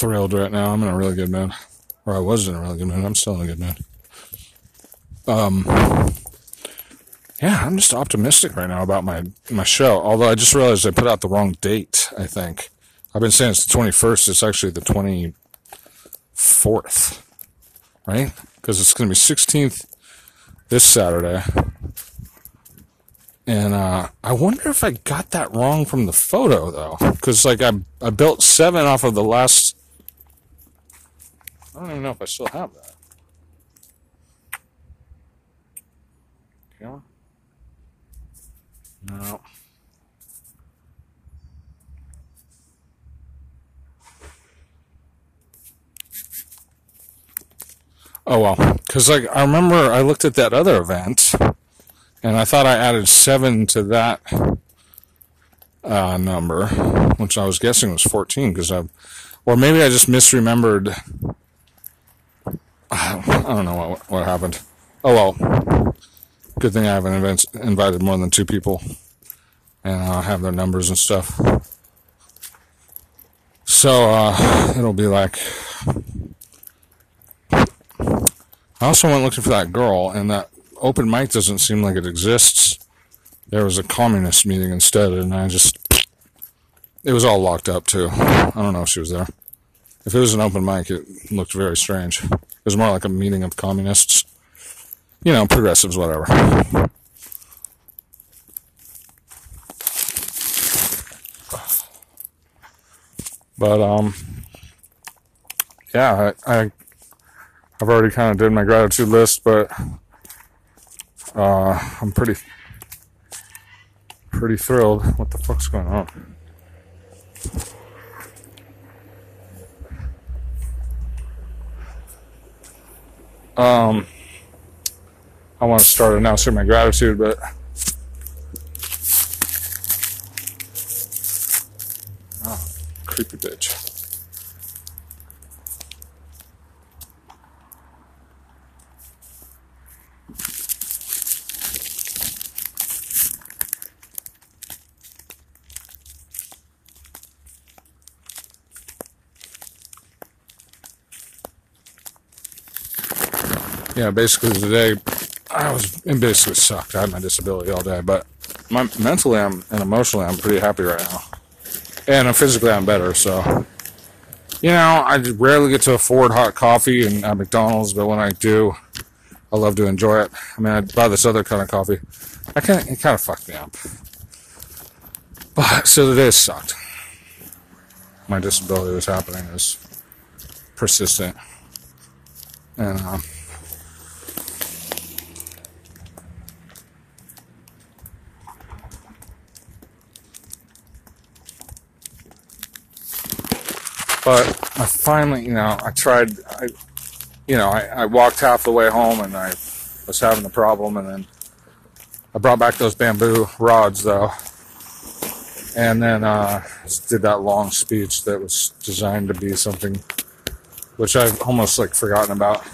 thrilled right now. I'm in a really good mood. Or I was in a really good mood. I'm still in a good mood. Um, yeah, I'm just optimistic right now about my, my show. Although I just realized I put out the wrong date, I think. I've been saying it's the 21st. It's actually the 24th, right? Because it's going to be 16th this Saturday. And uh, I wonder if I got that wrong from the photo though, because like I I built seven off of the last. I don't even know if I still have that. Camera? No. Oh well, because like I remember I looked at that other event and I thought I added seven to that uh, number, which I was guessing was 14 because I, or maybe I just misremembered. I don't know what, what happened. Oh well, good thing I haven't invited more than two people and I have their numbers and stuff. So uh, it'll be like. I also went looking for that girl, and that open mic doesn't seem like it exists. There was a communist meeting instead, and I just. It was all locked up, too. I don't know if she was there. If it was an open mic, it looked very strange. Was more like a meeting of communists. You know, progressives, whatever. But, um, yeah, I, I I've already kind of did my gratitude list, but uh, I'm pretty pretty thrilled. What the fuck's going on? Um, I want to start announcing my gratitude, but oh, creepy bitch. Yeah, basically today I was in basically sucked. I had my disability all day, but my, mentally I'm and emotionally I'm pretty happy right now, and I'm physically I'm better. So, you know, I rarely get to afford hot coffee and at McDonald's, but when I do, I love to enjoy it. I mean, I buy this other kind of coffee. I kind it kind of fucked me up, but so the day sucked. My disability was happening. It was persistent, and. Uh, But I finally, you know, I tried, I, you know, I, I walked half the way home and I was having a problem and then I brought back those bamboo rods though. And then, uh, did that long speech that was designed to be something which I've almost like forgotten about.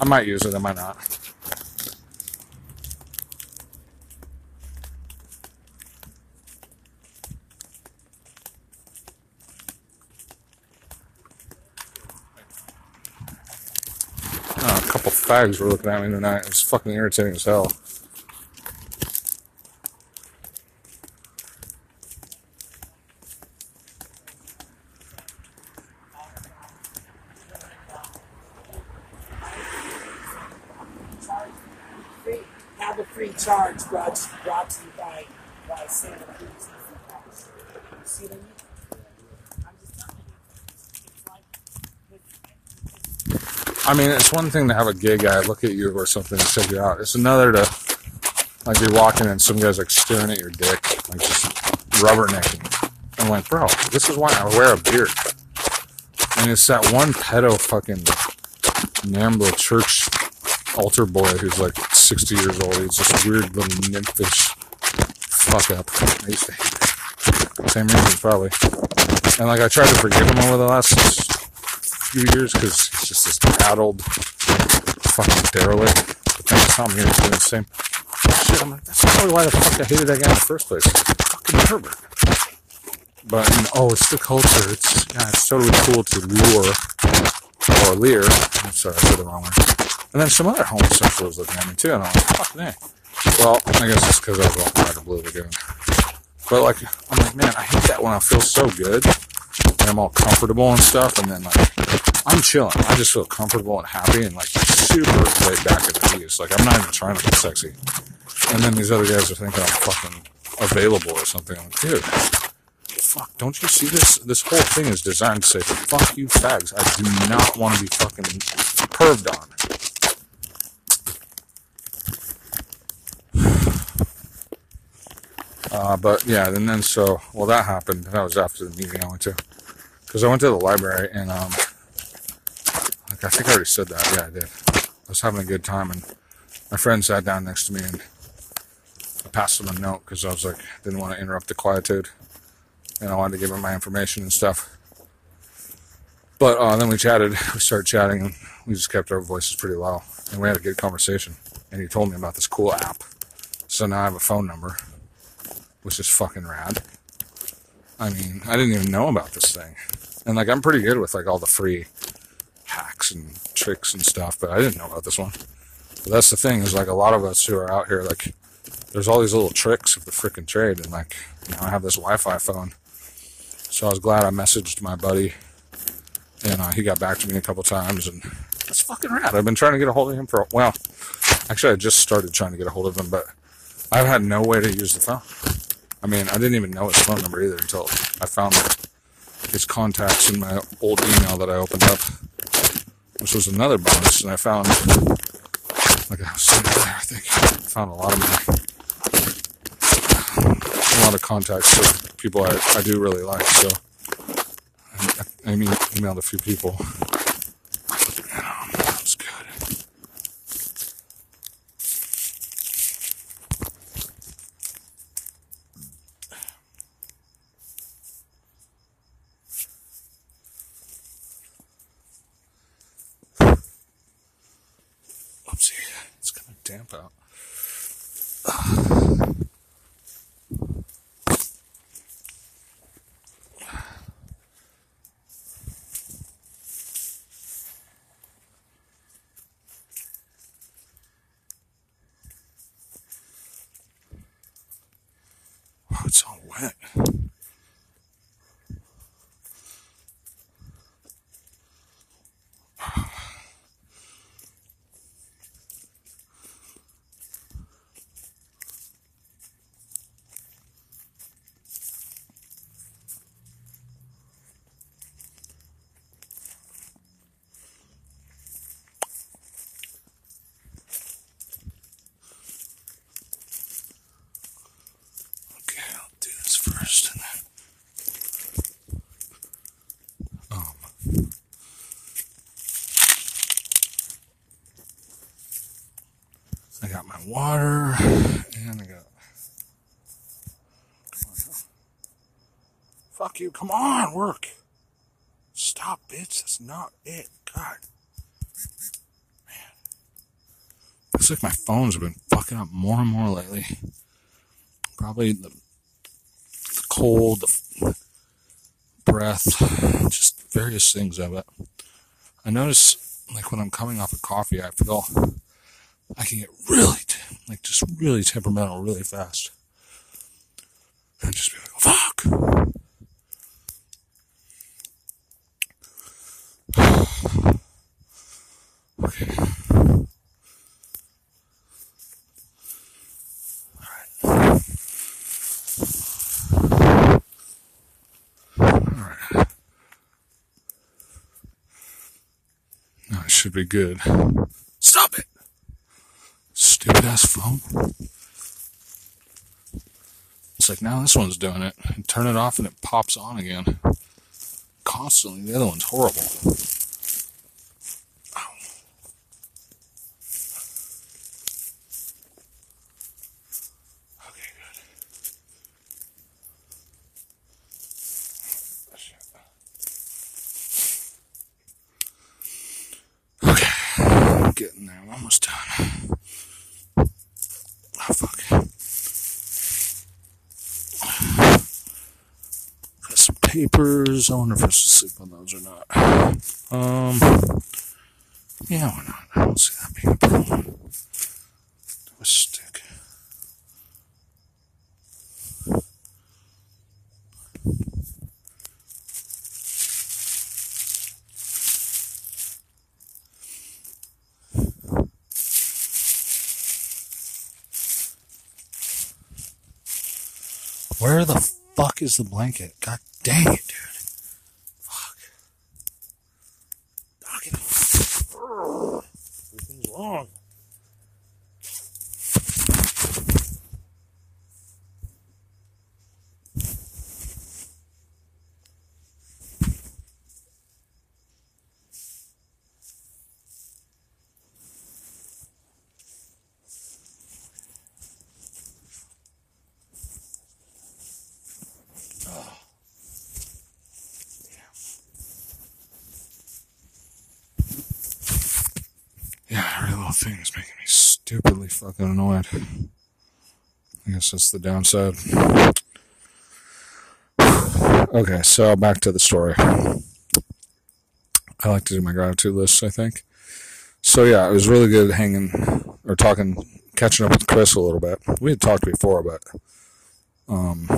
I might use it, I might not. Couple fags were looking at me tonight. It was fucking irritating as hell. Have a free charge brought, to you by, by Santa Cruz. See what I mean? I mean, it's one thing to have a gay guy look at you or something and you out. It's another to like be walking and some guy's like staring at your dick, like just rubbernecking. I'm like, bro, this is why I wear a beard. And it's that one pedo fucking Nambla church altar boy who's like 60 years old. He's just weird little nymphish fuck up. I used to hate. Same reason, probably. And like I tried to forgive him over the last few years because it's just this addled fucking derelict. But saw him here, doing the same shit. I'm like, that's probably why the fuck I hated that guy in the first place. Fucking pervert. But and, oh, it's the culture. It's yeah, it's totally cool to lure or leer. I'm sorry, I said the wrong one. And then some other homosexuals looking at me too, and I'm like, fuck me. Well, I guess it's because I was all out of blue again. But like, I'm like, man, I hate that when I feel so good and I'm all comfortable and stuff, and then like, I'm chilling. I just feel comfortable and happy and like super laid back at the ease. Like I'm not even trying to be sexy. And then these other guys are thinking I'm fucking available or something. I'm like, dude, fuck, don't you see this? This whole thing is designed to say, fuck you fags. I do not want to be fucking perved on. Uh, but yeah, and then so, well, that happened. That was after the meeting I went to. Because I went to the library and, um, like, I think I already said that. Yeah, I did. I was having a good time and my friend sat down next to me and I passed him a note because I was like, didn't want to interrupt the quietude and I wanted to give him my information and stuff. But uh, then we chatted, we started chatting and we just kept our voices pretty low and we had a good conversation. And he told me about this cool app. So now I have a phone number which is fucking rad. I mean, I didn't even know about this thing. And like, I'm pretty good with like all the free and tricks and stuff, but I didn't know about this one. But that's the thing is like a lot of us who are out here, like, there's all these little tricks of the freaking trade. And like, you know, I have this Wi Fi phone. So I was glad I messaged my buddy and uh, he got back to me a couple times and it's fucking rad. I've been trying to get a hold of him for, a well, actually, I just started trying to get a hold of him, but I've had no way to use the phone. I mean, I didn't even know his phone number either until I found his contacts in my old email that I opened up, which was another bonus. And I found, like I was saying there, I think I found a lot of my, a lot of contacts of people I, I do really like. So I, I mean, emailed a few people. Got my water and I got. Fuck you, come on, work. Stop, bitch. That's not it. God. Man. Looks like my phones have been fucking up more and more lately probably the, the cold, the breath, just various things of it. I notice, like when I'm coming off of coffee, I feel can really, like just really temperamental really fast, and just be like, oh, "Fuck." Okay. Alright. Now it should be good. Stop it! Phone. It's like now this one's doing it. And turn it off and it pops on again. Constantly. The other one's horrible. I wonder if I should sleep on those or not. Um, yeah, why not? I don't see that being a problem. Do a stick. Where the fuck is the blanket? God dang it, dude. I guess that's the downside. Okay, so back to the story. I like to do my gratitude lists, I think. So yeah, it was really good hanging or talking, catching up with Chris a little bit. We had talked before, but um,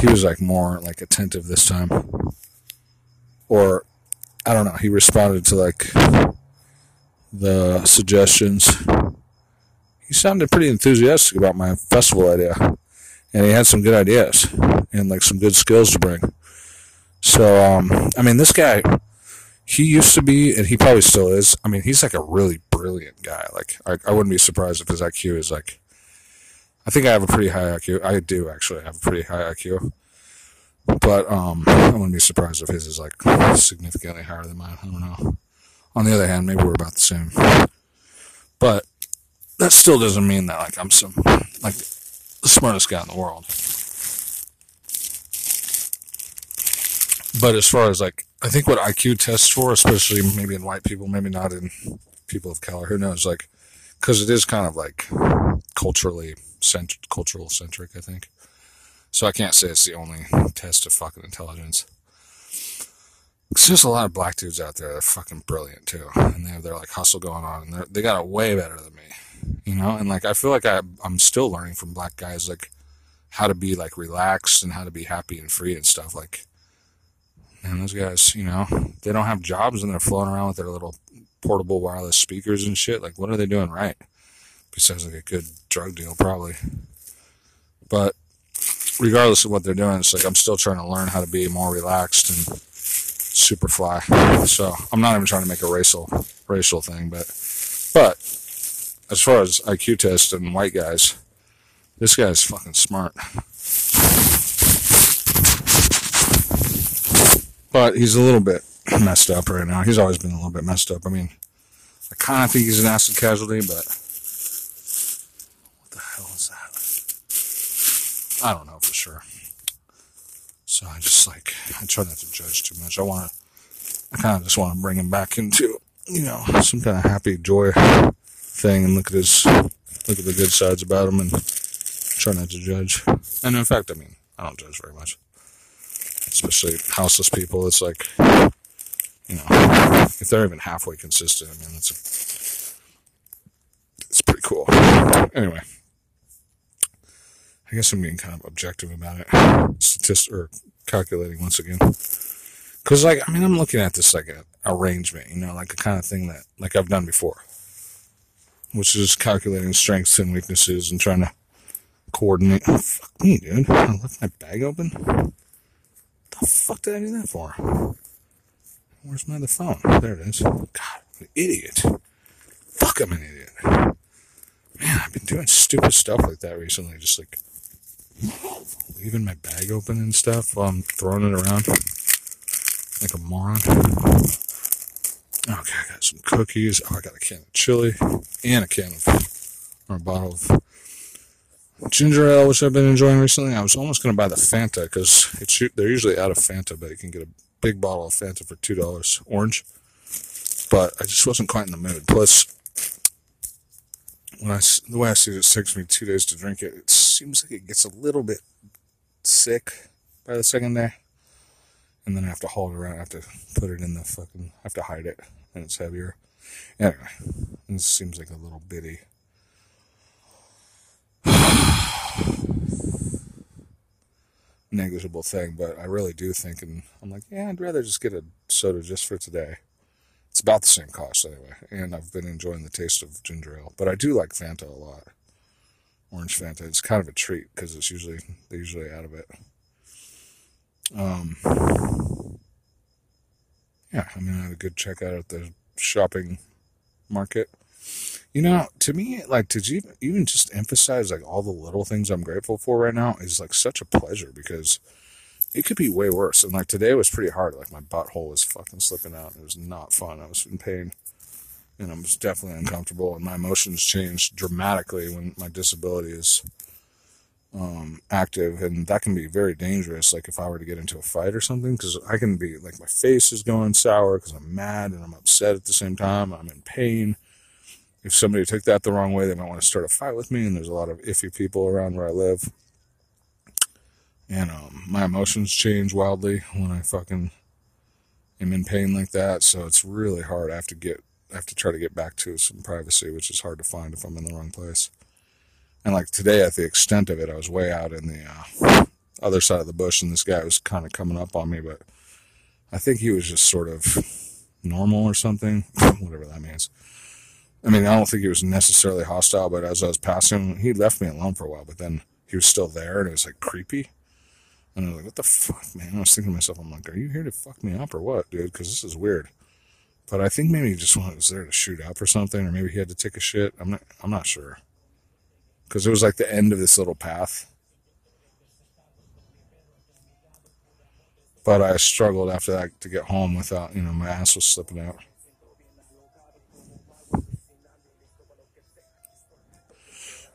he was like more like attentive this time, or I don't know. He responded to like the suggestions. Sounded pretty enthusiastic about my festival idea, and he had some good ideas and like some good skills to bring. So, um, I mean, this guy, he used to be, and he probably still is. I mean, he's like a really brilliant guy. Like, I, I wouldn't be surprised if his IQ is like. I think I have a pretty high IQ. I do actually have a pretty high IQ, but um, I wouldn't be surprised if his is like significantly higher than mine. I don't know. On the other hand, maybe we're about the same. But that still doesn't mean that like I'm some like the smartest guy in the world. But as far as like I think what IQ tests for, especially maybe in white people, maybe not in people of color, who knows? Like, because it is kind of like culturally cent- cultural centric, I think. So I can't say it's the only test of fucking intelligence. There's just a lot of black dudes out there that are fucking brilliant too, and they have their like hustle going on, and they got it way better than me, you know. And like I feel like I I'm still learning from black guys like how to be like relaxed and how to be happy and free and stuff. Like, man, those guys, you know, they don't have jobs and they're floating around with their little portable wireless speakers and shit. Like, what are they doing right? Besides like a good drug deal, probably. But regardless of what they're doing, it's like I'm still trying to learn how to be more relaxed and super fly. So I'm not even trying to make a racial racial thing, but but as far as IQ test and white guys, this guy's fucking smart. But he's a little bit messed up right now. He's always been a little bit messed up. I mean, I kind of think he's an acid casualty, but what the hell is that? I don't know for sure. So I just like I try not to judge too much. I want to, I kind of just want to bring him back into you know some kind of happy joy thing and look at his look at the good sides about him and try not to judge. And in fact, I mean I don't judge very much, especially houseless people. It's like you know if they're even halfway consistent, I mean it's it's pretty cool. Anyway. I guess I'm being kind of objective about it, statist or calculating once again. Because like, I mean, I'm looking at this like a arrangement, you know, like a kind of thing that like I've done before, which is calculating strengths and weaknesses and trying to coordinate. Oh, fuck me, dude! I left my bag open. The fuck did I do that for? Where's my other phone? There it is. God, I'm an idiot. Fuck, I'm an idiot. Man, I've been doing stupid stuff like that recently. Just like leaving my bag open and stuff while I'm throwing it around like a moron. Okay, I got some cookies. Oh, I got a can of chili and a can of or a bottle of ginger ale, which I've been enjoying recently. I was almost going to buy the Fanta because it's they're usually out of Fanta, but you can get a big bottle of Fanta for two dollars, orange. But I just wasn't quite in the mood. Plus, when I the way I see it, it takes me two days to drink it. It seems like it gets a little bit sick by the second day, and then I have to haul it around. I have to put it in the fucking. I have to hide it, and it's heavier. Anyway, it seems like a little bitty. negligible thing, but I really do think, and I'm like, yeah, I'd rather just get a soda just for today. It's about the same cost anyway, and I've been enjoying the taste of ginger ale. But I do like Fanta a lot. Orange Fanta. It's kind of a treat because it's usually they're usually out of it. Um, yeah, I mean, I had a good checkout at the shopping market. You know, to me, like to even even just emphasize like all the little things I'm grateful for right now is like such a pleasure because it could be way worse. And like today was pretty hard. Like my butthole was fucking slipping out. It was not fun. I was in pain, and I was definitely uncomfortable. And my emotions changed dramatically when my disability is um, active, and that can be very dangerous. Like if I were to get into a fight or something, because I can be like my face is going sour because I'm mad and I'm upset at the same time. I'm in pain if somebody took that the wrong way, they might want to start a fight with me. And there's a lot of iffy people around where I live. And um, my emotions change wildly when I fucking am in pain like that. So it's really hard. I have to get, I have to try to get back to some privacy, which is hard to find if I'm in the wrong place. And like today, at the extent of it, I was way out in the uh, other side of the bush, and this guy was kind of coming up on me, but I think he was just sort of normal or something, whatever that means. I mean, I don't think he was necessarily hostile, but as I was passing he left me alone for a while, but then he was still there and it was like creepy. And I was like, what the fuck, man? I was thinking to myself, I'm like, are you here to fuck me up or what, dude? Because this is weird. But I think maybe he just was there to shoot up or something, or maybe he had to take a shit. I'm not, I'm not sure. Because it was like the end of this little path. But I struggled after that to get home without, you know, my ass was slipping out.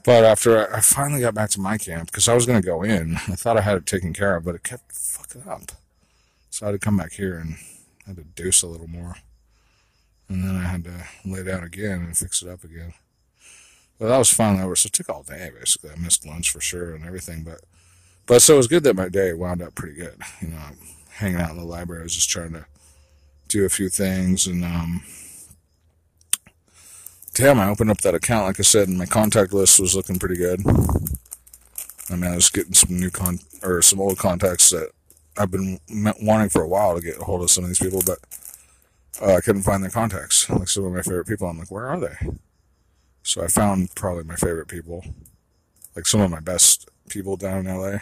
But after I finally got back to my camp, because I was going to go in, I thought I had it taken care of, but it kept fucking up. So I had to come back here and I had to dose a little more. And then I had to lay down again and fix it up again. But that was finally over. So it took all day, basically. I missed lunch for sure and everything. But but so it was good that my day wound up pretty good. You know, hanging out in the library, I was just trying to do a few things and um, damn, I opened up that account, like I said, and my contact list was looking pretty good. I mean, I was getting some new con or some old contacts that I've been wanting for a while to get a hold of some of these people, but uh, I couldn't find their contacts. Like some of my favorite people, I'm like, where are they? So I found probably my favorite people, like some of my best people down in LA.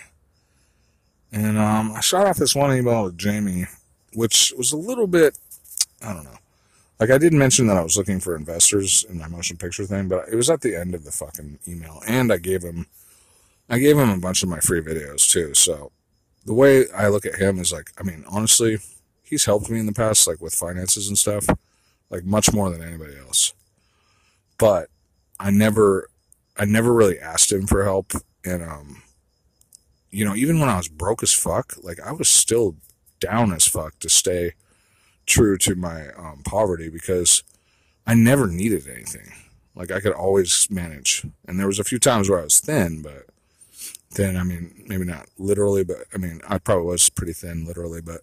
And um, I shot off this one email to Jamie, which was a little bit, I don't know. Like I did mention that I was looking for investors in my motion picture thing, but it was at the end of the fucking email, and I gave him, I gave him a bunch of my free videos too. So the way I look at him is like, I mean, honestly, he's helped me in the past, like with finances and stuff, like much more than anybody else. But I never, I never really asked him for help, and um, you know, even when I was broke as fuck, like I was still down as fuck to stay true to my um, poverty because I never needed anything. Like I could always manage. And there was a few times where I was thin, but thin, I mean, maybe not literally, but I mean, I probably was pretty thin literally, but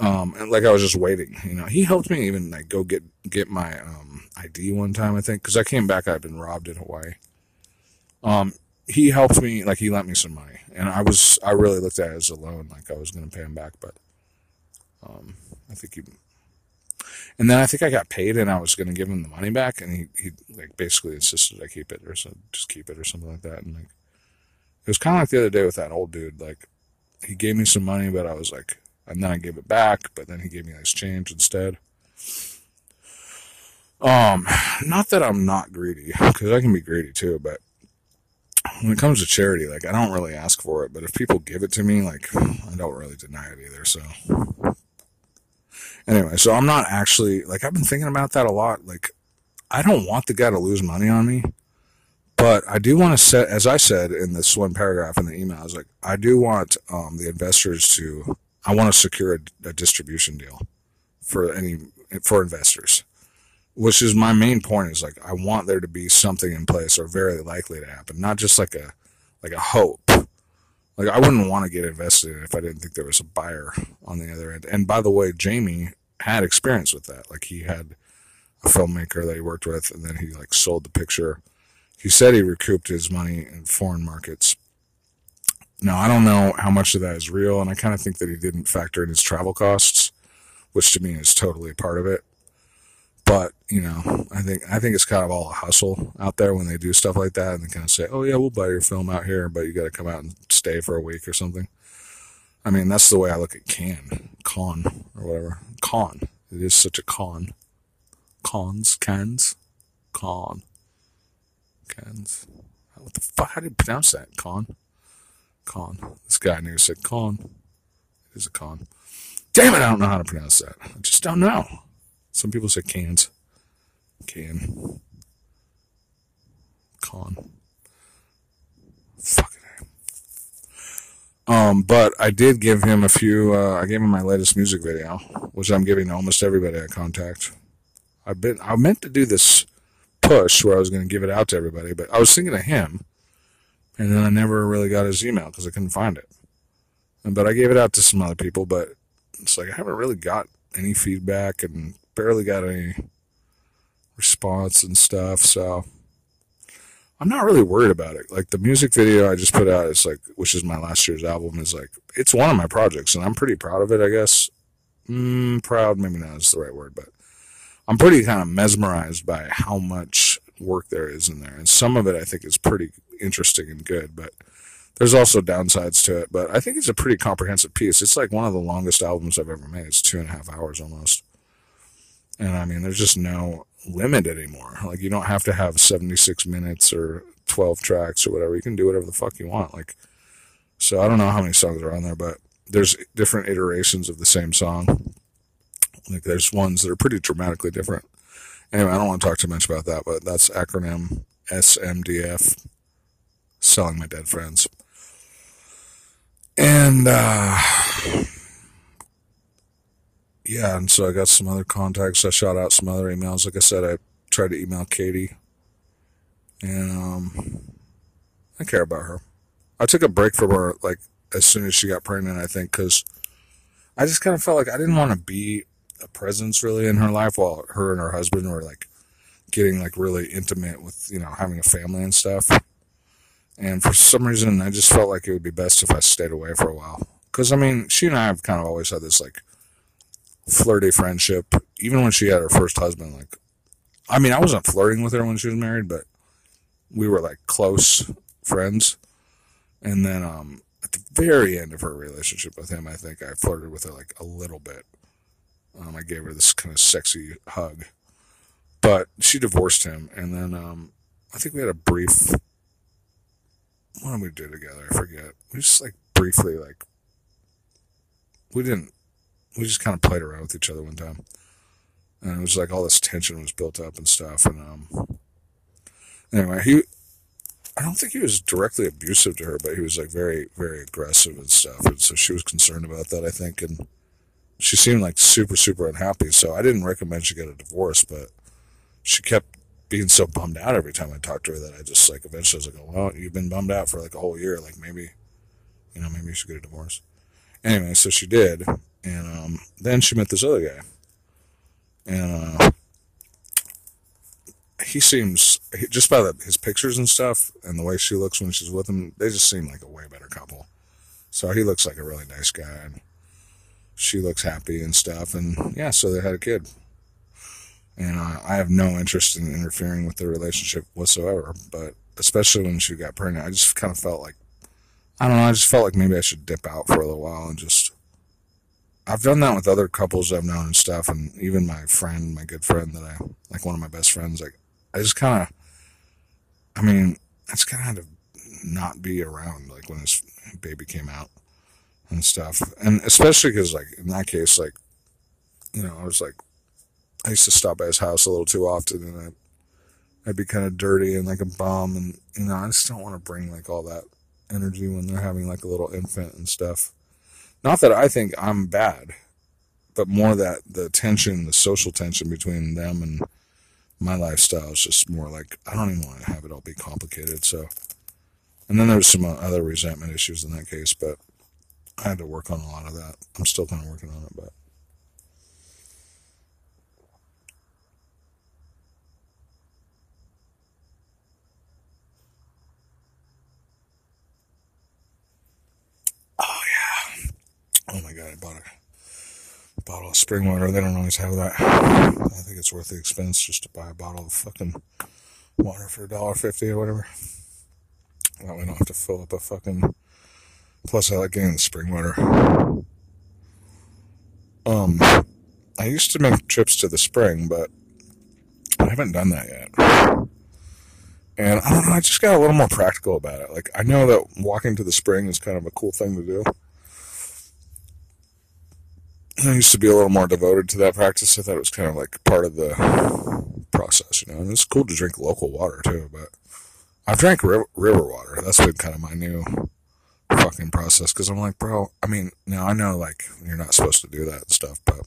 um, and like I was just waiting, you know, he helped me even like go get, get my, um, ID one time, I think, cause I came back, I'd been robbed in Hawaii. Um, he helped me, like he lent me some money and I was, I really looked at it as a loan, like I was going to pay him back, but, um, I think he, and then I think I got paid and I was going to give him the money back and he, he like basically insisted I keep it or so just keep it or something like that. And like, it was kind of like the other day with that old dude. Like he gave me some money, but I was like, and then I gave it back, but then he gave me this change instead. Um, not that I'm not greedy because I can be greedy too, but when it comes to charity, like I don't really ask for it, but if people give it to me, like I don't really deny it either. So anyway, so I'm not actually like I've been thinking about that a lot. Like I don't want the guy to lose money on me, but I do want to set, as I said in this one paragraph in the email, I was like, I do want um, the investors to, I want to secure a, a distribution deal for any for investors. which is my main point is like I want there to be something in place or very likely to happen, not just like a like a hope. Like I wouldn't want to get invested in if I didn't think there was a buyer on the other end. And by the way, Jamie had experience with that. Like he had a filmmaker that he worked with and then he like sold the picture. He said he recouped his money in foreign markets. Now, I don't know how much of that is real, and I kind of think that he didn't factor in his travel costs, which to me is totally a part of it. But you know, I think I think it's kind of all a hustle out there when they do stuff like that, and they kind of say, "Oh yeah, we'll buy your film out here, but you got to come out and stay for a week or something." I mean, that's the way I look at can con or whatever con. It is such a con. Cons, cans, con, cans. What the fuck? How do you pronounce that? Con, con. This guy knew said con. It is a con. Damn it! I don't know how to pronounce that. I just don't know. Some people say cans. Can. Con. Fuck it. Um, but I did give him a few, uh, I gave him my latest music video, which I'm giving to almost everybody I contact. I've been, I meant to do this push where I was going to give it out to everybody, but I was thinking of him, and then I never really got his email because I couldn't find it. But I gave it out to some other people, but it's like I haven't really got any feedback and barely got any response and stuff. So I'm not really worried about it. Like the music video I just put out is like, which is my last year's album, is like it's one of my projects, and I'm pretty proud of it. I guess. Mm, proud, maybe not is the right word, but I'm pretty kind of mesmerized by how much work there is in there, and some of it I think is pretty interesting and good, but there's also downsides to it. But I think it's a pretty comprehensive piece. It's like one of the longest albums I've ever made. It's two and a half hours almost. And I mean, there's just no limit anymore. Like, you don't have to have 76 minutes or 12 tracks or whatever. You can do whatever the fuck you want. Like, so I don't know how many songs are on there, but there's different iterations of the same song. Like, there's ones that are pretty dramatically different. Anyway, I don't want to talk too much about that, but that's acronym SMDF, Selling My Dead Friends. And, uh, yeah, and so I got some other contacts. I shot out some other emails. Like I said, I tried to email Katie, and um, I care about her. I took a break from her like as soon as she got pregnant. I think because I just kind of felt like I didn't want to be a presence really in her life while her and her husband were like getting like really intimate with you know having a family and stuff. And for some reason, I just felt like it would be best if I stayed away for a while. Because I mean, she and I have kind of always had this like flirty friendship, even when she had her first husband. Like, I mean, I wasn't flirting with her when she was married, but we were like close friends. And then um, at the very end of her relationship with him, I think I flirted with her like a little bit. Um, I gave her this kind of sexy hug, but she divorced him, and then um, I think we had a brief. What did we do together? I forget. We just like briefly like. We didn't we just kind of played around with each other one time. And it was like all this tension was built up and stuff. And um, anyway, he, I don't think he was directly abusive to her, but he was like very, very aggressive and stuff. And so she was concerned about that, I think. And she seemed like super, super unhappy. So I didn't recommend she get a divorce, but she kept being so bummed out every time I talked to her that I just like eventually was like, well, you've been bummed out for like a whole year. Like maybe, you know, maybe you should get a divorce. Anyway, so she did. And um, then she met this other guy. And uh, he seems, just by the, his pictures and stuff and the way she looks when she's with him, they just seem like a way better couple. So he looks like a really nice guy. And she looks happy and stuff. And yeah, so they had a kid. And uh, I have no interest in interfering with their relationship whatsoever. But especially when she got pregnant, I just kind of felt like, I don't know, I just felt like maybe I should dip out for a little while and just I've done that with other couples I've known and stuff, and even my friend, my good friend that I like, one of my best friends. Like, I just kind of, I mean, I just kind of had to not be around like when his baby came out and stuff, and especially because like in that case, like, you know, I was like, I used to stop by his house a little too often, and I, I'd be kind of dirty and like a bum, and you know, I just don't want to bring like all that energy when they're having like a little infant and stuff. Not that I think I'm bad, but more that the tension, the social tension between them and my lifestyle is just more like I don't even want to have it all be complicated. So, and then there's some uh, other resentment issues in that case, but I had to work on a lot of that. I'm still kind of working on it, but. Oh yeah. Oh my god, I bought a bottle of spring water. They don't always have that. I think it's worth the expense just to buy a bottle of fucking water for a dollar fifty or whatever. That way I don't have to fill up a fucking. Plus, I like getting the spring water. Um, I used to make trips to the spring, but I haven't done that yet. And I don't know, I just got a little more practical about it. Like, I know that walking to the spring is kind of a cool thing to do. I used to be a little more devoted to that practice. I thought it was kind of like part of the process, you know. And it's cool to drink local water too, but I've drank river, river water. That's been kind of my new fucking process because I'm like, bro. I mean, now I know like you're not supposed to do that and stuff, but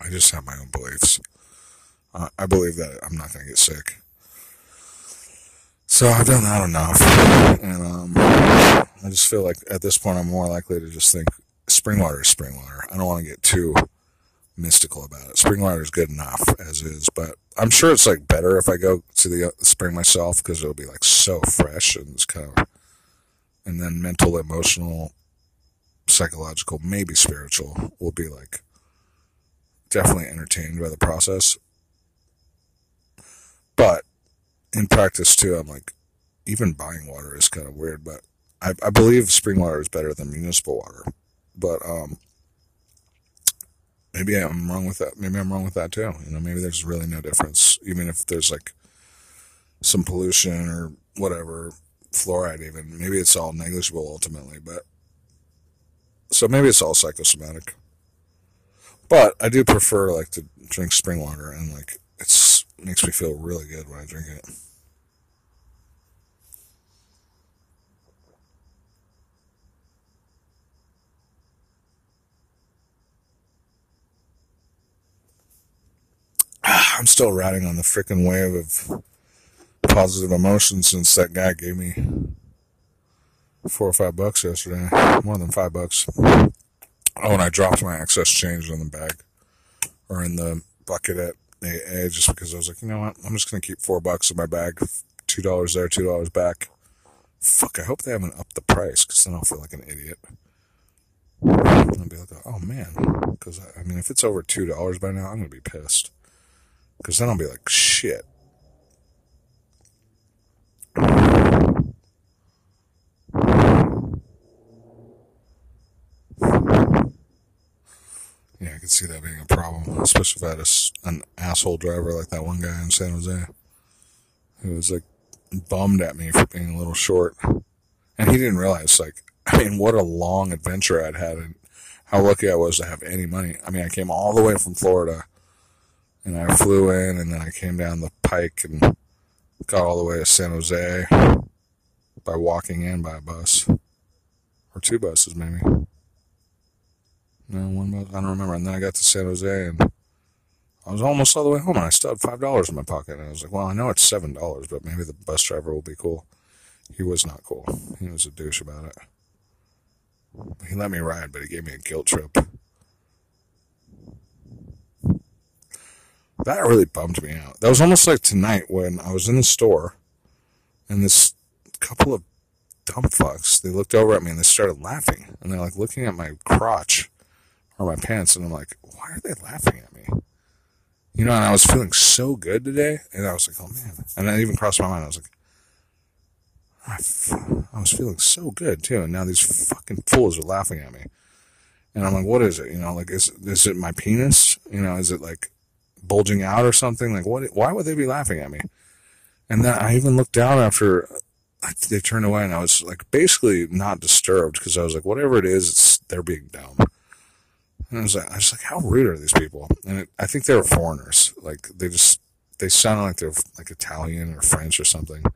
I just have my own beliefs. Uh, I believe that I'm not gonna get sick. So I've done that enough, and um, I just feel like at this point I'm more likely to just think spring water is spring water. I don't want to get too mystical about it. Spring water is good enough as is, but I'm sure it's like better if I go to the spring myself because it'll be like so fresh and it's kind of, and then mental, emotional, psychological, maybe spiritual will be like definitely entertained by the process. But in practice too, I'm like, even buying water is kind of weird, but I, I believe spring water is better than municipal water. But um, maybe I'm wrong with that. Maybe I'm wrong with that too. You know, maybe there's really no difference, even if there's like some pollution or whatever, fluoride even. Maybe it's all negligible ultimately, but so maybe it's all psychosomatic. But I do prefer like to drink spring water and like it's makes me feel really good when I drink it. I'm still riding on the freaking wave of positive emotion since that guy gave me four or five bucks yesterday. More than five bucks. Oh, and I dropped my excess change in the bag or in the bucket at AA just because I was like, you know what? I'm just going to keep four bucks in my bag. $2 there, $2 back. Fuck, I hope they haven't upped the price because then I'll feel like an idiot. I'll be like, oh man. Because, I mean, if it's over $2 by now, I'm going to be pissed. Because then I'll be like, shit. Yeah, I could see that being a problem, especially if I had a, an asshole driver like that one guy in San Jose who was like bummed at me for being a little short. And he didn't realize, like, I mean, what a long adventure I'd had and how lucky I was to have any money. I mean, I came all the way from Florida and I flew in and then I came down the pike and got all the way to San Jose by walking in by a bus or two buses maybe. No, one bus. I don't remember. And then I got to San Jose and I was almost all the way home and I still had five dollars in my pocket. And I was like, well, I know it's seven dollars, but maybe the bus driver will be cool. He was not cool. He was a douche about it. He let me ride, but he gave me a guilt trip. That really bummed me out. That was almost like tonight when I was in the store and this couple of dumb fucks, they looked over at me and they started laughing. And they're like looking at my crotch or my pants. And I'm like, why are they laughing at me? You know, and I was feeling so good today. And I was like, oh man. And that even crossed my mind. I was like, ah, I, f- I was feeling so good too. And now these fucking fools are laughing at me. And I'm like, what is it? You know, like, is, is it my penis? You know, is it like bulging out or something? Like, what? Why would they be laughing at me? And then I even looked down after they turned away, and I was like, basically not disturbed because I was like, whatever it is, it's they're being dumb. And I was like, I was like, how rude are these people? And it, I think they were foreigners. Like they just they sounded like they're like Italian or French or something. And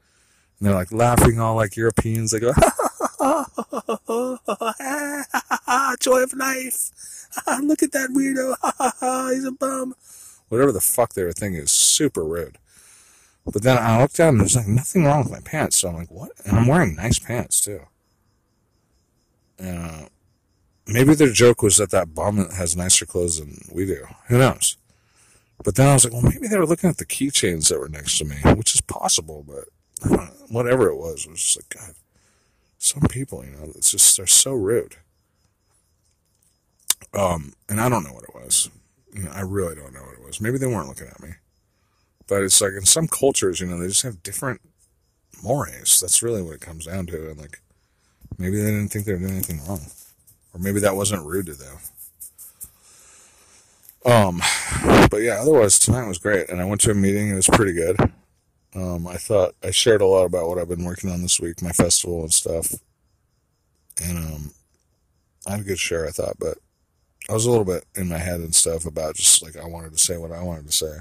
they're like laughing all like Europeans. They go, joy of life. Look at that weirdo. He's a bum. Whatever the fuck they were thinking is super rude. But then I looked down and there's like nothing wrong with my pants. So I'm like, what? And I'm wearing nice pants too. Uh, maybe their joke was that that bum has nicer clothes than we do. Who knows? But then I was like, well, maybe they were looking at the keychains that were next to me, which is possible, but whatever it was, it was just like, God, some people, you know, it's just, they're so rude. Um, and I don't know what it was. I really don't know what it was. Maybe they weren't looking at me. But it's like in some cultures, you know, they just have different mores. That's really what it comes down to. And like, maybe they didn't think they were doing anything wrong. Or maybe that wasn't rude to them. Um, but yeah, otherwise tonight was great. And I went to a meeting. It was pretty good. Um, I thought I shared a lot about what I've been working on this week, my festival and stuff. And, um, I had a good share, I thought, but I was a little bit in my head and stuff about just like I wanted to say what I wanted to say.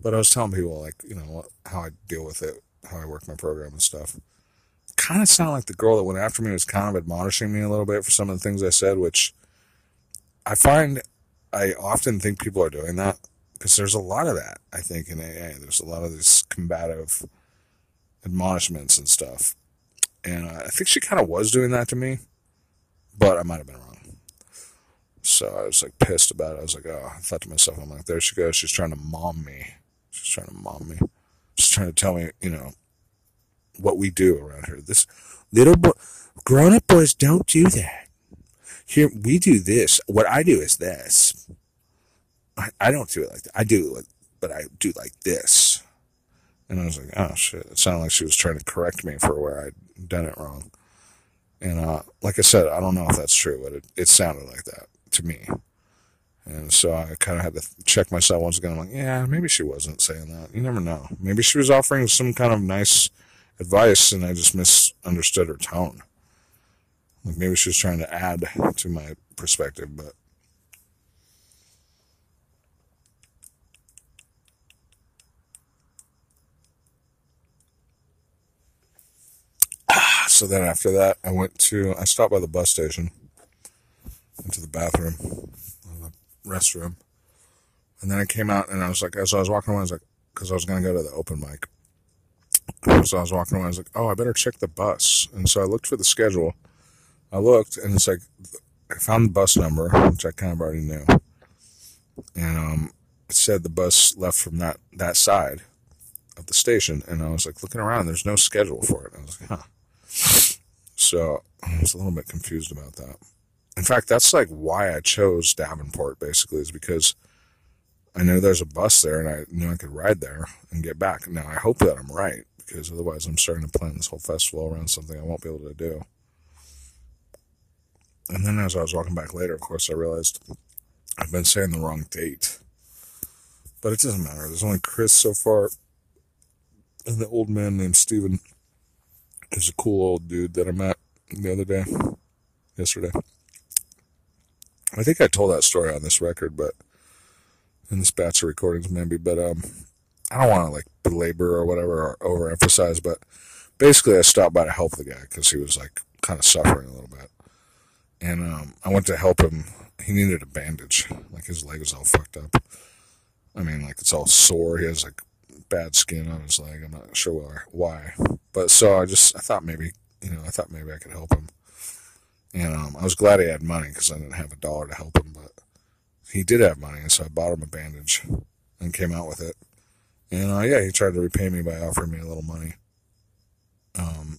But I was telling people like, you know, how I deal with it, how I work my program and stuff. Kind of sounded like the girl that went after me was kind of admonishing me a little bit for some of the things I said, which I find I often think people are doing that because there's a lot of that, I think, in AA. There's a lot of these combative admonishments and stuff. And I think she kind of was doing that to me, but I might have been wrong. So I was like pissed about it. I was like, oh, I thought to myself, I'm like, there she goes. She's trying to mom me. She's trying to mom me. She's trying to tell me, you know, what we do around here. This little boy, grown up boys don't do that. Here, we do this. What I do is this. I, I don't do it like that. I do it, but I do like this. And I was like, oh shit. It sounded like she was trying to correct me for where I'd done it wrong. And, uh, like I said, I don't know if that's true, but it, it sounded like that to me. And so I kind of had to check myself once again. I'm like, yeah, maybe she wasn't saying that. You never know. Maybe she was offering some kind of nice advice and I just misunderstood her tone. Like maybe she was trying to add to my perspective, but so then after that, I went to, I stopped by the bus station, went to the bathroom, the restroom, and then I came out and I was like, as I was walking away, I was like, because I was going to go to the open mic. So I was walking away, I was like, oh, I better check the bus. And so I looked for the schedule. I looked and it's like, I found the bus number, which I kind of already knew. And um, it said the bus left from that, that side of the station. And I was like looking around, there's no schedule for it. I was like, huh. So I was a little bit confused about that. In fact, that's like why I chose Davenport basically is because I know there's a bus there and I knew I could ride there and get back. Now I hope that I'm right because otherwise I'm starting to plan this whole festival around something I won't be able to do. And then as I was walking back later, of course, I realized I've been saying the wrong date. But it doesn't matter. There's only Chris so far and the old man named Steven is a cool old dude that I met the other day, yesterday. I think I told that story on this record, but in this batch of recordings maybe, but um, I don't want to like belabor or whatever or overemphasize, but basically I stopped by to help the guy because he was like kind of suffering a little bit, and um, I went to help him. He needed a bandage, like his leg was all fucked up. I mean, like it's all sore. He has like bad skin on his leg. I'm not sure why, but so I just I thought maybe you know I thought maybe I could help him, and um, I was glad he had money because I didn't have a dollar to help him, but he did have money, and so I bought him a bandage and came out with it. And uh, yeah, he tried to repay me by offering me a little money. Um,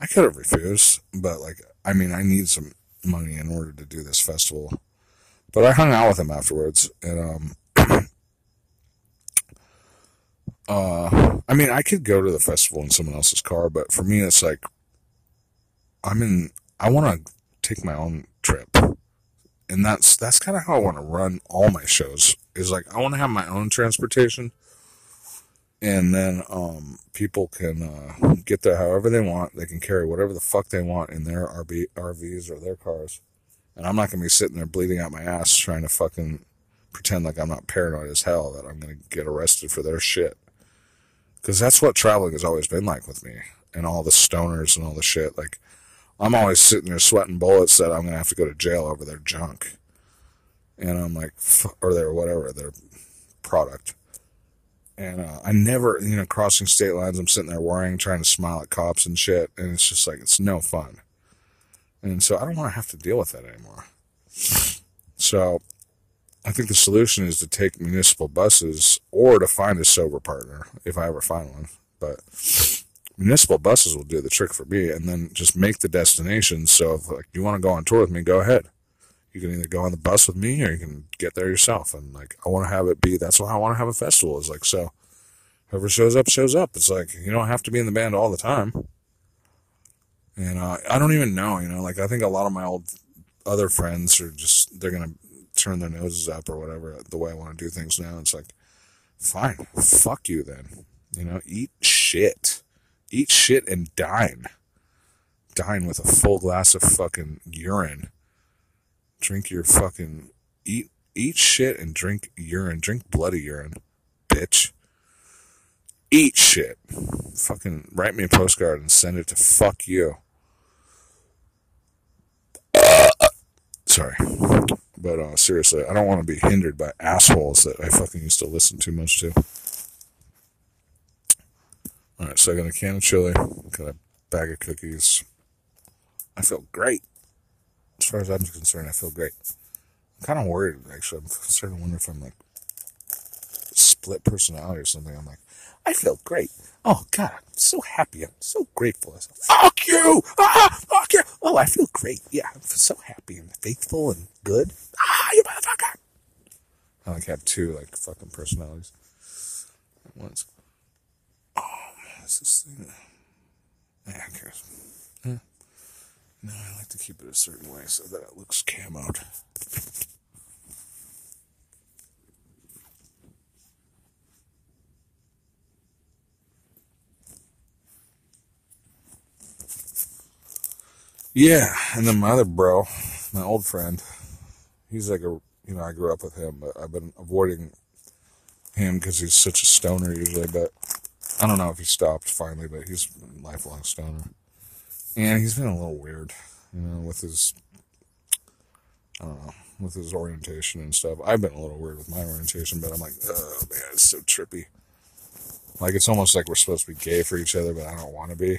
I could have refused, but like I mean, I need some money in order to do this festival. But I hung out with him afterwards, and um, uh, I mean, I could go to the festival in someone else's car, but for me, it's like, I'm in, I want to take my own trip. And that's, that's kind of how I want to run all my shows is like, I want to have my own transportation. And then, um, people can, uh, get there however they want. They can carry whatever the fuck they want in their RV, RVs or their cars. And I'm not going to be sitting there bleeding out my ass trying to fucking pretend like I'm not paranoid as hell that I'm going to get arrested for their shit. Because that's what traveling has always been like with me and all the stoners and all the shit. Like, I'm always sitting there sweating bullets that I'm going to have to go to jail over their junk. and I'm like, or their whatever their product. And uh, I never, you know, crossing state lines, I'm sitting there worrying, trying to smile at cops and shit, and it's just like it's no fun. And so I don't want to have to deal with that anymore. So I think the solution is to take municipal buses or to find a sober partner if I ever find one. But municipal buses will do the trick for me and then just make the destination. So if like you want to go on tour with me, go ahead. You can either go on the bus with me or you can get there yourself. And like I want to have it be that's why I want to have a festival. Is like so whoever shows up shows up. It's like you don't have to be in the band all the time. And uh, I don't even know, you know, like I think a lot of my old other friends are just they're gonna turn their noses up or whatever the way I want to do things now. It's like, fine, fuck you then. You know, eat shit. Eat shit and dine. Dine with a full glass of fucking urine. Drink your fucking eat eat shit and drink urine. Drink bloody urine, bitch. Eat shit. Fucking write me a postcard and send it to fuck you. Sorry. But uh, seriously, I don't want to be hindered by assholes that I fucking used to listen too much to. Alright, so I got a can of chili, got a bag of cookies. I feel great. As far as I'm concerned, I feel great. I'm kind of worried, actually. I'm starting to wonder if I'm like split personality or something. I'm like, I feel great. Oh God, I'm so happy. I'm so grateful. Said, fuck you! Ah, fuck you! Oh, I feel great. Yeah, I'm so happy and faithful and good. Ah, you motherfucker! I like have two like fucking personalities once. Is this thing? Yeah, who cares? Huh? No, I like to keep it a certain way so that it looks camoed. Yeah, and then my other bro, my old friend, he's like a, you know, I grew up with him, but I've been avoiding him because he's such a stoner usually, but I don't know if he stopped finally, but he's a lifelong stoner. And he's been a little weird, you know, with his, I don't know, with his orientation and stuff. I've been a little weird with my orientation, but I'm like, oh man, it's so trippy. Like, it's almost like we're supposed to be gay for each other, but I don't want to be.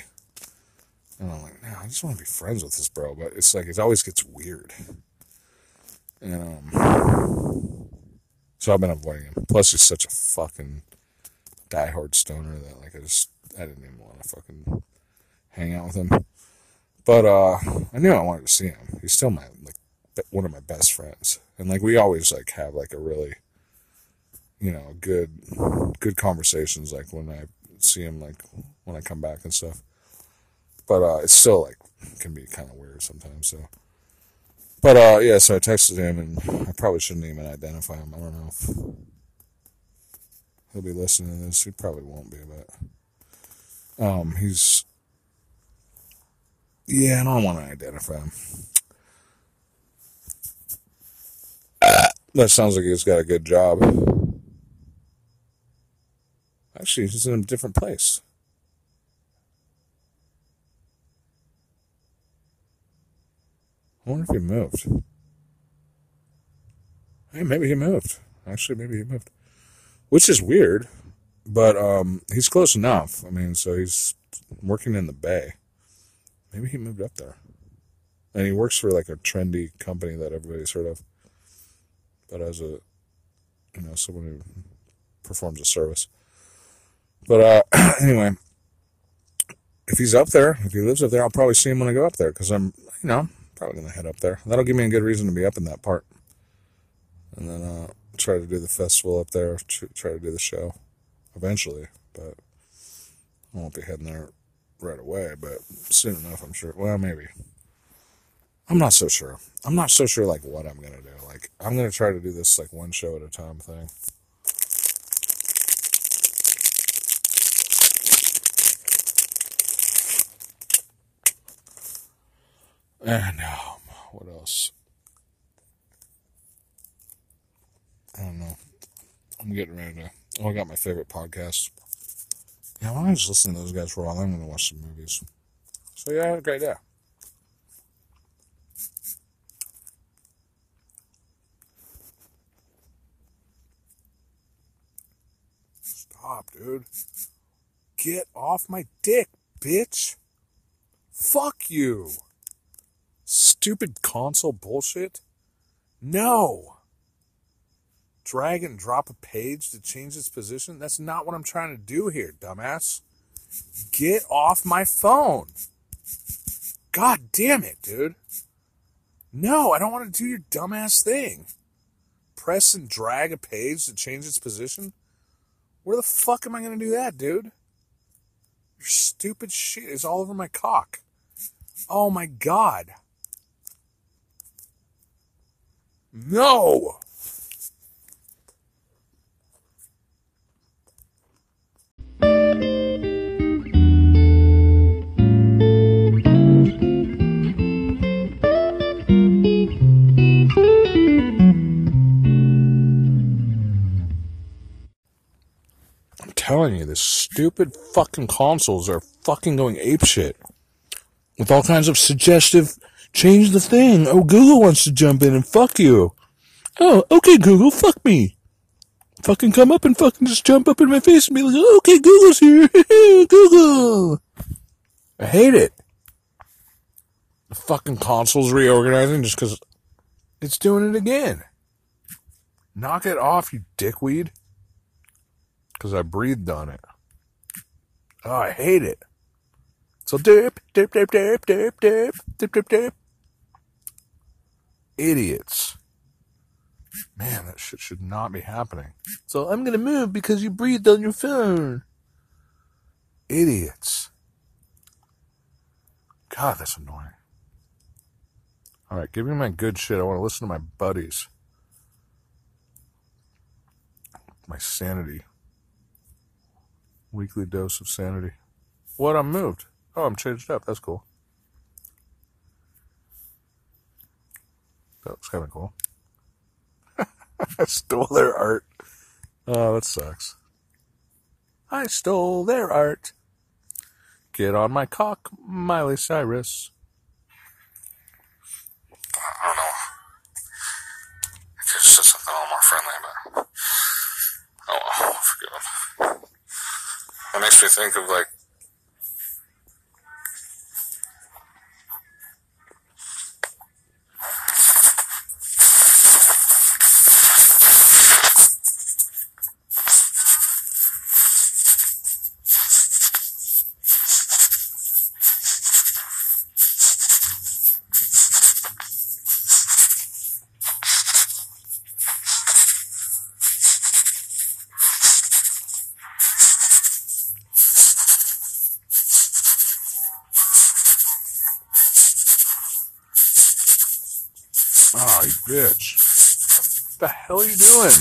And I'm like, no, I just want to be friends with this bro. But it's like, it always gets weird. And, um, so I've been avoiding him. Plus, he's such a fucking diehard stoner that, like, I just, I didn't even want to fucking hang out with him. But, uh, I knew I wanted to see him. He's still my, like, one of my best friends. And, like, we always, like, have, like, a really, you know, good, good conversations, like, when I see him, like, when I come back and stuff but uh, it's still like can be kind of weird sometimes. So, but uh, yeah, so I texted him, and I probably shouldn't even identify him. I don't know if he'll be listening to this. He probably won't be, but um, he's yeah. I don't want to identify him. That sounds like he's got a good job. Actually, he's in a different place. I wonder if he moved. Hey, maybe he moved. Actually, maybe he moved. Which is weird, but um, he's close enough. I mean, so he's working in the Bay. Maybe he moved up there. And he works for like a trendy company that everybody's heard of. But as a, you know, someone who performs a service. But uh, anyway, if he's up there, if he lives up there, I'll probably see him when I go up there because I'm, you know, probably gonna head up there. That'll give me a good reason to be up in that part, and then uh, try to do the festival up there. Try to do the show eventually, but I won't be heading there right away. But soon enough, I'm sure. Well, maybe. I'm not so sure. I'm not so sure like what I'm gonna do. Like I'm gonna try to do this like one show at a time thing. And um, what else? I don't know. I'm getting ready to. Oh, I got my favorite podcast. Yeah, why don't just listen to those guys for a while? I'm going to watch some movies. So, yeah, have a great day. Stop, dude. Get off my dick, bitch. Fuck you. Stupid console bullshit. No. Drag and drop a page to change its position? That's not what I'm trying to do here, dumbass. Get off my phone. God damn it, dude. No, I don't want to do your dumbass thing. Press and drag a page to change its position? Where the fuck am I going to do that, dude? Your stupid shit is all over my cock. Oh my god. No! Telling you, this stupid fucking consoles are fucking going apeshit. With all kinds of suggestive, change the thing. Oh, Google wants to jump in and fuck you. Oh, okay, Google, fuck me. Fucking come up and fucking just jump up in my face and be like, oh, okay, Google's here. Google. I hate it. The fucking console's reorganizing just because it's doing it again. Knock it off, you dickweed. Because I breathed on it. Oh, I hate it. So dip, dip, dip, dip, dip, dip, dip, dip, dip. Idiots. Man, that shit should not be happening. So I'm gonna move because you breathed on your phone. Idiots. God, that's annoying. Alright, give me my good shit. I want to listen to my buddies. My sanity. Weekly dose of sanity. What? I'm moved. Oh, I'm changed up. That's cool. That was kind of cool. I stole their art. Oh, that sucks. I stole their art. Get on my cock, Miley Cyrus. I don't know. Something a little more friendly, but oh well, forgive him. Makes me think of like bitch. What the hell are you doing?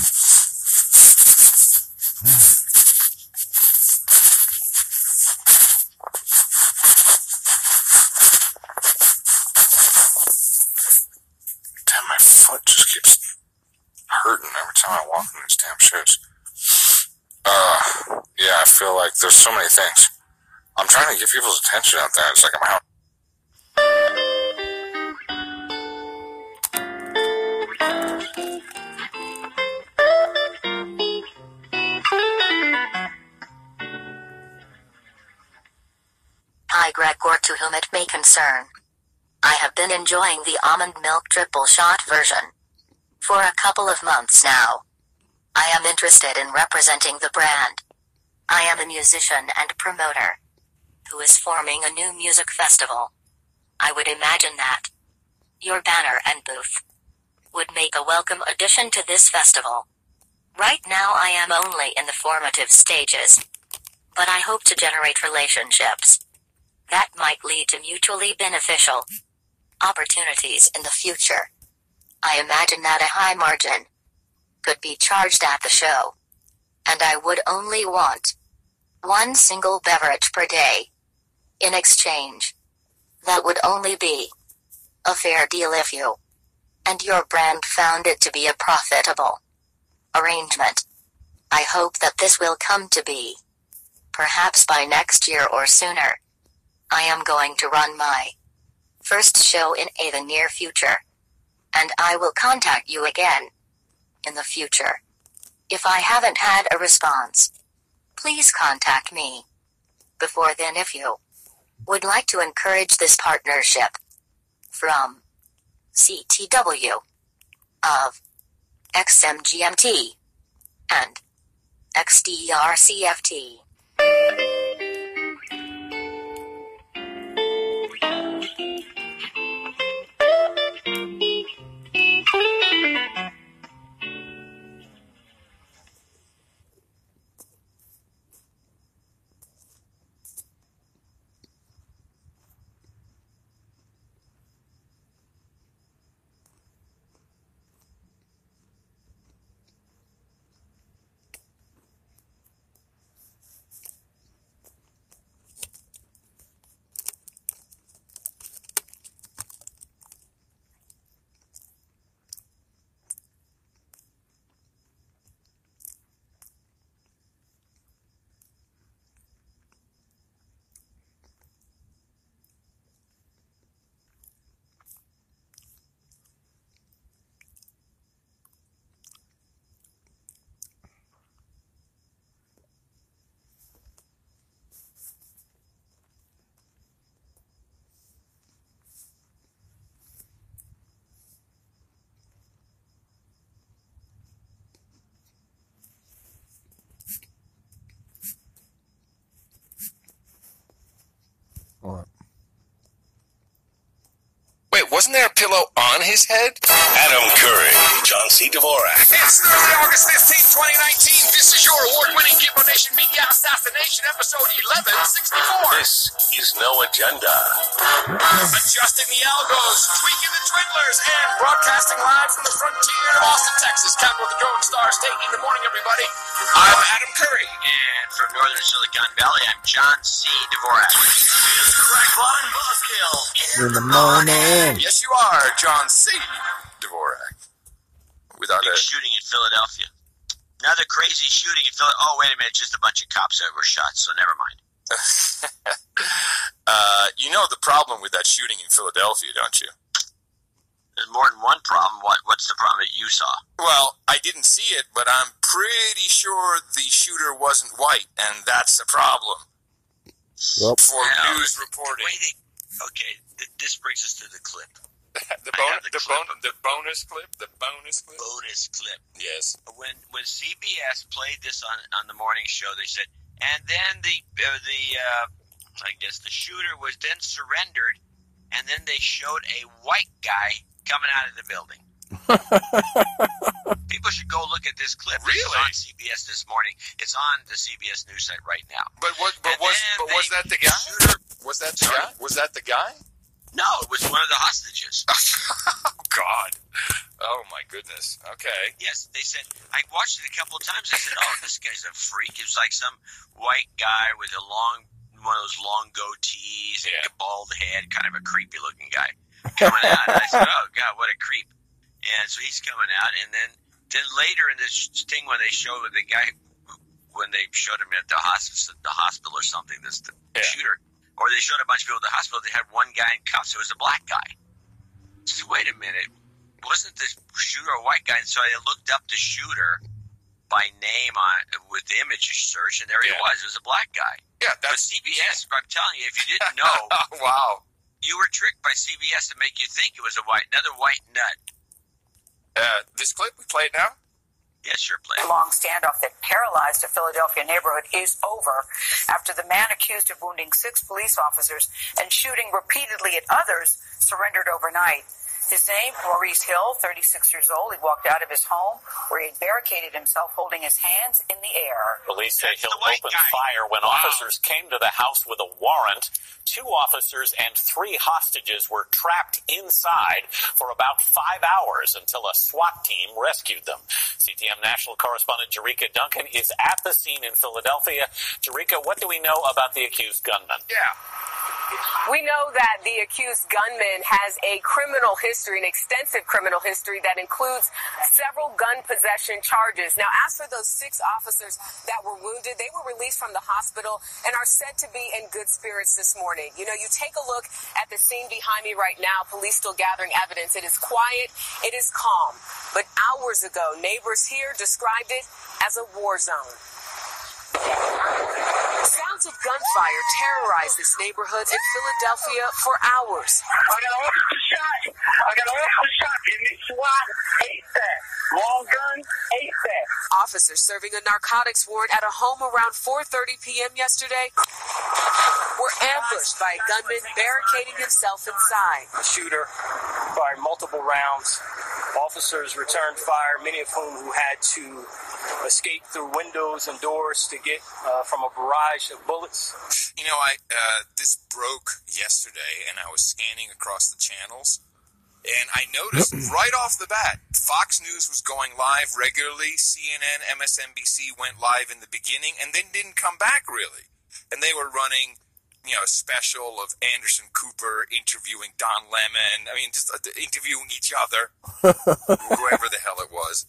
Damn, my foot just keeps hurting every time I walk in these damn shoes. Uh, yeah, I feel like there's so many things. I'm trying to get people's attention out there. It's like I'm out. Enjoying the almond milk triple shot version. For a couple of months now. I am interested in representing the brand. I am a musician and promoter. Who is forming a new music festival. I would imagine that. Your banner and booth. Would make a welcome addition to this festival. Right now I am only in the formative stages. But I hope to generate relationships that might lead to mutually beneficial opportunities in the future. I imagine that a high margin could be charged at the show. And I would only want one single beverage per day. In exchange, that would only be a fair deal if you and your brand found it to be a profitable arrangement. I hope that this will come to be. Perhaps by next year or sooner. I am going to run my first show in a the near future. And I will contact you again in the future. If I haven't had a response. please contact me. Before then, if you would like to encourage this partnership from CTW of XMGMT and XDRCFT. Wasn't there a pillow on his head? Adam Curry, John C. Dvorak. It's Thursday, August 15th, 2019. This is your award-winning Gitmo Nation Media Assassination episode 1164. This is No Agenda. Adjusting the algos, tweaking the twiddlers, and broadcasting live from the frontier of Austin, Texas. Capital of the Drone Star State. In the morning, everybody. I'm Adam Curry. And from northern Silicon Valley, I'm John C. Dvorak. It's Crackpot and Buzzkill. In the morning. Yes, you are, John C. Dvorak. Without Big a shooting in Philadelphia. Another crazy shooting in Philadelphia. Oh, wait a minute. Just a bunch of cops that were shot, so never mind. uh, you know the problem with that shooting in Philadelphia, don't you? There's more than one problem. What, what's the problem that you saw? Well, I didn't see it, but I'm pretty sure the shooter wasn't white, and that's a problem Well, for Yeah. news reporting. way they, okay, th- this brings us to the clip. the, I have the the, clip bon- the bonus clip, the bonus clip. Bonus clip. Yes. When when CBS played this on on the morning show, they said, and then the uh, the uh, I guess the shooter was then surrendered, and then they showed a white guy coming out of the building. People should go look at this clip. Really? on CBS this morning. It's on the CBS news site right now. But what? But was? But was that the guy? Shooter, Was that the guy? Was that the guy? no, it was one of the hostages. oh God. Oh my goodness. Okay. Yes, they said. I watched it a couple of times. I said, "Oh, this guy's a freak." It was like some white guy with a long, one of those long goatees and Yeah. a bald head, kind of a creepy looking guy coming out. And I said, "Oh God, what a creep!" And so he's coming out, and then then later in this thing when they showed the guy when they showed him at the hospital, the hospital or something, this the Yeah. shooter, or they showed a bunch of people at the hospital. They had one guy in cuffs. It was a black guy. I said, wait a minute, wasn't the shooter a white guy? And so I looked up the shooter by name on with the image search, and there he Yeah. was. It was a black guy. Yeah. But That's. CBS, I'm telling you, if you didn't know, wow. You were tricked by CBS to make you think it was a white, another white nut. Uh, this clip we play it now. Yes, sure, play. The long standoff that paralyzed a Philadelphia neighborhood is over after the man accused of wounding six police officers and shooting repeatedly at others surrendered overnight. His name, Maurice Hill, 36 years old. He walked out of his home where he had barricaded himself holding his hands in the air. Police say That's Hill the opened guy. fire when officers came to the house with a warrant. Two officers and three hostages were trapped inside for about five hours until a SWAT team rescued them. CTM national correspondent Jericka Duncan is at the scene in Philadelphia. Jericka, what do we know about the accused gunman? Yeah. We know that the accused gunman has a criminal history, an extensive criminal history that includes several gun possession charges. Now, as for those six officers that were wounded, they were released from the hospital and are said to be in good spirits this morning. You know, you take a look at the scene behind me right now, police still gathering evidence. It is quiet, it is calm. But hours ago, neighbors here described it as a war zone. Sounds of gunfire terrorized this neighborhood in Philadelphia for hours. I got an officer shot. I got an officer shot in this SWAT ASAP. Long gun ASAP. Officers serving a narcotics warrant at a home around 4:30 p.m. yesterday were ambushed by a gunman barricading himself inside. The shooter fired multiple rounds. Officers returned fire, many of whom who had to escape through windows and doors to get uh, from a of bullets. You know, I uh, this broke yesterday, and I was scanning across the channels, and I noticed right off the bat, Fox News was going live regularly. CNN, MSNBC went live in the beginning, and then didn't come back really. And they were running, you know, a special of Anderson Cooper interviewing Don Lemon. I mean, just uh, interviewing each other, whoever the hell it was.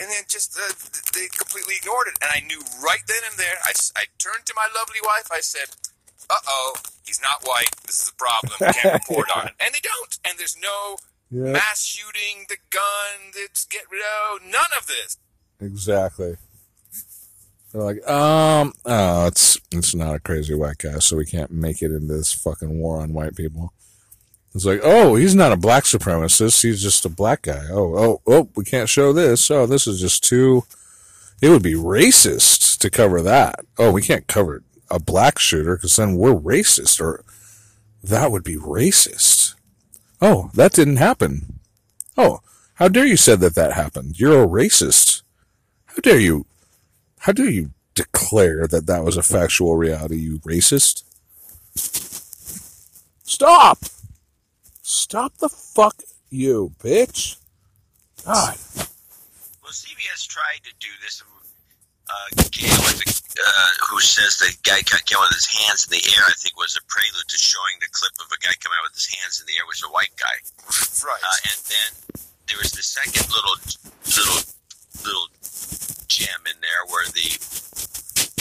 And then just uh, they completely ignored it, and I knew right then and there. I, I turned to my lovely wife. I said, "Uh oh, he's not white. This is a problem. We can't report on it." And they don't. And there's no Yep. mass shooting, the gun, that's get rid of none of this. Exactly. They're like, um, oh, it's it's not a crazy white guy, so we can't make it into this fucking war on white people. It's like, oh, he's not a black supremacist. He's just a black guy. Oh, oh, oh, we can't show this. Oh, this is just too. It would be racist to cover that. Oh, we can't cover a black shooter because then we're racist, or that would be racist. Oh, that didn't happen. Oh, how dare you said that that happened? You're a racist. How dare you? How dare you declare that that was a factual reality? You racist. Stop. Stop the fuck you, bitch. God. Well, CBS tried to do this. Uh, Gayle, uh, who says the guy came with his hands in the air, I think was a prelude to showing the clip of a guy coming out with his hands in the air was a white guy. Right. Uh, and then there was the second little little little gem in there where the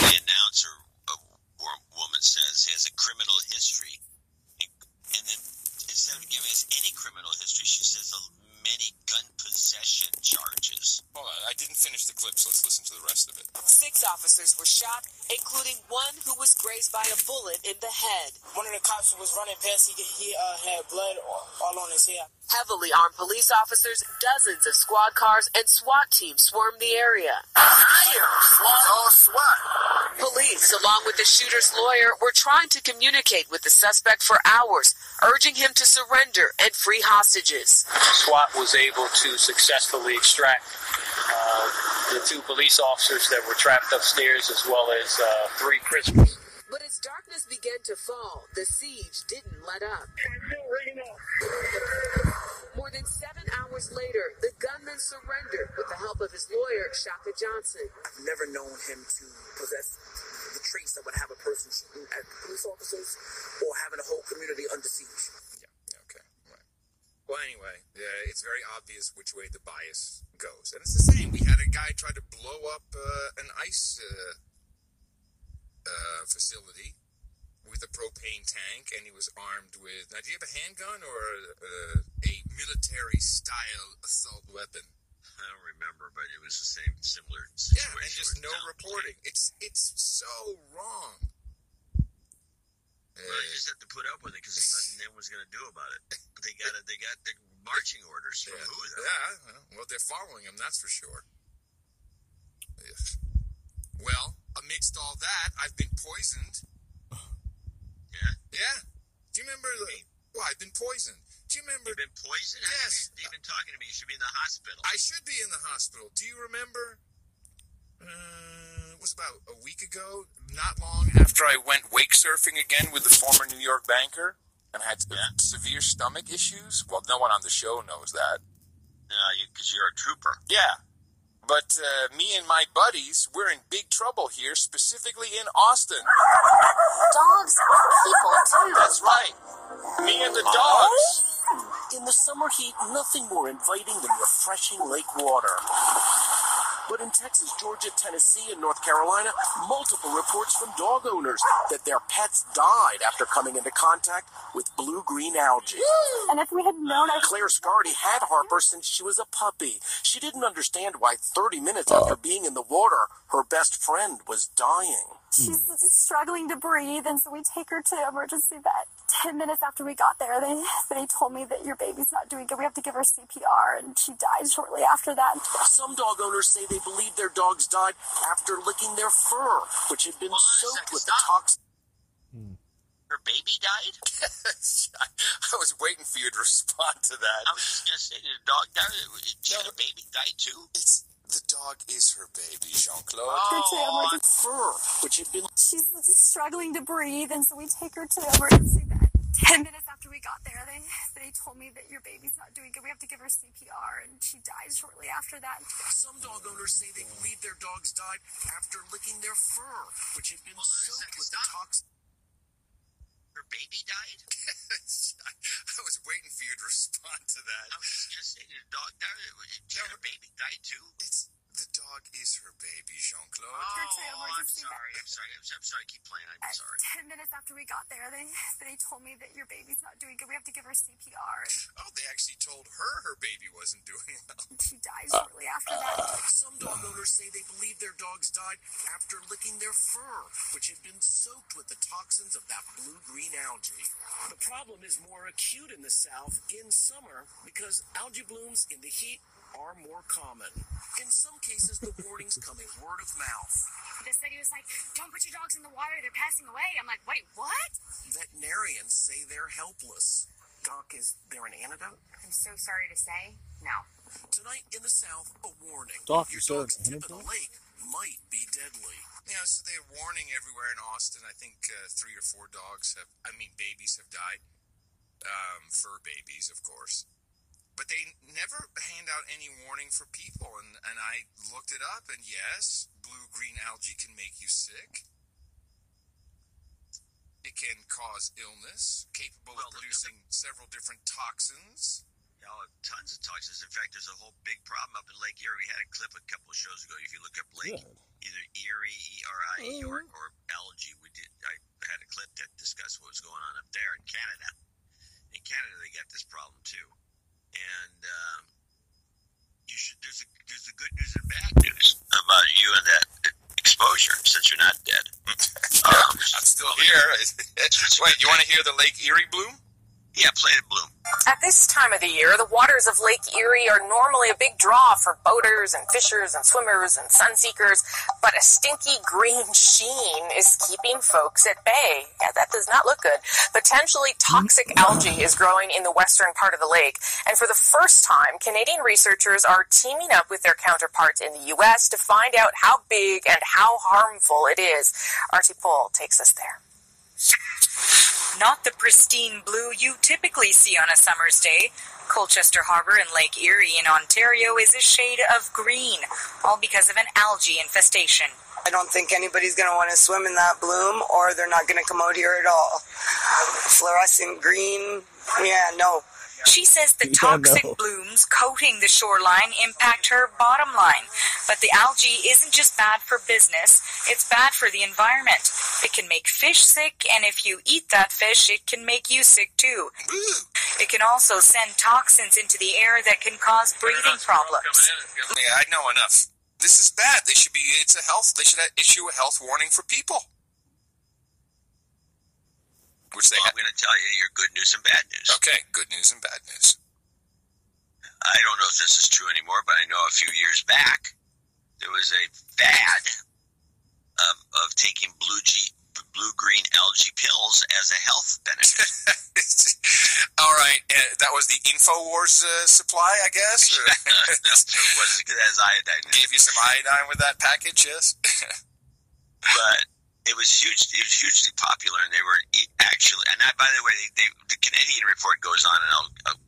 the announcer uh, woman says he has a criminal history, and, and then instead of giving us any criminal history, she says many gun possession charges. Hold on, I didn't finish the clip, so let's listen to the rest of it. Six officers were shot, including one who was grazed by a bullet in the head. One of the cops who was running past, he, he uh, had blood all, all on his hair. Heavily armed police officers, dozens of squad cars, and SWAT teams swarmed the area. Fire, SWAT, Police, along with the shooter's lawyer, were trying to communicate with the suspect for hours, urging him to surrender and free hostages. SWAT was able to successfully extract uh, the two police officers that were trapped upstairs, as well as uh, three prisoners. But as darkness began to fall, the siege didn't let up. More than seven hours later, the gunman surrendered with the help of his lawyer, Shaka Johnson. I've never known him to possess the traits that would have a person shooting at police officers or having a whole community under siege. Well, anyway, uh, it's very obvious which way the bias goes, and it's the same. We had a guy try to blow up uh, an ice uh, uh, facility with a propane tank, and he was armed with. Now, do you have a handgun or uh, a military-style assault weapon? I don't remember, but it was the same, similar Yeah, and just no reporting. It's it's so wrong. Well, you just have to put up with it because there's nothing anyone's going to do about it. They got it. They got the marching orders from Yeah, who? though? yeah, well, they're following him, that's for sure. Well, amidst all that, I've been poisoned. Yeah. Yeah. Do you remember the? Well, I've been poisoned. Do you remember? You've been poisoned. Yes. You've been talking to me. You should be in the hospital. I should be in the hospital. Do you remember? Uh, it was about a week ago, not long after I went wake surfing again with the former New York banker and had severe stomach issues. Well, no one on the show knows that. Uh, because you, are a trooper. Yeah. But uh, me and my buddies, we're in big trouble here, specifically in Austin. Dogs, people too. That's right. Me and the dogs. In the summer heat, nothing more inviting than refreshing lake water. But in Texas, Georgia, Tennessee, and North Carolina, multiple reports from dog owners that their pets died after coming into contact with blue green algae. And if we had known, I Claire Scardy had Harper since she was a puppy. She didn't understand why 30 minutes after oh. being in the water, her best friend was dying. She's hmm. struggling to breathe, and so we take her to emergency vet. Ten minutes after we got there, they they told me that your baby's not doing good. We have to give her CPR, and she died shortly after that. Some dog owners say they believe their dogs died after licking their fur, which had been soaked with the toxin. Hmm. Her baby died? I was waiting for you to respond to that. I was just gonna say, did the dog die? Did her baby die too? It's the dog is her baby, Jean Claude. Oh, fur, which had been She's struggling to breathe, and so we take her to emergency vet. Ten minutes after we got there, they they told me that your baby's not doing good. We have to give her CPR, and she died shortly after that. Some dog owners say they believe their dogs died after licking their fur, which had been soaked with the toxin. Baby died? I was waiting for you to respond to that. I was just gonna say, did the dog died. Did her baby die too? It's the dog is her baby, Jean Claude. Oh, I'm sorry. I'm sorry. I'm, I'm sorry. Keep playing. I'm sorry. Ten minutes after we got there, they they told me that your baby's not doing good. We have to give her CPR, Oh, they actually told her her baby wasn't doing well. she died shortly after that. Some dog owners say they believe their dogs died after licking their fur, which had been soaked with the toxins of that blue-green algae. The problem is more acute in the South in summer because algae blooms in the heat are more common. In some cases, the warnings come in word of mouth. The city was like, don't put your dogs in the water, they're passing away. I'm like, wait, what? Veterinarians say they're helpless. Doc, is there an antidote? I'm so sorry to say, no. Tonight in the South, a warning. Doc, Your is there dog's an tip of the lake might be deadly. Yeah, so they're warning everywhere in Austin. I think uh, three or four dogs have, I mean, babies have died. Um, fur babies, of course. But they never hand out any warning for people. And, and I looked it up, and yes, blue green algae can make you sick. It can cause illness, capable of producing several different toxins. Yeah, oh, tons of toxins. In fact, there's a whole big problem up in Lake Erie. We had a clip a couple of shows ago. If you look up Lake either Erie, E R I E, or, mm-hmm. or algae, we did. I had a clip that discussed what was going on up there in Canada. In Canada, they got this problem too, and um, you should. There's a there's a good news and bad news about you and that exposure, since you're not dead. um, I'm still here. Wait, you want to hear the Lake Erie bloom? Yeah, play it, Bloom. At this time of the year, the waters of Lake Erie are normally a big draw for boaters and fishers and swimmers and sunseekers, but a stinky green sheen is keeping folks at bay. Yeah, that does not look good. Potentially toxic mm-hmm. algae is growing in the western part of the lake, and for the first time, Canadian researchers are teaming up with their counterparts in the U.S. to find out how big and how harmful it is. Artie Pole takes us there. Not the pristine blue you typically see on a summer's day. Colchester Harbour in Lake Erie in Ontario is a shade of green, all because of an algae infestation. I don't think anybody's going to want to swim in that bloom or they're not going to come out here at all. Fluorescent green, yeah, no. She says the Yeah, toxic no. blooms coating the shoreline impact her bottom line. But the algae isn't just bad for business, it's bad for the environment. It can make fish sick, and if you eat that fish, it can make you sick too. It can also send toxins into the air that can cause breathing problems. Yeah, I know enough. This is bad. They should be. It's a health. They should issue a health warning for people. Which they Well, I'm going to tell you your good news and bad news. Okay, good news and bad news. I don't know if this is true anymore, but I know a few years back there was a fad of, of taking blue G, blue green algae pills as a health benefit. All right, uh, that was the Infowars uh, supply, I guess. Or- it was it has iodine. Gave you some iodine with that package, yes. but it was huge. It was hugely popular, and they were actually. And I, by the way, they, the Canadian report goes on, and I'll, I'll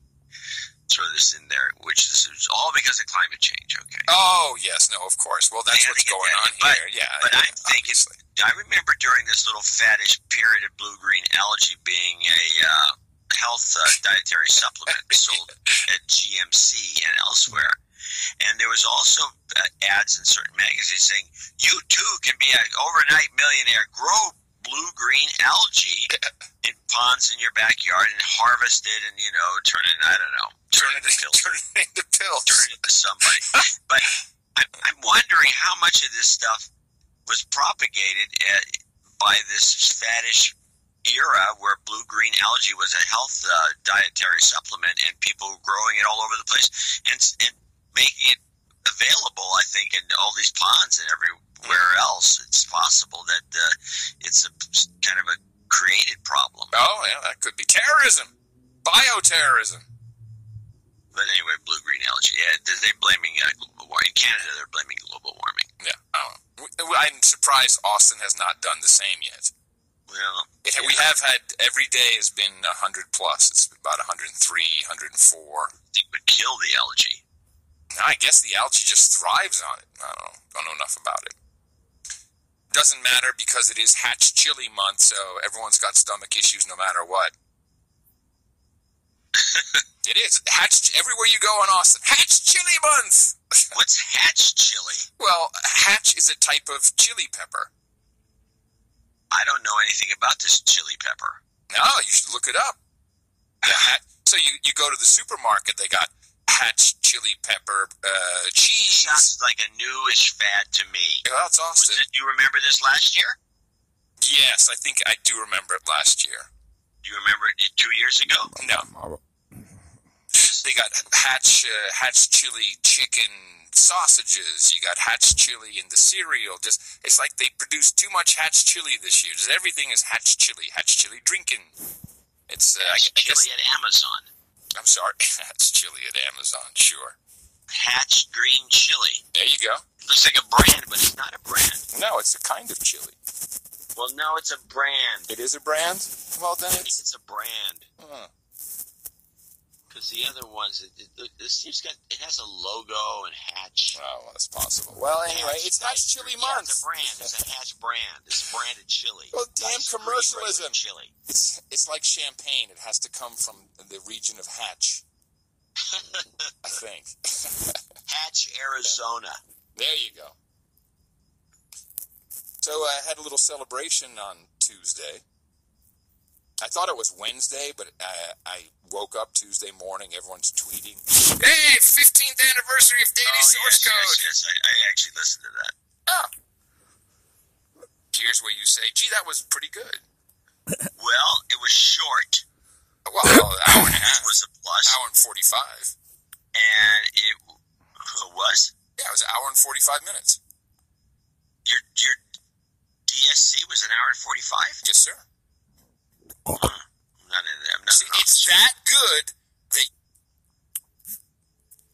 throw this in there, which is it's all because of climate change. Okay. oh yes, no, of course. Well, that's what's going on But, here. Yeah, but I'm thinking. I remember during this little faddish period of blue green algae being a uh, health uh, dietary supplement sold at GNC and elsewhere. And there was also uh, ads in certain magazines saying, "You too can be an overnight millionaire. Grow blue green algae in ponds in your backyard and harvest it, and you know, turn it. I don't know, turn, it into pills. Turn it into pills. Turn it into somebody. but I'm, I'm wondering how much of this stuff was propagated uh, by this faddish era where blue green algae was a health uh, dietary supplement and people were growing it all over the place and, and making it available i think in all these ponds and everywhere else it's possible that uh, it's a kind of a created problem Oh, yeah, that could be terrorism, bioterrorism. but anyway blue green algae yeah they're blaming uh, global warming in canada they're blaming global warming Yeah, oh. I'm surprised Austin has not done the same yet. Well It, We have had every day has been 100 plus. It's about 103, 104. it would kill the algae I guess the algae just thrives on it. I don't know. Don't know enough about it. Doesn't matter because it is Hatch Chili month, so everyone's got stomach issues no matter what. it is Hatch everywhere you go in Austin. Hatch Chili month. what's hatch chili Well, Hatch is a type of chili pepper. I don't know anything about this chili pepper No, you should look it up. Hat, so you, you go to the supermarket, they got Hatch chili pepper uh, cheese. sounds like a newish fad to me Well, that's Was Austin. it, you remember this last year Yes, I think I do remember it last year. do you remember it two years ago No, they got Hatch uh, Hatch chili chicken sausages. You got Hatch chili in the cereal. Just it's like they produced too much Hatch chili this year. Just everything is Hatch chili. Hatch chili drinking. It's uh, Hatch I guess chili at amazon I'm sorry. Hatch chili at Amazon. Sure. hatch green chili There you go. looks like a brand but it's not a brand No, it's a kind of chili. well no it's a brand It is a brand. Well, then it's. it's a brand Huh. Because the other ones it, it, this it's got it has a logo and hatch Oh, well, that's possible. Well, anyway, Hatch it's Hatch chili yeah, month. it's a brand it's a hatch brand it's branded chili Well, damn Nice commercialism. chili It's it's like champagne. It has to come from the region of Hatch. I think. hatch arizona There you go. So I had a little celebration on Tuesday. I thought it was Wednesday, but I, I woke up Tuesday morning. Everyone's tweeting, "Hey, 15th anniversary of Daily oh, Source yes, Code." yes, yes. I, I actually listened to that Oh. Here's where you say, "Gee, that was pretty good." well it was short Well, an hour and a half, was a plus hour and 45. and it was Yeah, it was an hour and 45 minutes. your your DSC was an hour and forty five. Yes, sir. I'm not in. I'm not. See, it's that good. They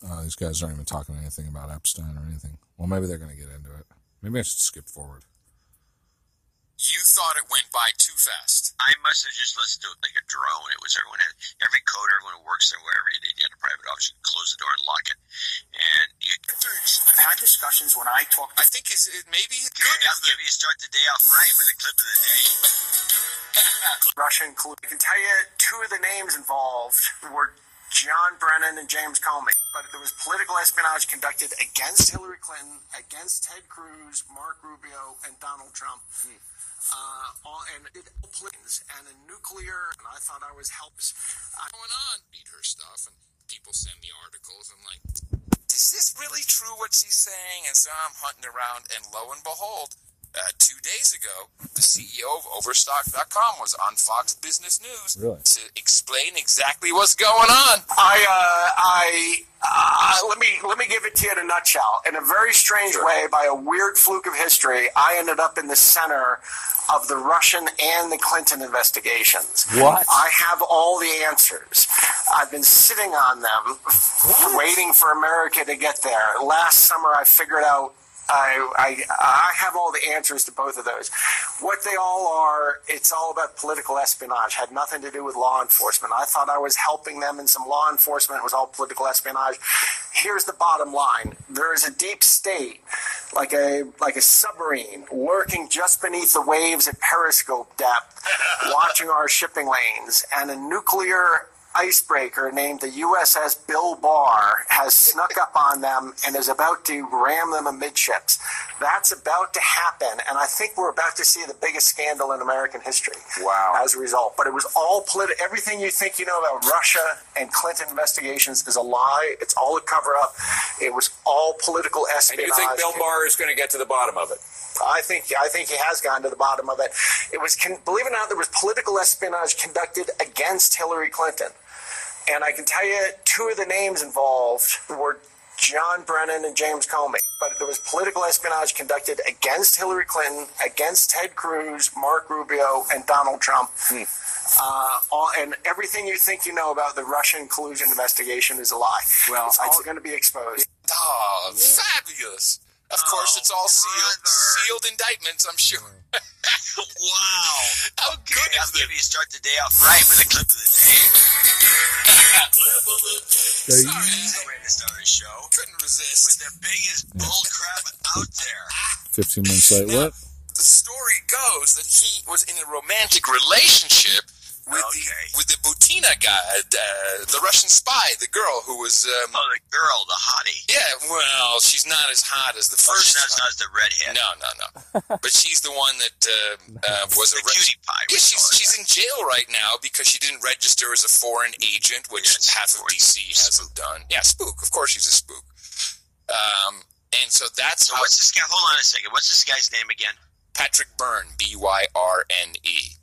Uh, these guys aren't even talking anything about Epstein or anything. Well, maybe they're going to get into it. Maybe I should skip forward. You thought it went by too fast. I must have just listened to it like a drone. It was everyone had every coder, everyone who works there, wherever you did, you had a private office. You could close the door and lock it, and you. I've had discussions when I talk I think is it maybe it's Good. good. I'll give you start the day off right with a clip of the day. Russian collusion. I can tell you two of the names involved were John Brennan and James Comey. But there was political espionage conducted against Hillary Clinton, against Ted Cruz, Mark Rubio, and Donald Trump. Hmm. Uh, all, and it planes and a nuclear. And I thought I was helps. I, going on? Read her stuff, and people send me articles. I'm like, is this really true what she's saying? And so I'm hunting around, and lo and behold, uh, two days ago, the CEO of Overstock.com was on Fox Business News Really? to explain exactly what's going on. I, uh, I, uh, let me let me give it to you in a nutshell. In a very strange way, by a weird fluke of history, I ended up in the center of the Russian and the Clinton investigations. What? I have all the answers. I've been sitting on them, waiting for America to get there. Last summer, I figured out. I, I I have all the answers to both of those. What they all are, it's all about political espionage. Had nothing to do with law enforcement. I thought I was helping them in some law enforcement. It was all political espionage. Here's the bottom line: there is a deep state, like a like a submarine, lurking just beneath the waves at periscope depth, watching our shipping lanes, and a nuclear icebreaker named the USS Bill Barr has snuck up on them and is about to ram them amidships. That's about to happen, and I think we're about to see the biggest scandal in American history. Wow. As a result, but it was all political. Everything you think you know about Russia and Clinton investigations is a lie. It's all a cover up. It was all political espionage. And you think Bill Barr is going to get to the bottom of it? I think I think he has gone to the bottom of it. It was, believe it or not, there was political espionage conducted against Hillary Clinton, and I can tell you, two of the names involved were John Brennan and James Comey. But there was political espionage conducted against Hillary Clinton, against Ted Cruz, Mark Rubio, and Donald Trump. Uh, all, and everything you think you know about the Russian collusion investigation is a lie. Well, it's all going to be exposed. Oh, fabulous. Of course, it's all sealed, oh, sealed indictments, I'm sure. wow. How good I'll give you start the day off right with a clip of the day. Sorry, that's the way to start a show. Couldn't resist. With the biggest bull crap out there. 15 minutes late. What? The story goes that he was in a romantic relationship with the with the Butina guy, uh, the Russian spy, the girl who was. Um, oh, the girl, the hottie. Yeah, well, she's not as hot as the Oh, first. she's not, not the redhead. No, no, no. but she's the one that uh, uh, was a cutie pie. Yeah, she's she's in jail right now because she didn't register as a foreign agent, which half of DC hasn't done. Yeah, spook. Of course, she's a spook. Um, and so that's So how what's this guy? Hold on a second. What's this guy's name again? Patrick Byrne, B Y R N E.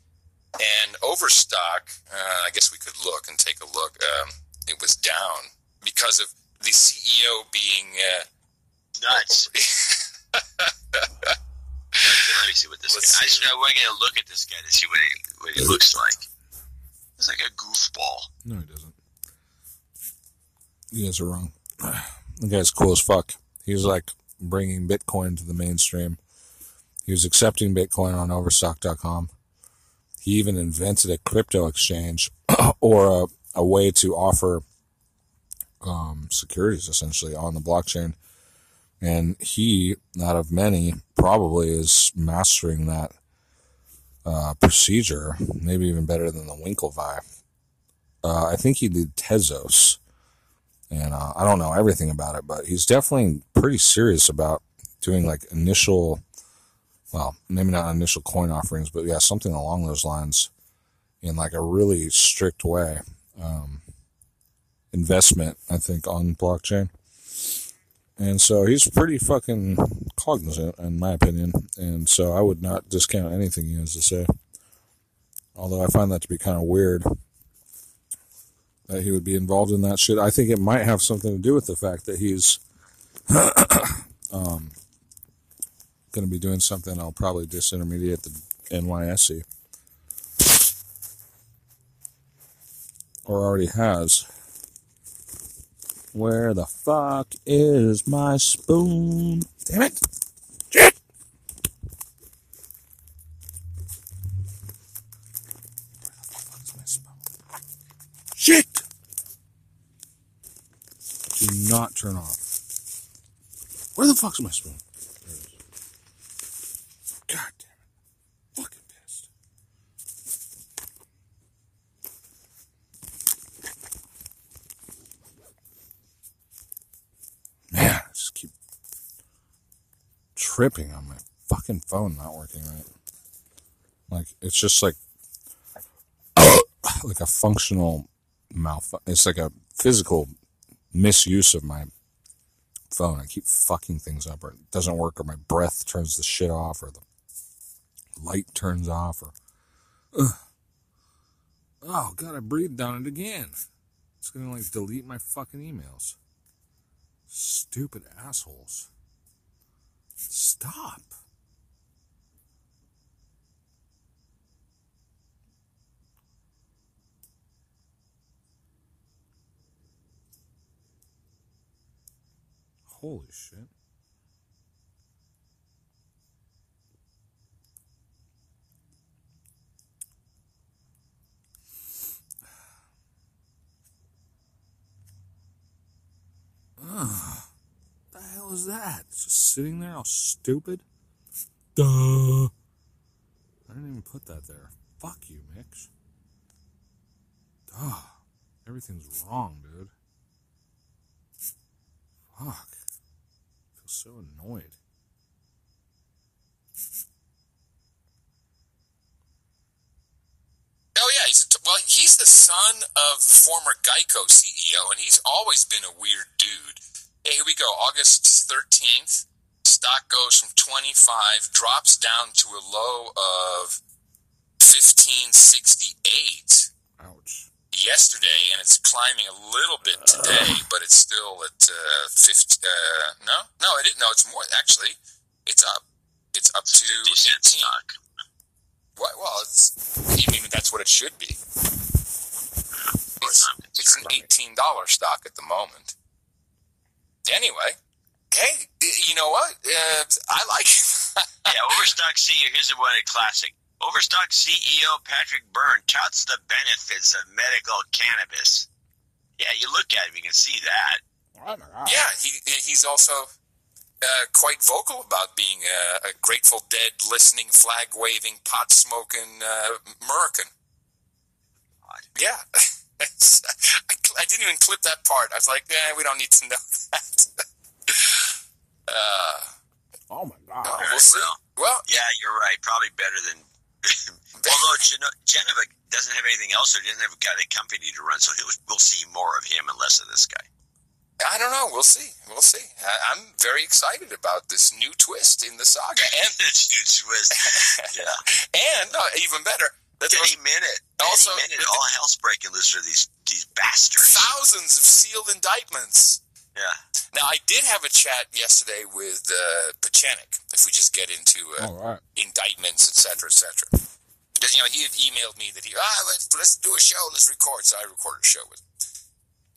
And Overstock, uh, I guess we could look and take a look. Um, it was down because of the CEO being uh, nuts. Okay, let me see what this Let's guy. I see. just I want to get a look at this guy to see what he what he looks like. He's like a goofball. No, he doesn't. You guys are wrong. The guy's cool as fuck. He's like bringing Bitcoin to the mainstream. He was accepting Bitcoin on Overstock.com. He even invented a crypto exchange or a, a way to offer um, securities essentially on the blockchain. And he, out of many, probably is mastering that uh, procedure, maybe even better than the Winklevi. Uh, I think he did tZERO, and uh, I don't know everything about it, but he's definitely pretty serious about doing like initial, well, maybe not initial coin offerings, but yeah, something along those lines, in like a really strict way. Um, investment, I think, on blockchain. And so he's pretty fucking cognizant, in my opinion. And so I would not discount anything he has to say. Although I find that to be kind of weird that he would be involved in that shit. I think it might have something to do with the fact that he's um, going to be doing something I'll probably disintermediate the NYSE. Or already has. Where the fuck is my spoon? Damn it! Shit! Shit! Do not turn off. Where the fuck's my spoon? Man, I just keep tripping on my fucking phone not working right. Like, it's just like, like a functional mouth. It's like a physical misuse of my phone. I keep fucking things up, or it doesn't work, or my breath turns the shit off, or the light turns off, or. Ugh. Oh god, I breathed on it again. It's gonna like delete my fucking emails. Stupid assholes. Stop. Holy shit. Ugh. the hell is that? It's just sitting there all stupid? Duh. I didn't even put that there. Fuck you, Mix. Duh. Everything's wrong, dude. Fuck. I feel so annoyed. Oh yeah, he's a t- well. He's the son of the former Geico CEO, and he's always been a weird dude. Hey, here we go. August thirteenth, stock goes from twenty five, drops down to a low of fifteen sixty eight. Ouch. Yesterday, and it's climbing a little bit today, but it's still at uh, fifty. Uh, no, no, it didn't. No, it's more actually. It's up. It's up to eighteen. What? Well, it's. I mean, that's what it should be. It's, it's an eighteen dollar stock at the moment. Anyway, hey, you know what? Uh, I like. it. yeah, Overstock CEO. Here's a one a classic. Overstock CEO Patrick Byrne touts the benefits of medical cannabis. Yeah, you look at him, you can see that. Yeah, he he's also uh, quite vocal about being a, a Grateful Dead listening, flag waving, pot smoking uh, American. Yeah. It's- I, I didn't even clip that part. I was like, eh, we don't need to know that. uh, oh my god. Oh, we'll see. Well, yeah, you're right. Probably better than. Although Geno- Geneva doesn't have anything else, or doesn't have got a company to run, so he'll, we'll see more of him and less of this guy. I don't know. We'll see. We'll see. I, I'm very excited about this new twist in the saga, and this new twist. Yeah, and no, even better. Any minute, Also- any minute, all hell's breaking loose for these these bastards. thousands of sealed indictments. Yeah. Now, I did have a chat yesterday with uh, Pieczenik, if we just get into uh, All right. indictments, et cetera, et cetera. Because, you know, he had emailed me that he, ah, let's, let's do a show, let's record. So I recorded a show with him.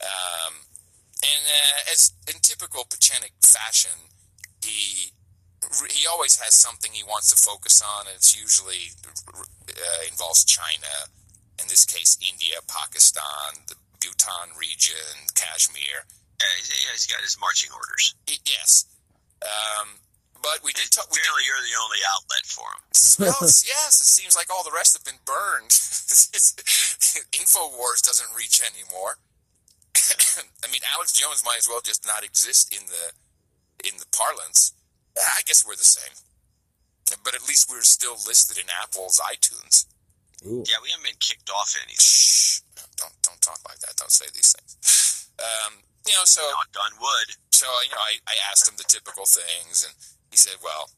Um, and uh, as in typical Pieczenik fashion, he he always has something he wants to focus on, and it's usually uh, involves China, in this case, India, Pakistan, the Bhutan region, Kashmir. Yeah, yeah, he's got his marching orders. Y- Yes. Um, but we did talk. We did, Apparently, you're the only outlet for him. well, it's- yes, it seems like all the rest have been burned. Infowars doesn't reach anymore. I mean, Alex Jones might as well just not exist in the in the parlance. I guess we're the same, but at least we're still listed in Apple's iTunes. Yeah, we haven't been kicked off any. Shh! Don't don't talk like that. Don't say these things. Um, you know, so Knock on wood. so you know, I, I asked him the typical things, and he said, "Well,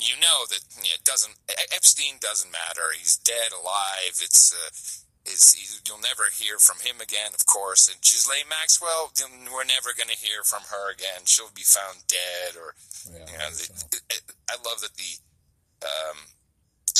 you know that yeah, it doesn't Epstein doesn't matter. He's dead, alive. It's uh, is he, you'll never hear from him again, of course. And Ghislaine Maxwell, we're never going to hear from her again. She'll be found dead, or you know, the, I love that the um,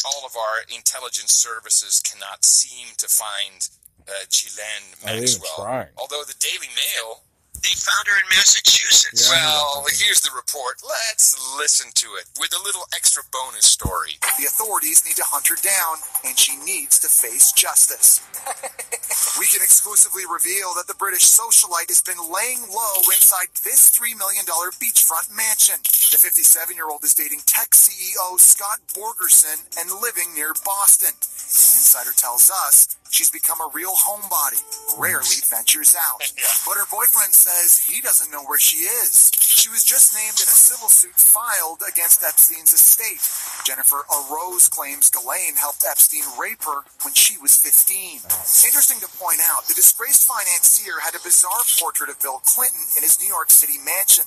all of our intelligence services cannot seem to find uh, Ghislaine Are they even Maxwell. trying? Although the Daily Mail They found her in Massachusetts. well, here's the report. Let's listen to it with a little extra bonus story. The authorities need to hunt her down, and she needs to face justice. we can exclusively reveal that the British socialite has been laying low inside this $3 million beachfront mansion. The 57 year old is dating tech CEO Scott Borgerson and living near Boston. An insider tells us she's become a real homebody, rarely ventures out. But her boyfriend says he doesn't know where she is. She was just named in a civil suit filed against Epstein's estate. Jennifer Araoz claims Ghislaine helped Epstein rape her when she was 15. Interesting to point out, the disgraced financier had a bizarre portrait of Bill Clinton in his New York City mansion.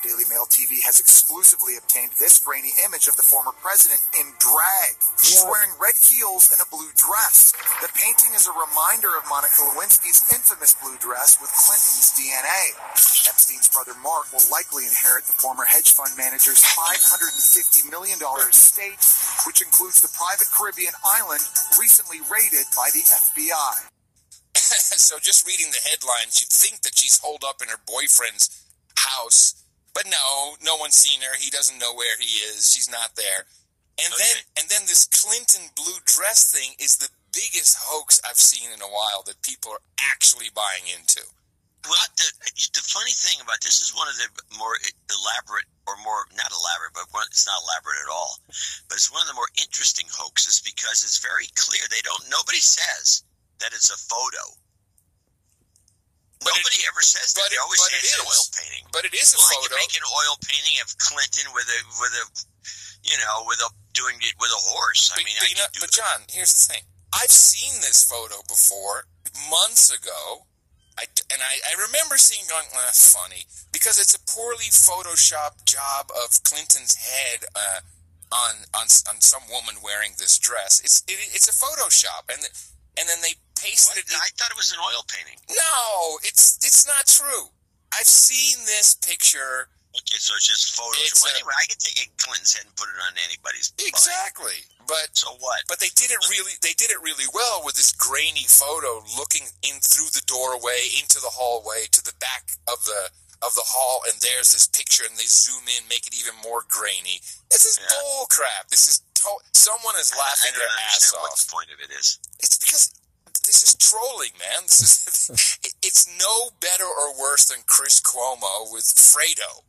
Daily Mail TV has exclusively obtained this grainy image of the former president in drag. She's wearing red heels and a blue dress. The painting is a reminder of Monica Lewinsky's infamous blue dress with Clinton's DNA. Epstein's brother Mark will likely inherit the former hedge fund manager's $550 million estate, which includes the private Caribbean island recently raided by the FBI. so just reading the headlines, you'd think that she's holed up in her boyfriend's house, but no, no one's seen her. He doesn't know where he is. She's not there. And then, and then this Clinton blue dress thing is the biggest hoax I've seen in a while that people are actually buying into. Well, the, the funny thing about this is one of the more elaborate, or more not elaborate, but one, it's not elaborate at all. But it's one of the more interesting hoaxes because it's very clear. They don't. Nobody says that it's a photo. Nobody ever says that. But they it- always but say it it's an oil painting. But it is a well, photo. can make an oil painting of Clinton with a with a you know with a doing it with a horse. I mean, But, I you know, but John, here's the thing. I've seen this photo before months ago. I, and I, I remember seeing going, that's funny because it's a poorly photoshopped job of Clinton's head uh, on on on some woman wearing this dress. It's it, it's a Photoshop, and and then they pasted it. I thought it was an oil painting. No, it's it's not true. I've seen this picture. Okay, so it's just photos. It's well, a- anyway, I could take a Clinton's head and put it on anybody's. body. Exactly, but so what? But they did it really. They did it really well with this grainy photo, looking in through the doorway into the hallway to the back of the of the hall, and there's this picture, and they zoom in, make it even more grainy. This is bull crap. This is to- someone is laughing I don't their ass understand what off. the point of it is. It's because this is trolling, man. This is it's no better or worse than Chris Cuomo with Fredo.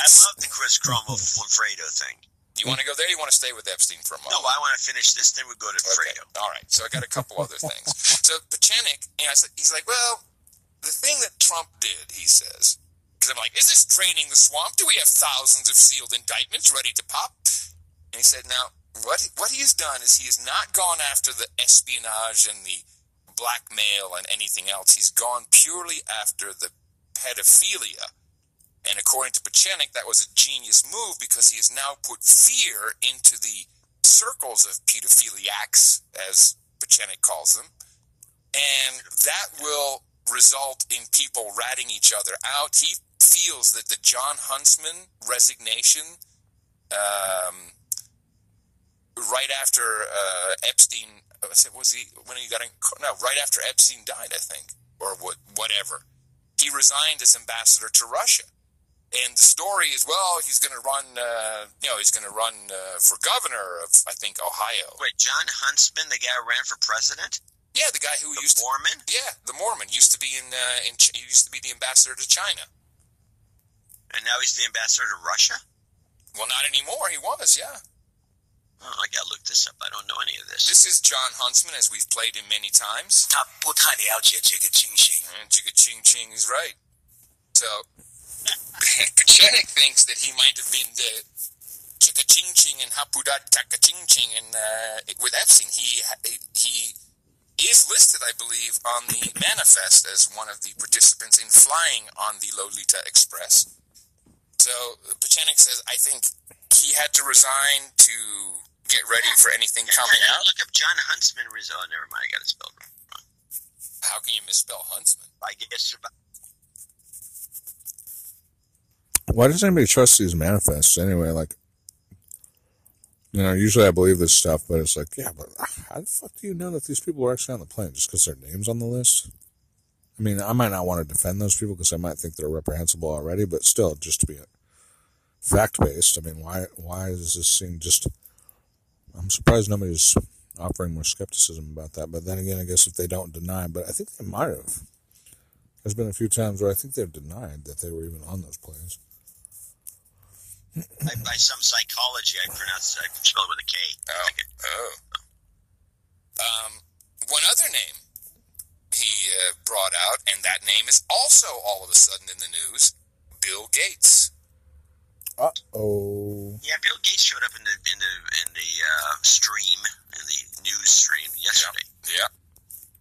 I love the Chris Cuomo mm-hmm. Fredo thing. You want to go there? You want to stay with Epstein for a moment? No. I want to finish this, then we go to Fredo. All right. So I got a couple other things. So Pieczenik, you know, he's like, well, the thing that Trump did, he says, because I'm like, is this draining the swamp? Do we have thousands of sealed indictments ready to pop? And he said, now, what what he's done is he has not gone after the espionage and the blackmail and anything else. He's gone purely after the pedophilia. And according to Pieczenik, that was a genius move because he has now put fear into the circles of pedophiliacs, as Pieczenik calls them. And that will result in people ratting each other out. He feels that the Jon Huntsman resignation, um, right after uh, Epstein, was, was he when he got in? No, right after Epstein died, I think, or what, whatever. He resigned as ambassador to Russia and the story is well he's going to run uh, you know he's going to run uh, for governor of i think ohio wait jon huntsman the guy who ran for president yeah the guy who the used mormon to, yeah the mormon used to be in, uh, in he used to be the ambassador to china and now he's the ambassador to russia well not anymore he was yeah oh, I gotta look this up. I don't know any of this. This is Jon Huntsman, as we've played him many times. Top Ching Ching. Jigga Ching Ching is right. So Pieczenik thinks that he might have been the Chicka Ching Ching and Hapudat Taka Ching Ching and, uh, with Epstein. He, he is listed, I believe, on the manifest as one of the participants in flying on the Lolita Express. So, Pieczenik says, I think he had to resign to get ready for anything coming out. Look up Jon Huntsman. Res- Oh, never mind. I got it spelled wrong. How can you misspell Huntsman? I guess Why does anybody trust these manifests anyway? Like, you know, usually I believe this stuff, but it's like, yeah, but how the fuck do you know that these people are actually on the plane just because their name's on the list? I mean, I might not want to defend those people because I might think they're reprehensible already, but still, just to be fact based, I mean, why why is this scene just? I'm surprised nobody's offering more skepticism about that. But then again, I guess if they don't deny, but I think they might have. There's been a few times where I think they've denied that they were even on those planes. By, by some psychology. I pronounce I spell it with a K. Oh. Oh. Um, one other name he uh, brought out, and that name is also all of a sudden in the news Bill Gates. Uh oh. Yeah, Bill Gates showed up in the in the in the uh, stream in the news stream yesterday. Yeah.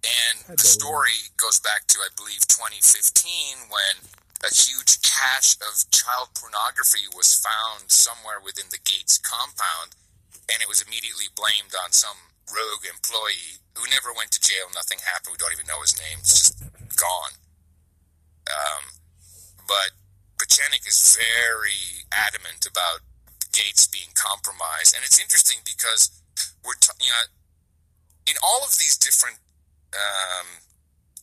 And the story goes back to, I believe, 2015 when a huge cache of child pornography was found somewhere within the Gates compound, and it was immediately blamed on some rogue employee who never went to jail. Nothing happened. We don't even know his name. It's just gone. Um, but Pieczenik is very adamant about Gates being compromised, and it's interesting because we're t- you know in all of these different um,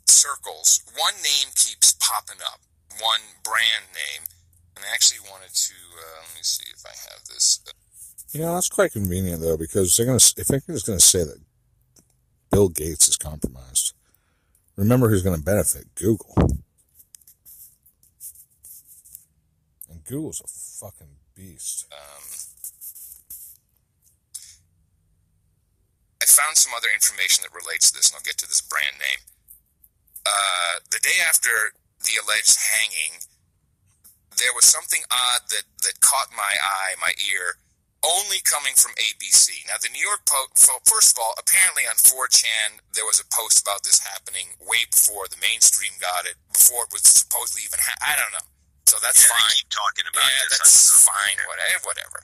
circles, one name keeps popping up, one brand name, and I actually wanted to uh, let me see if I have this. You know, that's quite convenient though, because they're gonna if they're gonna say that Bill Gates is compromised, remember who's gonna benefit? Google. And Google's a fucking beast. Um, I found some other information that relates to this, and I'll get to this brand name. Uh, the day after the alleged hanging, there was something odd that, that caught my eye, my ear, only coming from ABC. Now, the New York Post, first of all, apparently on 4chan, there was a post about this happening way before the mainstream got it, before it was supposedly even, ha- I don't know. So that's yeah, fine. Keep talking about yeah, this. that's fine. Whatever, whatever.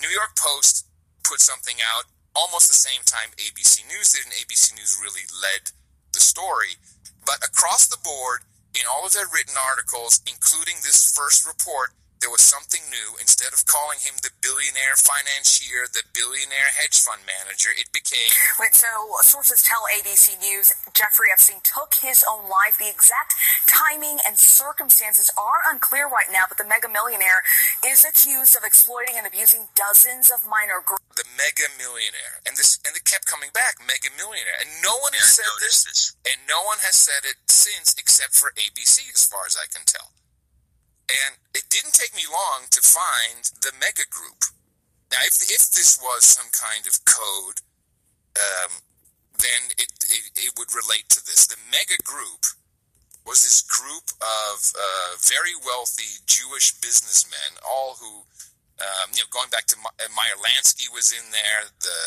New York Post put something out almost the same time ABC News did, and ABC News really led the story. But across the board, in all of their written articles, including this first report, there was something new. Instead of calling him the billionaire financier, the billionaire hedge fund manager, it became. Wait, so sources tell ABC News Jeffrey Epstein took his own life. The exact timing and circumstances are unclear right now, but the mega millionaire is accused of exploiting and abusing dozens of minor girls. The mega millionaire, and this, and it kept coming back, mega millionaire, and no one has said this, this, and no one has said it since, except for ABC, as far as I can tell. And it didn't take me long to find the mega group. Now, if, if this was some kind of code, um, then it, it, it, would relate to this. The mega group was this group of uh, very wealthy Jewish businessmen, all who, um, you know, going back to Meyer Lansky was in there, the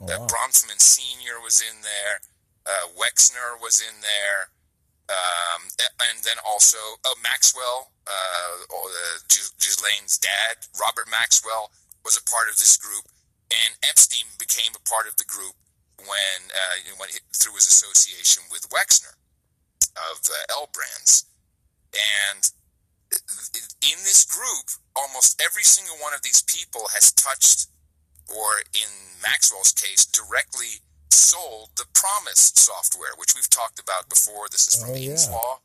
oh, wow. uh, Bronfman Sr. was in there, uh, Wexner was in there, um, and then also uh, Maxwell, uh, Ghislaine's dad, Robert Maxwell, was a part of this group, and Epstein became a part of the group when, uh, when through his association with Wexner of uh, L Brands, and in this group, almost every single one of these people has touched, or in Maxwell's case, directly sold the Promise software, which we've talked about before. This is from oh, Eames yeah. Law.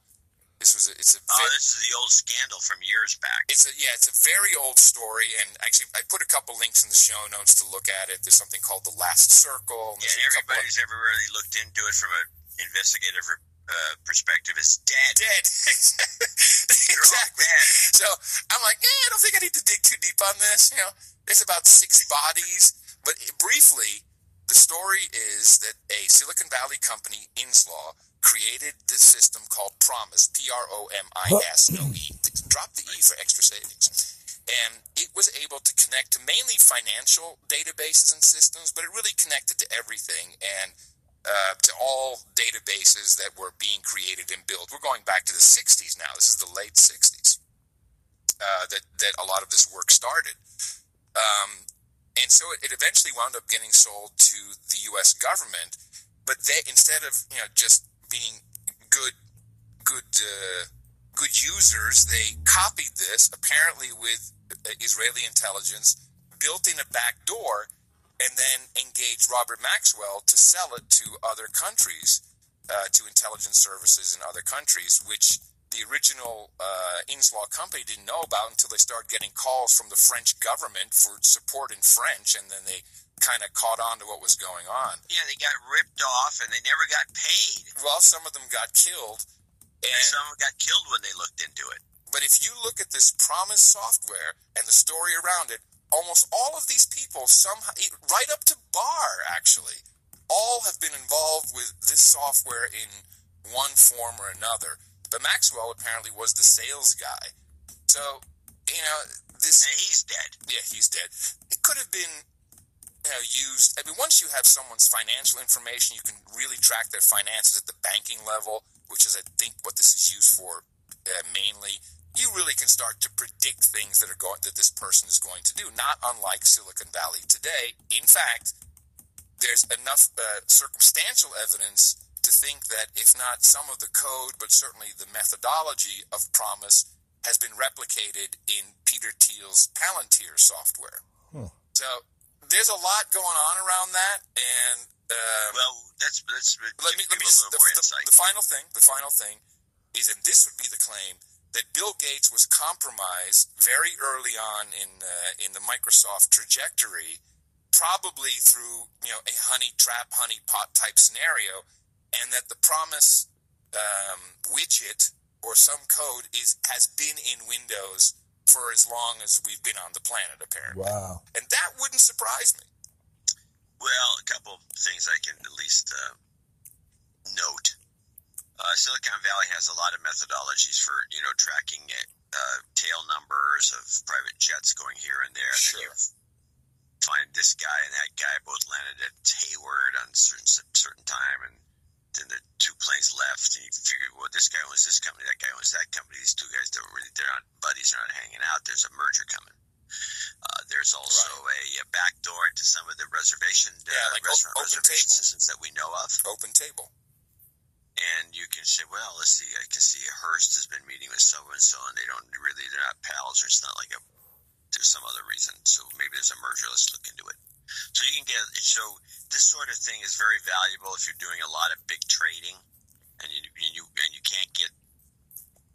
This was a, it's a oh, this is the old scandal from years back. It's a yeah, it's a very old story, and actually, I put a couple links in the show notes to look at it. There's something called the Last Circle. Yeah, and everybody who's ever really looked into it from an investigative uh, perspective is dead. Dead. exactly. So I'm like, eh, I don't think I need to dig too deep on this. You know, there's about six bodies, but briefly, the story is that a Silicon Valley company, Inslaw, created this system called Promise, P R O M I S, no E. Drop the E for extra savings. And it was able to connect to mainly financial databases and systems, but it really connected to everything and uh, to all databases that were being created and built. We're going back to the 60s now. This is the late 60s uh, that, that a lot of this work started. Um, and so it, it eventually wound up getting sold to the U.S. government. But they, instead of you know just being good, good, uh, good users, they copied this apparently with Israeli intelligence, built in a back door, and then engaged Robert Maxwell to sell it to other countries, uh, to intelligence services in other countries, which the original uh, Inslaw company didn't know about until they started getting calls from the French government for support in French, and then they kind of caught on to what was going on. Yeah, they got ripped off and they never got paid. Well, some of them got killed, and, and some got killed when they looked into it. But if you look at this Promise software and the story around it, almost all of these people, somehow, right up to Barr, actually, all have been involved with this software in one form or another. But Maxwell apparently was the sales guy. So, you know, this. And he's dead. Yeah, he's dead. It could have been you know, used. I mean, once you have someone's financial information, you can really track their finances at the banking level, which is, I think, what this is used for uh, mainly. You really can start to predict things that are going that this person is going to do. Not unlike Silicon Valley today. In fact, there's enough uh, circumstantial evidence to think that if not some of the code, but certainly the methodology of Promise has been replicated in Peter Thiel's Palantir software. Hmm. So there's a lot going on around that, and um, well, that's that's let me let me just the, the, the final thing. The final thing is, and this would be the claim that Bill Gates was compromised very early on in uh, in the Microsoft trajectory, probably through you know a honey trap, honey pot type scenario and that the promise um, widget or some code is has been in Windows for as long as we've been on the planet, apparently. Wow. And that wouldn't surprise me. Well, a couple things I can at least uh, note. Uh, Silicon Valley has a lot of methodologies for you know tracking it, uh, tail numbers of private jets going here and there, and then you find this guy and that guy both landed at Hayward on certain certain time, and then the two planes left, and you figure, well, this guy owns this company, that guy owns that company. These two guys don't really, they're not buddies, they're not hanging out. There's a merger coming. Uh, there's also a, a backdoor into some of the reservation uh, Yeah, like restaurant open reservation table. systems that we know of. Open table. And you can say, well, let's see. I can see Hearst has been meeting with so and so, and they don't really, they're not pals, or it's not like a. There's some other reason, so maybe there's a merger. Let's look into it. So you can get so this sort of thing is very valuable if you're doing a lot of big trading, and you and you and you can't get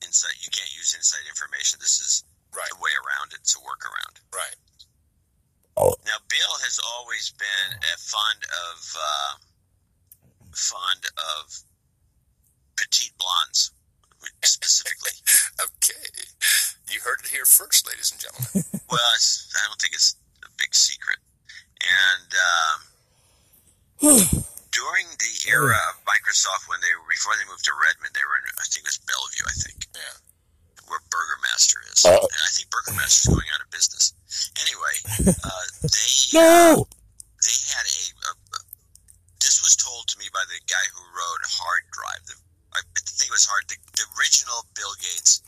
insight. You can't use inside information. This is right. a way around it. It's a workaround. Right. Now, Bill has always been a fond of uh, fond of petite blondes, specifically. okay, you heard it here first, ladies and gentlemen. well, it's, I don't think it's a big secret. And um, during the era of Microsoft, when they were before they moved to Redmond, they were in I think it was Bellevue, I think. Yeah. Where Burgermaster is, Uh. and I think Burgermaster's going out of business. Anyway, uh, they No! they had a, a, this was told to me by the guy who wrote Hard Drive. The, I think it was hard. The, the original Bill Gates,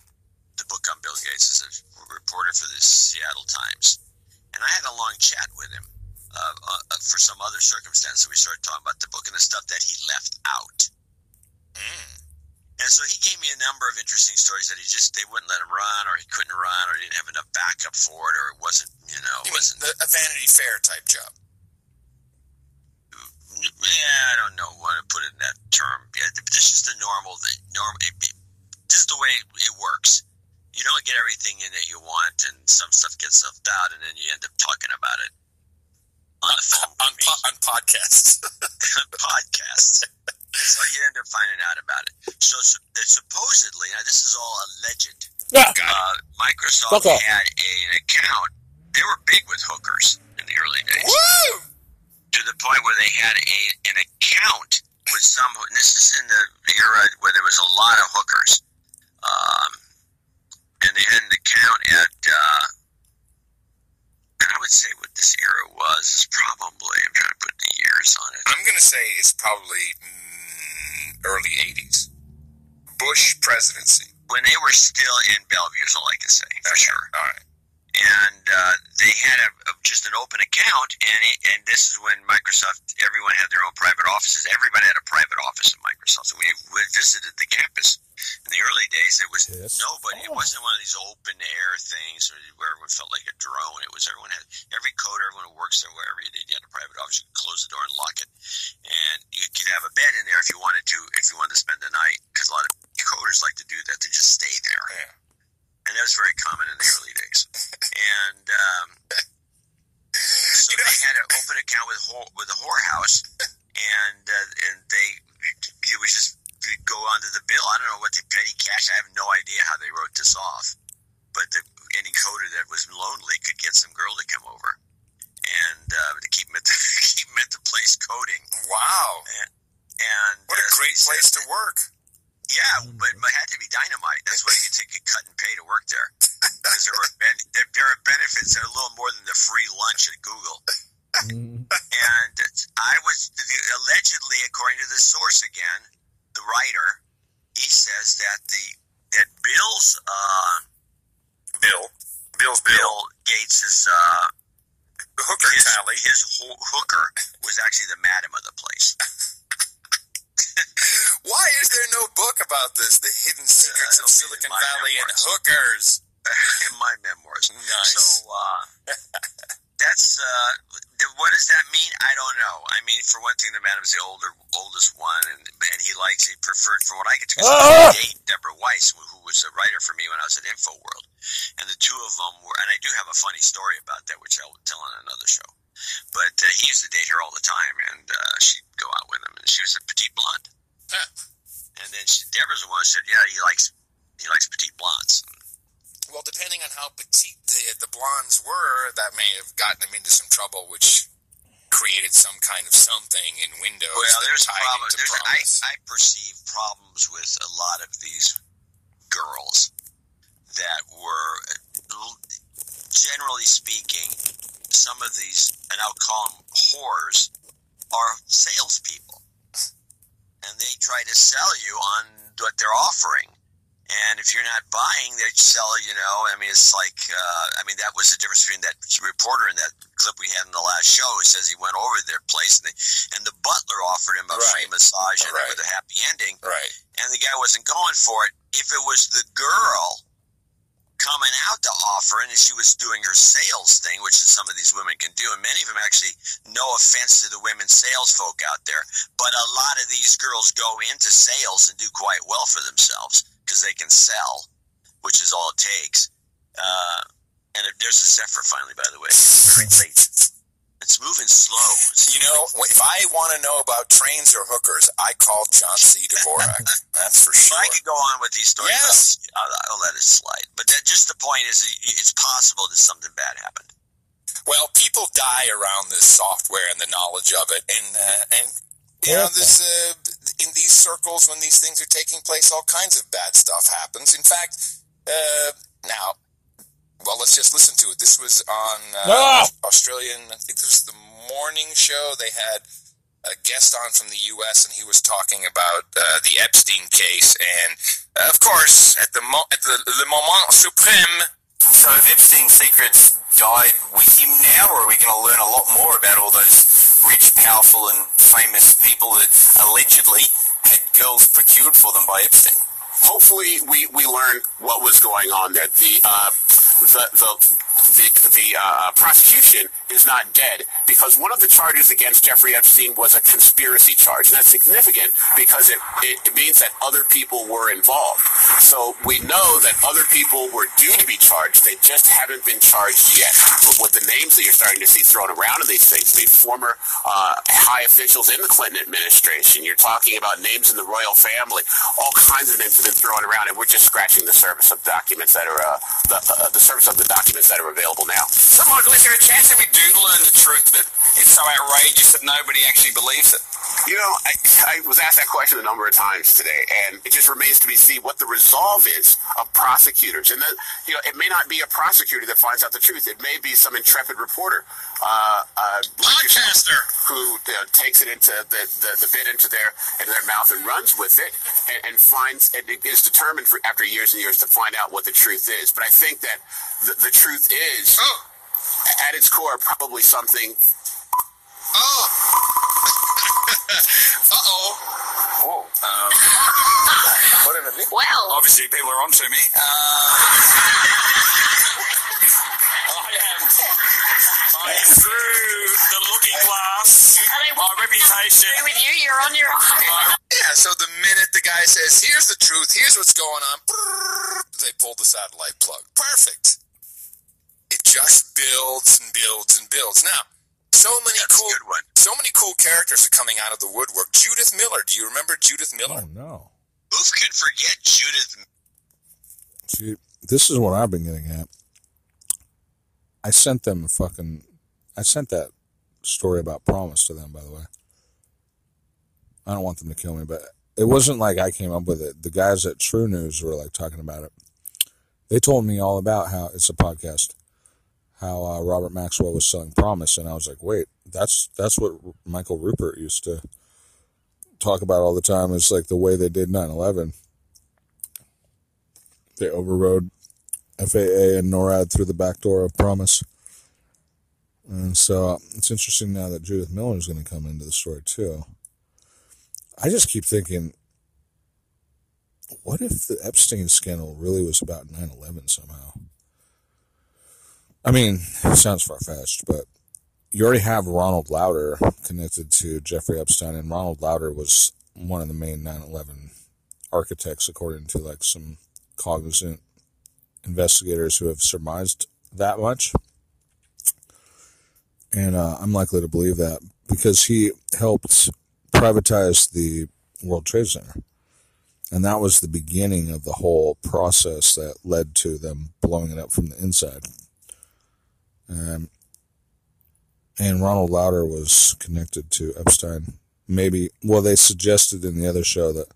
the book on Bill Gates, is a reporter for the Seattle Times, and I had a long chat with him uh, uh, for some other circumstance. So we started talking about the book and the stuff that he left out. And so he gave me a number of interesting stories that he just they wouldn't let him run, or he couldn't run, or he didn't have enough backup for it, or it wasn't you know mean wasn't the, a Vanity Fair type job? Yeah, I don't know what to put it in that term. Yeah, th- this is the normal The Norm, it, it- this is the way it works. You don't get everything in that you want, and some stuff gets left out, and then you end up talking about it on the phone on, po- on podcasts. on podcasts. so you end up finding out about it. So, so supposedly, now this is all alleged. Yeah. Uh, Microsoft Okay. had a, an account. They were big with hookers in the early days. Woo! To the point where they had a an account with some. This is in the era where there was a lot of hookers, um, and they had an account at. Uh, and I would say what this era was is probably. I'm trying to put the years on it. I'm going to say it's probably mm, early 80s. Bush presidency. when they were still in Bellevue is all I can say for sure. All right. And uh, they had a, a, just an open account, and it, and this is when Microsoft. Everyone had their own private offices. Everybody had a private office at Microsoft. So we, we visited the campus in the early days. It was Yes. nobody. It wasn't one of these open air things where everyone felt like a drone. It was everyone had every coder, everyone who works there, wherever you did, you had a private office. You could close the door and lock it, and you could have a bed in there if you wanted to. If you wanted to spend the night, because a lot of coders like to do that. They just stay there Yeah. And that was very common in the early days. And um, so they had an open account with whore, with a whorehouse, and uh, and they it was just go onto the bill. I don't know what they petty cash. I have no idea how they wrote this off, but the, any coder that was lonely could get some girl to come over and uh, to keep them at the keep them at the place coding. Wow. And, and What a uh, great he said- place to work. Yeah, but it had to be dynamite. That's why you could take a cut and pay to work there. Because there ben- there, there are benefits that are a little more than the free lunch at Google. and I was allegedly, according to the source again, the writer, he says that the that Bill's uh, Bill. Bill's Bill Gates's uh, hooker his, tally. his ho- hooker was actually the madam of the place. Why is there no book about this? The hidden secrets Uh, of it'll be in Silicon my Valley and hookers. in my memoirs. Nice. So uh, that's uh, what does that mean? I don't know. I mean, for one thing, the man madam's the older, oldest one, and and he likes he preferred, from what I could tell, Ah! date Deborah Weiss, who, who was a writer for me when I was at InfoWorld, and the two of them were. And I do have a funny story about that, which I'll tell on another show. But uh, he used to date her all the time, and uh, she'd go out with him, and she was a petite blonde. And then she, Deborah's the one who said, "Yeah, he likes he likes petite blondes." Well, depending on how petite the, the blondes were, that may have gotten them into some trouble, which created some kind of something in Windows Well, there's a tied problem. into There's I. I perceive problems with a lot of these girls that were, generally speaking, some of these, and I'll call them whores, are salespeople, and they try to sell you on what they're offering. And if you're not buying, they sell. You know, I mean, it's like, uh, I mean, that was the difference between that reporter in that clip we had in the last show. Who says he went over to their place, and, they, and the butler offered him a free massage and Right. with a happy ending. Right. And the guy wasn't going for it. If it was the girl coming out to offer and she was doing her sales thing, which is some of these women can do, and many of them actually, no offense to the women sales folk out there, but a lot of these girls go into sales and do quite well for themselves because they can sell, which is all it takes. Uh, and if there's a Zephyr finally, by the way, very late. It's moving slow. You know, if I want to know about trains or hookers, I call John C. Dvorak. That's for sure. Well, I could go on with these stories. Yes. I'll, I'll let it slide. But that, just the point is, it's possible that something bad happened. Well, people die around this software and the knowledge of it, and uh, and you know, there's uh, in these circles when these things are taking place, all kinds of bad stuff happens. In fact, uh, now, well, let's just listen to it. This was on uh, Ah! Australian. I think this was the morning show. They had a guest on from the U.S. and he was talking about uh, the Epstein case, and uh, of course, at the mo- at the le moment supreme. So have Epstein's secrets died with him now, or are we going to learn a lot more about all those rich, powerful, and famous people that allegedly had girls procured for them by Epstein? hopefully we, we learn what was going on there. The uh, the the the, the uh, prosecution is not dead because one of the charges against Jeffrey Epstein was a conspiracy charge. And that's significant because it, it, means that other people were involved. So we know that other people were due to be charged. They just haven't been charged yet. But with the names that you're starting to see thrown around in these things, the former uh, high officials in the Clinton administration, you're talking about names in the royal family, all kinds of names have been thrown around, and we're just scratching the surface of documents that are uh, the, uh, the surface of the documents that are available now. So, Michael, is there a chance that we do learn the truth, but it's so outrageous that nobody actually believes it? You know, I, I was asked that question a number of times today, and it just remains to be seen what the resolve is of prosecutors. And then, you know, it may not be a prosecutor that finds out the truth. It may be some intrepid reporter, uh, uh, podcaster, who you know, takes it into the, the, the bit into their into their mouth and runs with it, and, and finds and it is determined for after years and years to find out what the truth is. But I think that the, the truth is, at its core, probably something Uh-oh. Oh. Um, whatever. Well. Obviously, people are onto me. Uh, I am. I am through the looking glass. My reputation. with you, you're on your own. Yeah, so the minute the guy says, here's the truth, here's what's going on, they pull the satellite plug. Perfect. It just builds and builds and builds. Now, so many cool so many cool characters are coming out of the woodwork. Judith Miller, do you remember Judith Miller? Oh no. Who can forget Judith? See, this is what I've been getting at. I sent them a fucking. I sent that story about PROMIS to them, by the way. I don't want them to kill me, but it wasn't like I came up with it. The guys at True News were like talking about it. They told me all about how it's a podcast, how uh, Robert Maxwell was selling PROMIS, and I was like, wait, that's that's what Michael Ruppert used to talk about all the time. It's like the way they did 9/11. They overrode FAA and NORAD through the back door of PROMIS. And so uh, it's interesting now that Judith Miller is going to come into the story too. I just keep thinking, what if the Epstein scandal really was about 9 11 somehow? I mean, it sounds far fetched, but you already have Ronald Lauder connected to Jeffrey Epstein, and Ronald Lauder was one of the main 9 11 architects, according to like some cognizant investigators who have surmised that much. And uh, I'm likely to believe that because he helped privatize the World Trade Center. And that was the beginning of the whole process that led to them blowing it up from the inside. Um, and Ronald Lauder was connected to Epstein. Maybe, well, they suggested in the other show that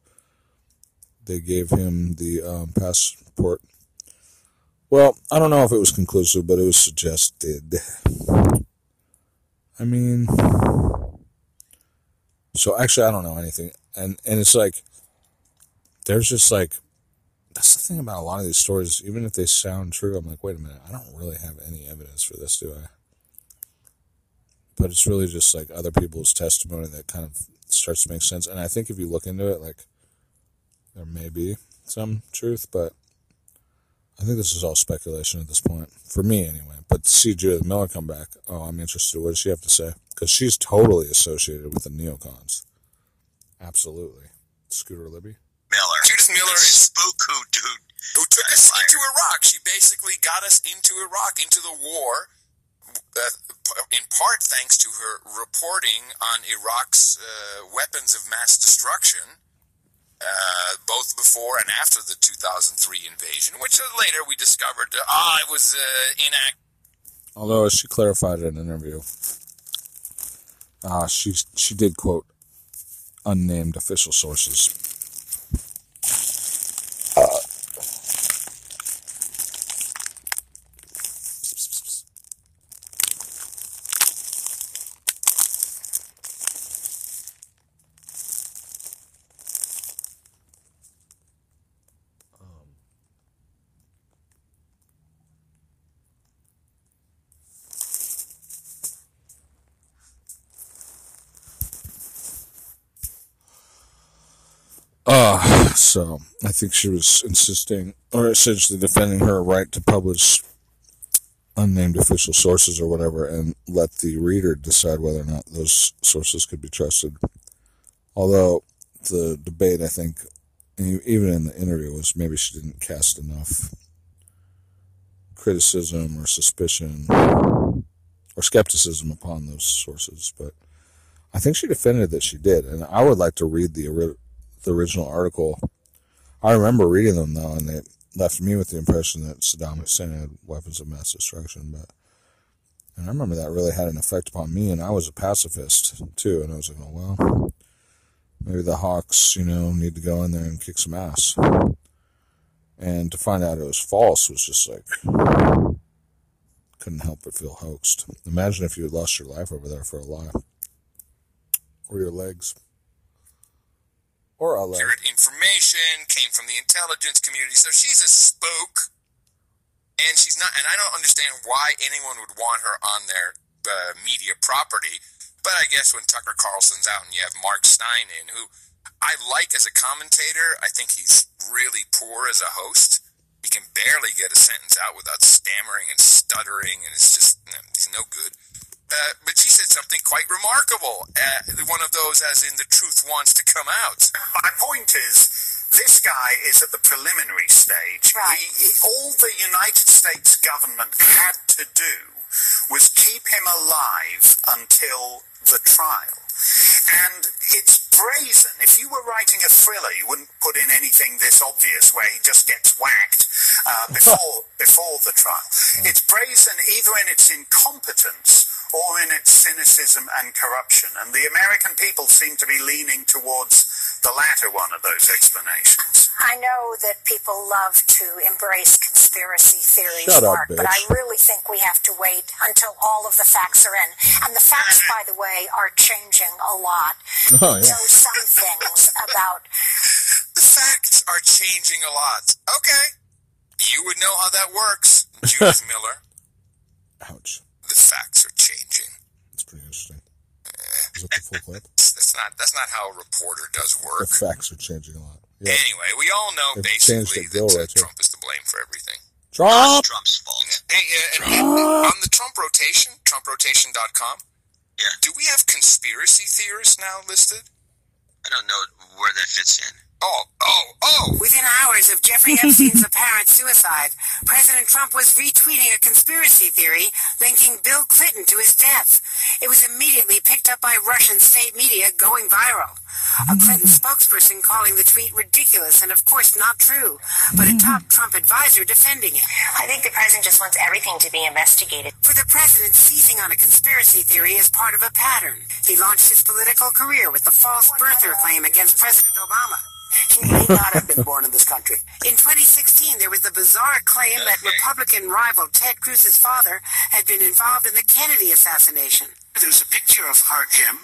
they gave him the um, passport. Well, I don't know if it was conclusive, but it was suggested. I mean, so actually, I don't know anything, and and it's like there's just like that's the thing about a lot of these stories. Even if they sound true, I'm like, wait a minute, I don't really have any evidence for this, do I? But it's really just like other people's testimony that kind of starts to make sense. And I think if you look into it, like there may be some truth, but I think this is all speculation at this point for me, anyway. But to see Judith Miller come back, oh, I'm interested. What does she have to say? Because she's totally associated with the neocons. Absolutely. Scooter Libby. Miller. Judith Miller is spook who dude who took us into Iraq. She basically got us into Iraq, into the war, uh, in part thanks to her reporting on Iraq's uh, weapons of mass destruction, uh, both before and after the 2003 invasion, which later we discovered, ah, uh, it was uh, inaccurate. Although, as she clarified in an interview, uh, she she did quote unnamed official sources. So um, I think she was insisting, or essentially defending her right to publish unnamed official sources or whatever, and let the reader decide whether or not those sources could be trusted. Although the debate, I think, even in the interview, was maybe she didn't cast enough criticism or suspicion or skepticism upon those sources, but I think she defended that she did, and I would like to read the the original article. I remember reading them though, and it left me with the impression that Saddam Hussein had weapons of mass destruction. But and I remember that really had an effect upon me, and I was a pacifist too. And I was like, oh well, maybe the Hawks, you know, need to go in there and kick some ass. And to find out it was false was just like couldn't help but feel hoaxed. Imagine if you had lost your life over there for a lie, or your legs. Or a leg. information came from the intelligence community, so she's a spook, and she's not. And I don't understand why anyone would want her on their uh, media property. But I guess when Tucker Carlson's out and you have Mark Steyn in, who I like as a commentator, I think he's really poor as a host. He can barely get a sentence out without stammering and stuttering, and it's just he's no good. Uh, but she said something quite remarkable. Uh, one of those, as in the truth wants to come out. My point is, this guy is at the preliminary stage. Right. He, he, all the United States government had to do was keep him alive until the trial. And it's brazen. If you were writing a thriller, you wouldn't put in anything this obvious where he just gets whacked uh, before before the trial. It's brazen either in its incompetence or in its cynicism and corruption. And the American people seem to be leaning towards the latter one of those explanations. I know that people love to embrace conspiracy theories, Shut up, Mark, but. I really think we have to wait until all of the facts are in. And the facts, by the way, are changing a lot. Oh, We yeah. know some things about The facts are changing a lot. Okay. You would know how that works, Judith Miller. Ouch. The facts are changing. That's pretty interesting. Is that the full clip? That's not that's not how a reporter does work. The work. facts are changing a lot. Yeah. Anyway, we all know They've basically that right. Trump is to blame for everything. Trump! Trump's fault. Hey, uh, and, and on the Trump rotation, TrumpRotation.com, Yeah. do we have conspiracy theorists now listed? I don't know where that fits in. Oh, oh, oh! Within hours of Jeffrey Epstein's apparent suicide, President Trump was retweeting a conspiracy theory linking Bill Clinton to his death. It was immediately picked up by Russian state media, going viral. A Clinton spokesperson calling the tweet ridiculous and, of course, not true, but a top Trump advisor defending it. I think the president just wants everything to be investigated. For the president, seizing on a conspiracy theory is part of a pattern. He launched his political career with the false birther claim against President Obama. He may not have been born in this country. In 2016, there was the bizarre claim that Republican rival Ted Cruz's father had been involved in the Kennedy assassination. There's a picture of her, him,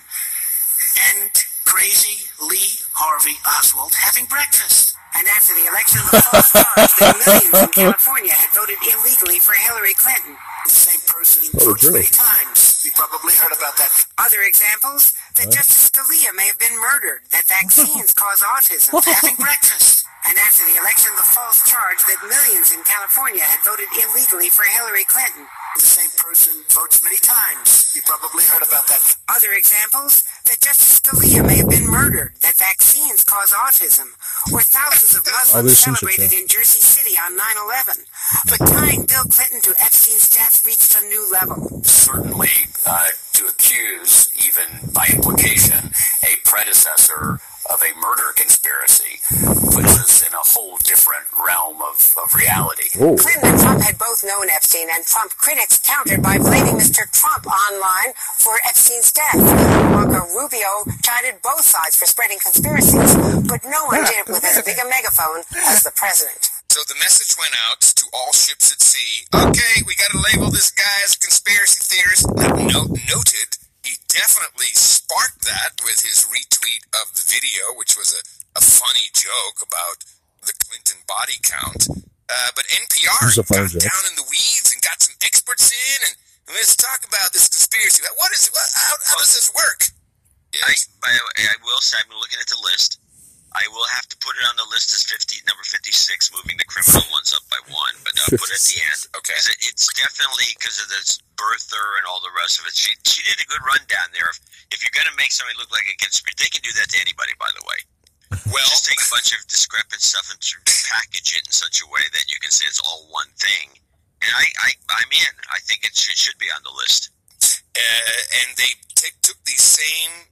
and crazy Lee Harvey Oswald having breakfast. And after the election, the false charge that millions in California had voted illegally for Hillary Clinton. The same person Oh, votes true. many times. You probably heard about that. Other examples that Justice Scalia may have been murdered, that vaccines cause autism, having breakfast. And after the election, the false charge that millions in California had voted illegally for Hillary Clinton. The same person votes many times. You probably heard about that. Other examples that Justice Scalia may have been murdered, that vaccines cause autism, or thousands of Muslims there's some shit, celebrated in Jersey City on 9-11. But tying Bill Clinton to Epstein's death reached a new level. certainly uh, to accuse, even by implication, a predecessor of a murder conspiracy puts us in a whole different realm of, of reality. Clinton and Trump had both known Epstein, and Trump critics countered by blaming Mr. Trump online for Epstein's death. Marco Rubio chided both sides for spreading conspiracies, but no one did it with as big a megaphone as the president. So the message went out to all ships at sea. Okay, we got to label this guy as a conspiracy theorist. No, noted, he definitely sparked that with his retweet of the video, which was a, a funny joke about the Clinton body count. Uh, but NPR It's a funny got joke. down in the weeds and got some experts in, and let's talk about this conspiracy. What is it? What, how, how does this work? I, by the way, I will say, I've been looking at the list. I will have to put it on the list as 50, number 56, moving the criminal ones up by one, but I'll put it at the end. Okay. it, it's definitely because of this birther and all the rest of it. She, she did a good run down there. If, if you're going to make somebody look like a conspiracy, they can do that to anybody, by the way. Well, just take a bunch of discrepant stuff and package it in such a way that you can say it's all one thing. And I, I, I'm in. I think it should, should be on the list. uh, and they t- took the same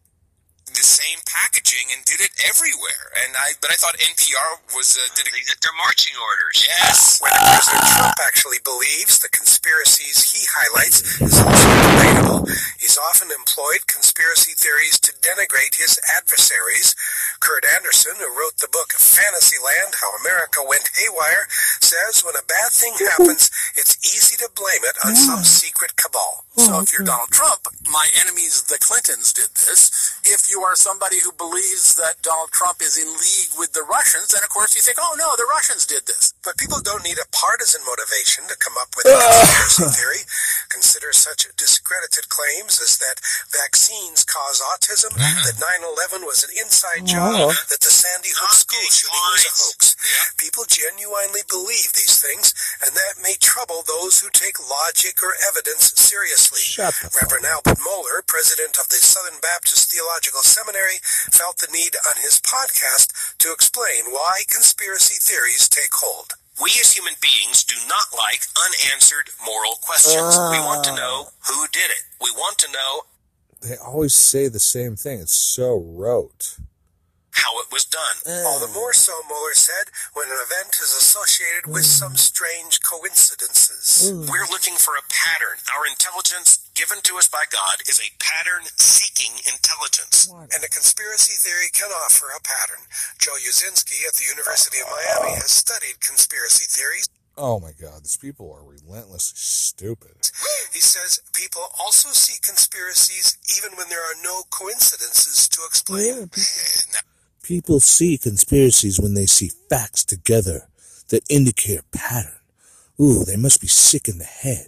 the same packaging and did it everywhere. And I, but I thought NPR was uh, did a, They're marching orders. Yes. Whether President Trump actually believes the conspiracies he highlights is also debatable. He's often employed conspiracy theories to denigrate his adversaries. Kurt Andersen, who wrote the book Fantasyland How America Went Haywire, says when a bad thing happens, it's easy to blame it on some secret cabal. Oh, so if you're Donald Trump, my enemies, the Clintons, did this. If you are somebody who believes that Donald Trump is in league with the Russians, then of course you think, oh no, the Russians did this. But people don't need a partisan motivation to come up with a conspiracy theory. Consider such discredited claims as that vaccines cause autism, that 9-11 was an inside job, Uh-huh. that the Sandy Hook school shooting was a hoax. People genuinely believe these things, and that may trouble those who take logic or evidence seriously. Reverend Albert Mohler, president of the Southern Baptist Theological Seminary, felt the need on his podcast to explain why conspiracy theories take hold. We as human beings do not like unanswered moral questions. we want to know who did it. We want to know They always say the same thing. It's so rote. how it was done. All the eh. more so, Mohler said, when an event is associated with mm. some strange coincidences. Mm. We're looking for a pattern. Our intelligence given to us by God is a pattern seeking intelligence. And a conspiracy theory can offer a pattern. Joe Uscinski at the University of Miami has studied conspiracy theories. Oh my god, these people are relentlessly stupid. He says people also see conspiracies even when there are no coincidences to explain. People see conspiracies when they see facts together that indicate a pattern. Ooh, they must be sick in the head.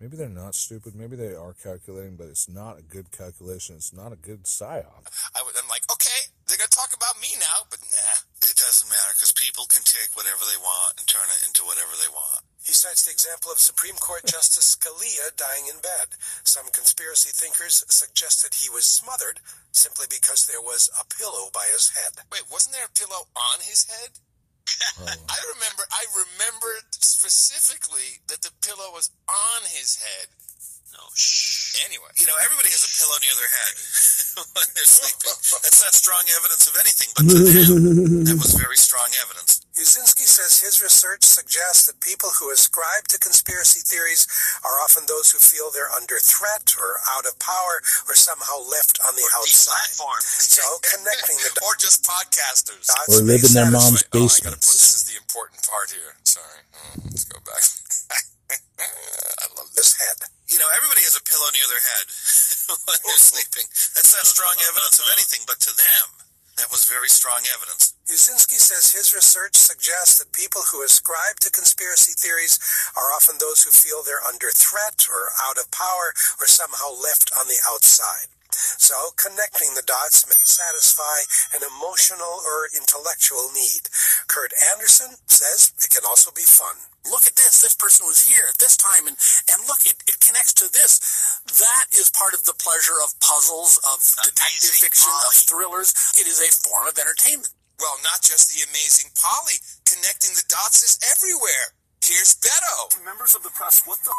Maybe they're not stupid. Maybe they are calculating, but it's not a good calculation. It's not a good psyop. I, I'm like, okay, they're gonna talk about me now, but nah. It doesn't matter because people can take whatever they want and turn it into whatever they want. He cites the example of Supreme Court Justice Scalia dying in bed. Some conspiracy thinkers suggested he was smothered simply because there was a pillow by his head. Wait, wasn't there a pillow on his head? I remember. I remembered specifically that the pillow was on his head. No, shh. Anyway, You know, everybody has a pillow near their head when they're sleeping. That's not strong evidence of anything, but to them, that was very strong evidence. Uscinski says his research suggests that people who ascribe to conspiracy theories are often those who feel they're under threat or out of power or somehow left on the outside. So connecting the or just podcasters, dots Or live in their mom's Oh, I gotta basement. put this is the important part here. Sorry, Oh, let's go back. I love this head. You know, everybody has a pillow near their head when they're sleeping. That's not strong evidence of anything, but to them, that was very strong evidence. Uscinski says his research suggests that people who ascribe to conspiracy theories are often those who feel they're under threat or out of power or somehow left on the outside. So, connecting the dots may satisfy an emotional or intellectual need. Kurt Andersen says it can also be fun. look at this. This person was here at this time, and, and look, it, it connects to this. That is part of the pleasure of puzzles, of detective fiction, of thrillers. It is a form of entertainment. Well, not just the amazing Polly. Connecting the dots is everywhere. Here's Beto. Members of the press, what the?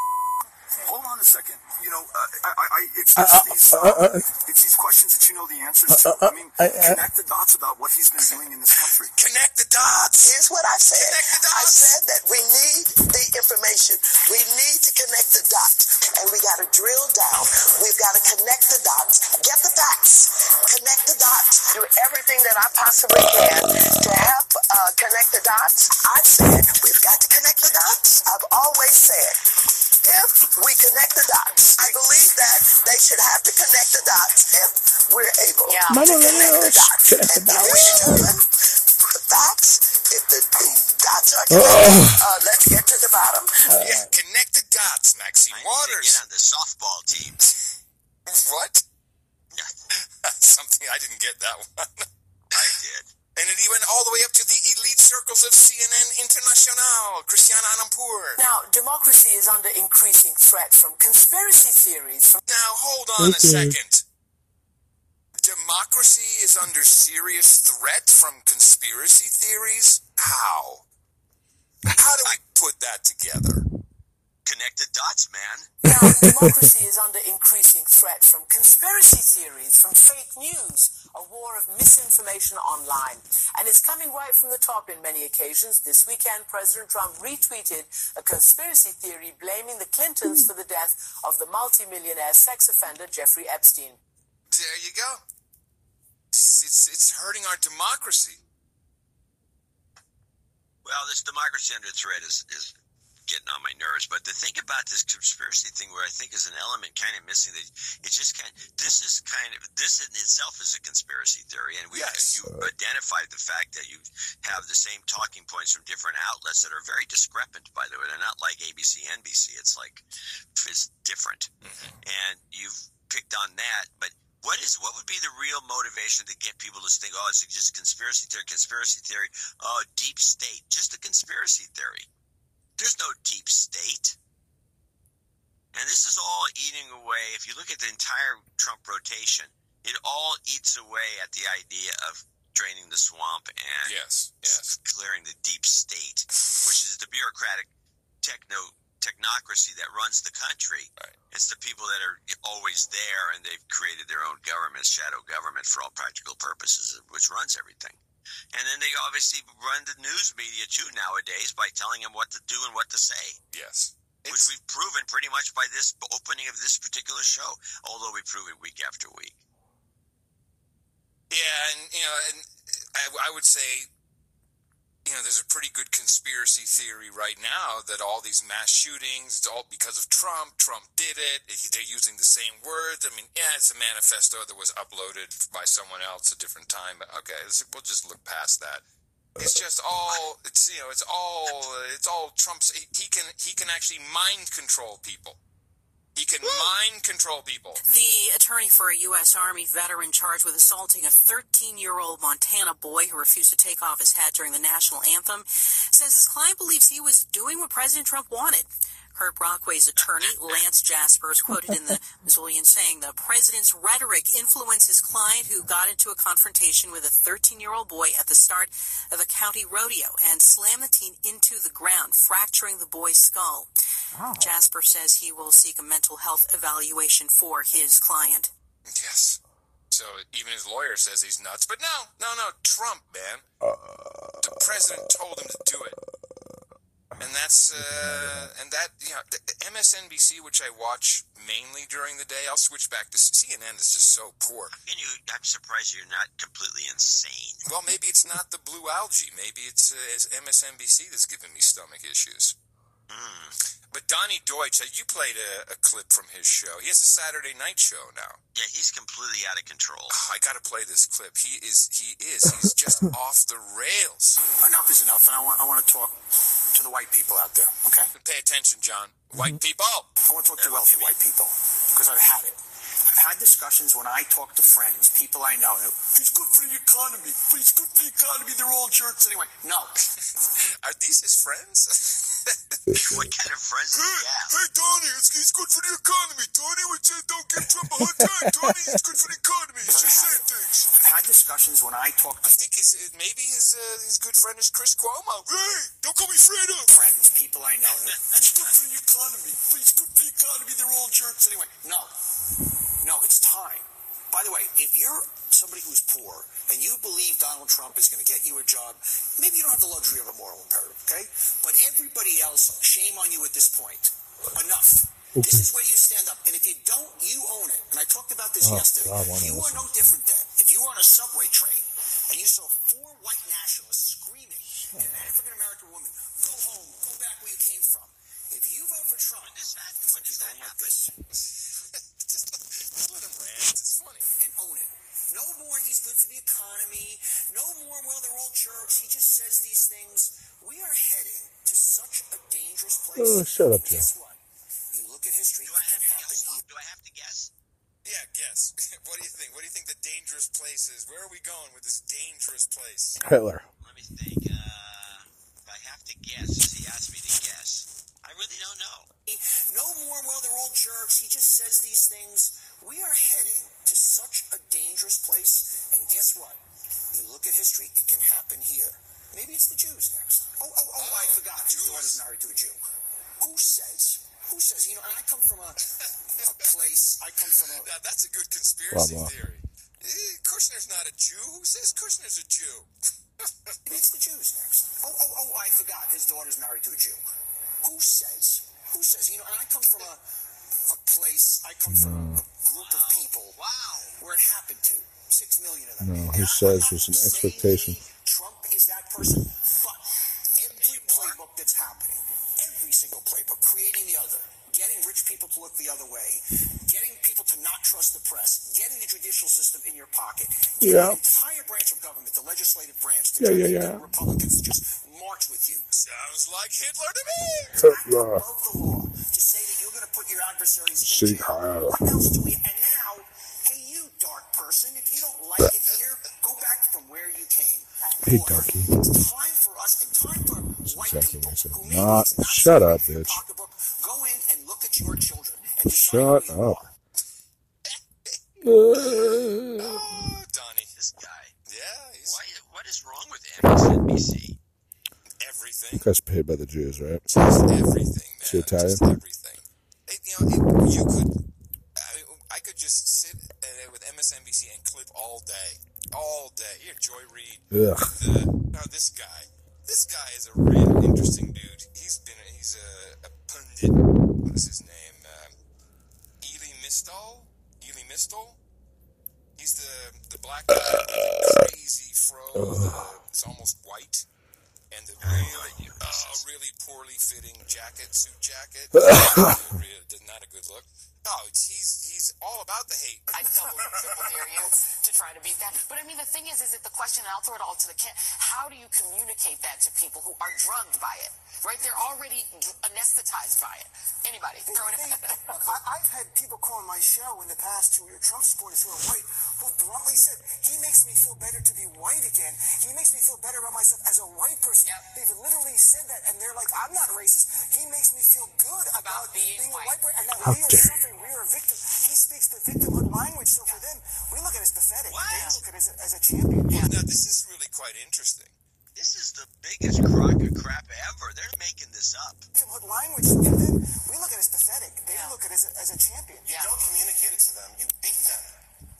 Hold on a second. You know, uh, I, I, I, it's Uh, uh, these, uh, uh, uh, it's these questions that you know the answers to. I mean, connect the dots about what he's been doing in this country. Connect the dots. Here's what I said. I said that we need the information. We need to connect the dots. And we got to drill down. We've got to connect the dots. Get the facts. Connect the dots. Do everything that I possibly can to help uh, connect the dots. I've said we've got to connect the dots. I've always said if we connect the dots, I believe that they should have to connect the dots if we're able Yeah. to Mama connect the dots. connect And the dots. ladies and gentlemen, the facts, if the, the dots are Oh. connected, uh, let's get to the bottom. Yeah, connect the dots, Maxine Waters. Get on the softball teams. What? Something I didn't get that one. I did. And it he went all the way up to the elite circles of CNN International, Christiane Amanpour. Now, democracy is under increasing threat from conspiracy theories. From Now, hold on a second. Democracy is under serious threat from conspiracy theories? How? How do we put that together? Connect the dots, man. now, democracy is under increasing threat from conspiracy theories, from fake news, a war of misinformation online. And it's coming right from the top in many occasions. This weekend, President Trump retweeted a conspiracy theory blaming the Clintons for the death of the multimillionaire sex offender Jeffrey Epstein. There you go. It's, it's, it's hurting our democracy. Well, this democracy under threat is, is getting on my nerves. But the thing about this conspiracy thing, where I think is an element kind of missing, that it's just kind. Of, This is kind of this in itself is a conspiracy theory, and we you identified the fact that you have the same talking points from different outlets that are very discrepant. By the way, they're not like ABC, NBC. It's like it's different, mm-hmm. and you've picked on that, but. What is what would be the real motivation to get people to think, oh, it's just conspiracy theory, conspiracy theory, oh, deep state, just a conspiracy theory. There's no deep state. And this is all eating away. If you look at the entire Trump rotation, it all eats away at the idea of draining the swamp and yes, yes. clearing the deep state, which is the bureaucratic techno technocracy that runs the country. It's the people that are always there, and they've created their own government, shadow government, for all practical purposes, which runs everything. And then they obviously run the news media too nowadays by telling them what to do and what to say. Yes. Which we've proven pretty much by this opening of this particular show, although we prove it week after week. Yeah, and you know, and I, I would say, you know, there's a pretty good conspiracy theory right now that all these mass shootings, it's all because of Trump. Trump did it. They're using the same words. I mean, yeah, it's a manifesto that was uploaded by someone else at a different time. But okay, we'll just look past that. It's just uh, all. It's you know. It's all. It's all Trump's. He, he can. He can actually mind control people. He can hmm. mind control people. The attorney for a U.S. Army veteran charged with assaulting a 13 year old Montana boy who refused to take off his hat during the national anthem says his client believes he was doing what President Trump wanted. Herb Brockway's attorney, Lance Jasper, is quoted in the Missoulian saying the president's rhetoric influenced his client who got into a confrontation with a 13 year old boy at the start of a county rodeo and slammed the teen into the ground, fracturing the boy's skull. Jasper says he will seek a mental health evaluation for his client. Yes. So even his lawyer says he's nuts. But no, no, no. Trump, man. Uh, the president told him to do it. And that's, uh, and that, you know, the MSNBC, which I watch mainly during the day, I'll switch back to CNN. Is just so poor. You, I'm surprised you're not completely insane. Well, maybe it's not the blue algae. Maybe it's uh, it's MSNBC that's giving me stomach issues. Hmm. But Donny Deutsch, uh, you played a, a clip from his show. He has a Saturday night show now. Yeah, he's completely out of control. Oh, I got to play this clip. He is, he is, he's just off the rails. Enough is enough, and I want I want to talk to the white people out there. Okay. Pay attention, John. White people. I want to talk to wealthy white people because I've had it. I've had discussions when I talk to friends, people I know. He's good for the economy, but he's good for the economy. They're all jerks anyway. No. Are these his friends? what kind of friends do you have? Hey, Donny, it's, he's good for the economy. Donny, we just don't give Trump a hard time. Donny, he's good for the economy. He's just saying things. I've had discussions when I talk to I think his maybe his uh, his good friend is Chris Cuomo. Hey, don't call me Fredo. Friends, people I know. He's good for the economy, he's good for the economy. They're all jerks anyway. No. No, it's time. By the way, if you're somebody who's poor and you believe Donald Trump is going to get you a job, maybe you don't have the luxury of a moral imperative, okay? But everybody else, shame on you at this point. Enough. This is where you stand up. And if you don't, you own it. And I talked about this Oh, yesterday. God, you not? are no different than if you were on a subway train and you saw four white nationalists screaming at an African American woman, go home, go back where you came from. If you vote for Trump, it's when does that like this. Just let him rant. It's funny. And own it. No more he's good for the economy. No more, well, they're all jerks. He just says these things. We are heading to such a dangerous place. Oh, shut up, And Guess what? You look at history, it can happen here. Do I have to guess? Yeah, guess. what do you think? What do you think the dangerous place is? Where are we going with this dangerous place? Hitler. Let me think. Uh, if I have to guess, he asked me to guess. I really don't know. No more, well, they're all jerks. He just says these things. We are heading to such a dangerous place. And guess what? You look at history, it can happen here. Maybe it's the Jews next. Oh, oh, oh, I forgot. His daughter's married to a Jew. Who says? Who says? You know, I come from a, a place, I come from a. Now, that's a good conspiracy Blah, blah. theory. Eh, Kushner's not a Jew. Who says Kushner's a Jew? Maybe it's the Jews next. Oh, oh, oh, I forgot. His daughter's married to a Jew. Who says? Who says? You know, I come from a, a place, I come from a group of people where it happened to. Six million of them. No, he says was an expectation. Trump is that person. But every playbook that's happening, every single playbook, creating the other, getting rich people to look the other way, getting to not trust the press, getting the judicial system in your pocket, getting Yeah. an entire branch of government, the legislative branch, to Yeah, yeah, yeah. the Republicans to just march with you. Sounds like Hitler to me. Hitler. Above the law to say that you're going to put your adversaries in Sieg jail. What else do we? And now, hey, you dark person, if you don't like it here, go back from where you came. Hey, Darky. It's time for us and time for white Exactly people I said. who maybe Not. not Shut up, bitch. go in and look at your children and Shut who you up. Oh, Donny. This guy. Yeah, he's Why, what is wrong with MSNBC? everything. Guy's paid by the Jews, right? Just everything, man. Just everything. It, you know, it, you could. I, I could just sit uh, with MSNBC and clip all day, all day. Here, Joy Reid. Ugh. The, now this guy, this guy is a real interesting dude. He's been, a, he's a, a pundit. What is his name? Um, Elie Mystal. Elie Mystal. He's the the black guy, crazy fro. The, it's almost white. And the really, uh, really poorly fitting jacket, suit jacket, really, not a good look. No, it's, he's he's he's all about the hate. I double triple dare you to try to beat that. But I mean, the thing is, is it the question? And I'll throw it all to the cat. How do you communicate that to people who are drugged by it? Right? They're already anesthetized by it. Anybody? Throw it. Look, I, I've had people call on my show in the past who are Trump supporters who are white, who bluntly said, he makes me feel better to be white again. He makes me feel better about myself as a white person. They've literally said that, and they're like, I'm not racist. He makes me feel good about, being, a white person. And now How we are dare. We are a victim. He speaks the victimhood language, so for them, we look at it as pathetic. They look at it as a, as a champion. Now, this is really quite interesting. This is the biggest crock of crap ever. They're making this up. Victimhood language, so for them, we look at it as pathetic. They look at it as a, as a champion. You don't communicate it to them. You beat them.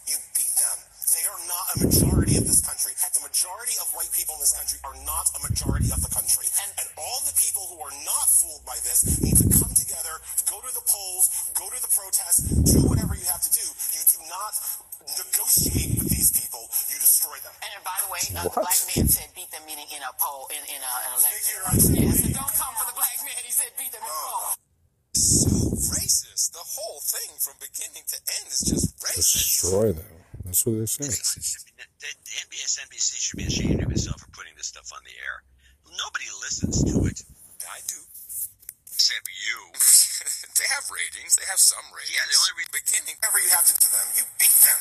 You beat them. They are not a majority of this country. The majority of white people in this country are not a majority of the country. And, all the people who are not fooled by this need to come together, go to the polls, go to the protests, do whatever you have to do. You do not negotiate with these people. You destroy them. And by the way, uh, the black man said beat them meaning in a poll, in, in a, an election. Yeah, so don't come for the black man. He said beat them in a poll. So racist. The whole thing from beginning to end is just racist. Destroy them. That's what they say. The, the NBS NBC should be ashamed of itself for putting this stuff on the air. Nobody listens to it. I do. Except you. they have ratings. They have some ratings. Yeah, the only re- beginning. Whatever you have to do to them, you beat them.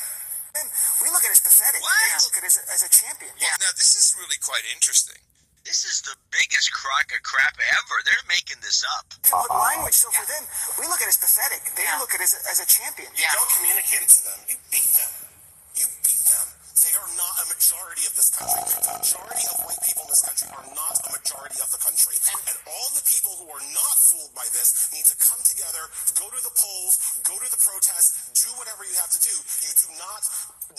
And we look at it as pathetic. What? They look at it as a, as a champion. Well, now this is really quite interesting. This is the biggest crock of crap ever. They're making this up. Victimhood language, so for them, we look at it as pathetic. They look at it as a, as a champion. You don't communicate it to them. You beat them. You beat them. They are not a majority of this country. The majority of white people in this country are not a majority of the country. And all the people who are not fooled by this need to come together, go to the polls, go to the protests, do whatever you have to do. You do not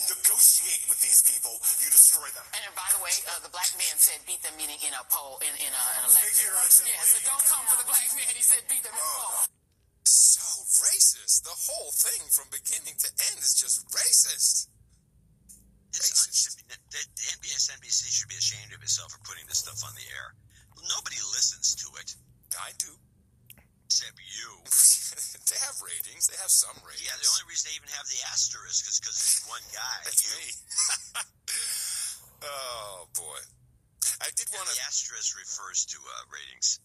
negotiate with these people. You destroy them. And by the way, uh, the black man said beat them meaning in a poll, in, in a, an election. Yeah, so don't come for the black man. He said beat them in a poll. So racist. The whole thing from beginning to end is just racist. It's, the, the NBS NBC should be ashamed of itself for putting this stuff on the air. Nobody listens to it. I do. Except you. they have ratings. They have some ratings. Yeah, the only reason they even have the asterisk is because there's one guy. That's you. me. oh boy. I did want to. The asterisk refers to uh, ratings.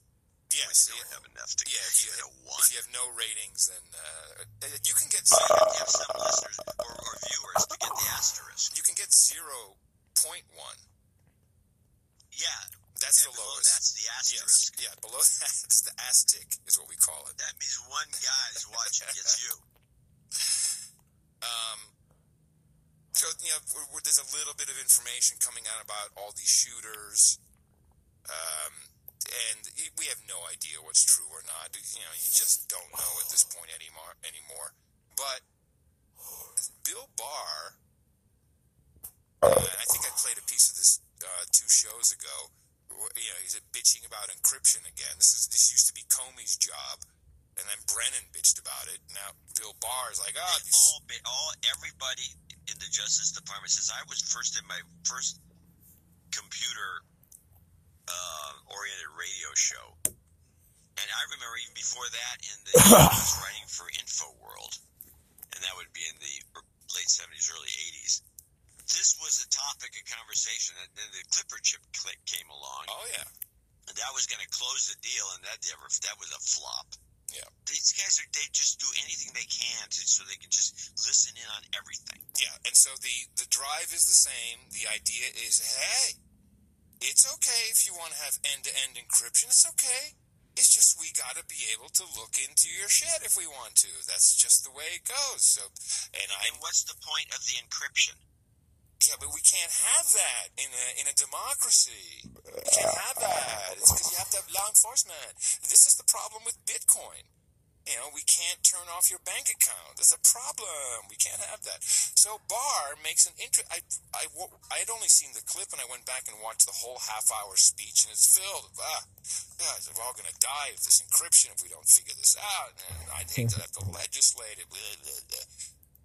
Yes, When you don't have enough to Yeah, if you, have, a one. if you have no ratings, then uh, uh, you can get You zero. to have some listeners or, or viewers to get the asterisk. You can get zero point one. Yeah, That's the below lowest. That's the asterisk. Yes, yeah. Below that is the astic, is what we call it. That means one guy is watching gets you. Um, so you know, w- w- there's a little bit of information coming out about all these shooters, um, and we have no idea what's true or not. You know, you just don't know at this point anymore. Anymore, but Bill Barr, uh, and I think I played a piece of this uh, two shows ago. You know, he's bitching about encryption again. This is this used to be Comey's job. And then Brennan bitched about it. Now Bill Barr is like, oh, these all, all everybody in the Justice Department says I was first in my first computer uh, oriented radio show, and I remember even before that in the I was writing for InfoWorld, and that would be in the er- late seventies, early eighties. This was a topic of conversation, and then the Clipper chip click came along. Oh yeah, and that was going to close the deal, and that never that was a flop. Yeah. These guys are they just do anything they can to so they can just listen in on everything. Yeah, and so the the drive is the same. The idea is, hey, it's okay if you want to have end to end encryption. It's okay. It's just we got to be able to look into your shit if we want to. That's just the way it goes. So, and I. And what's the point of the encryption? Yeah, but we can't have that in a in a democracy. We can't have that. It's because you have to have law enforcement. This is the problem with Bitcoin. You know, we can't turn off your bank account. There's a problem. We can't have that. So Barr makes an interest. I I I had only seen the clip, and I went back and watched the whole half hour speech, and it's filled with ah, guys, we're all gonna die of this encryption if we don't figure this out. And I'd that to have to legislate it. Blah, blah, blah.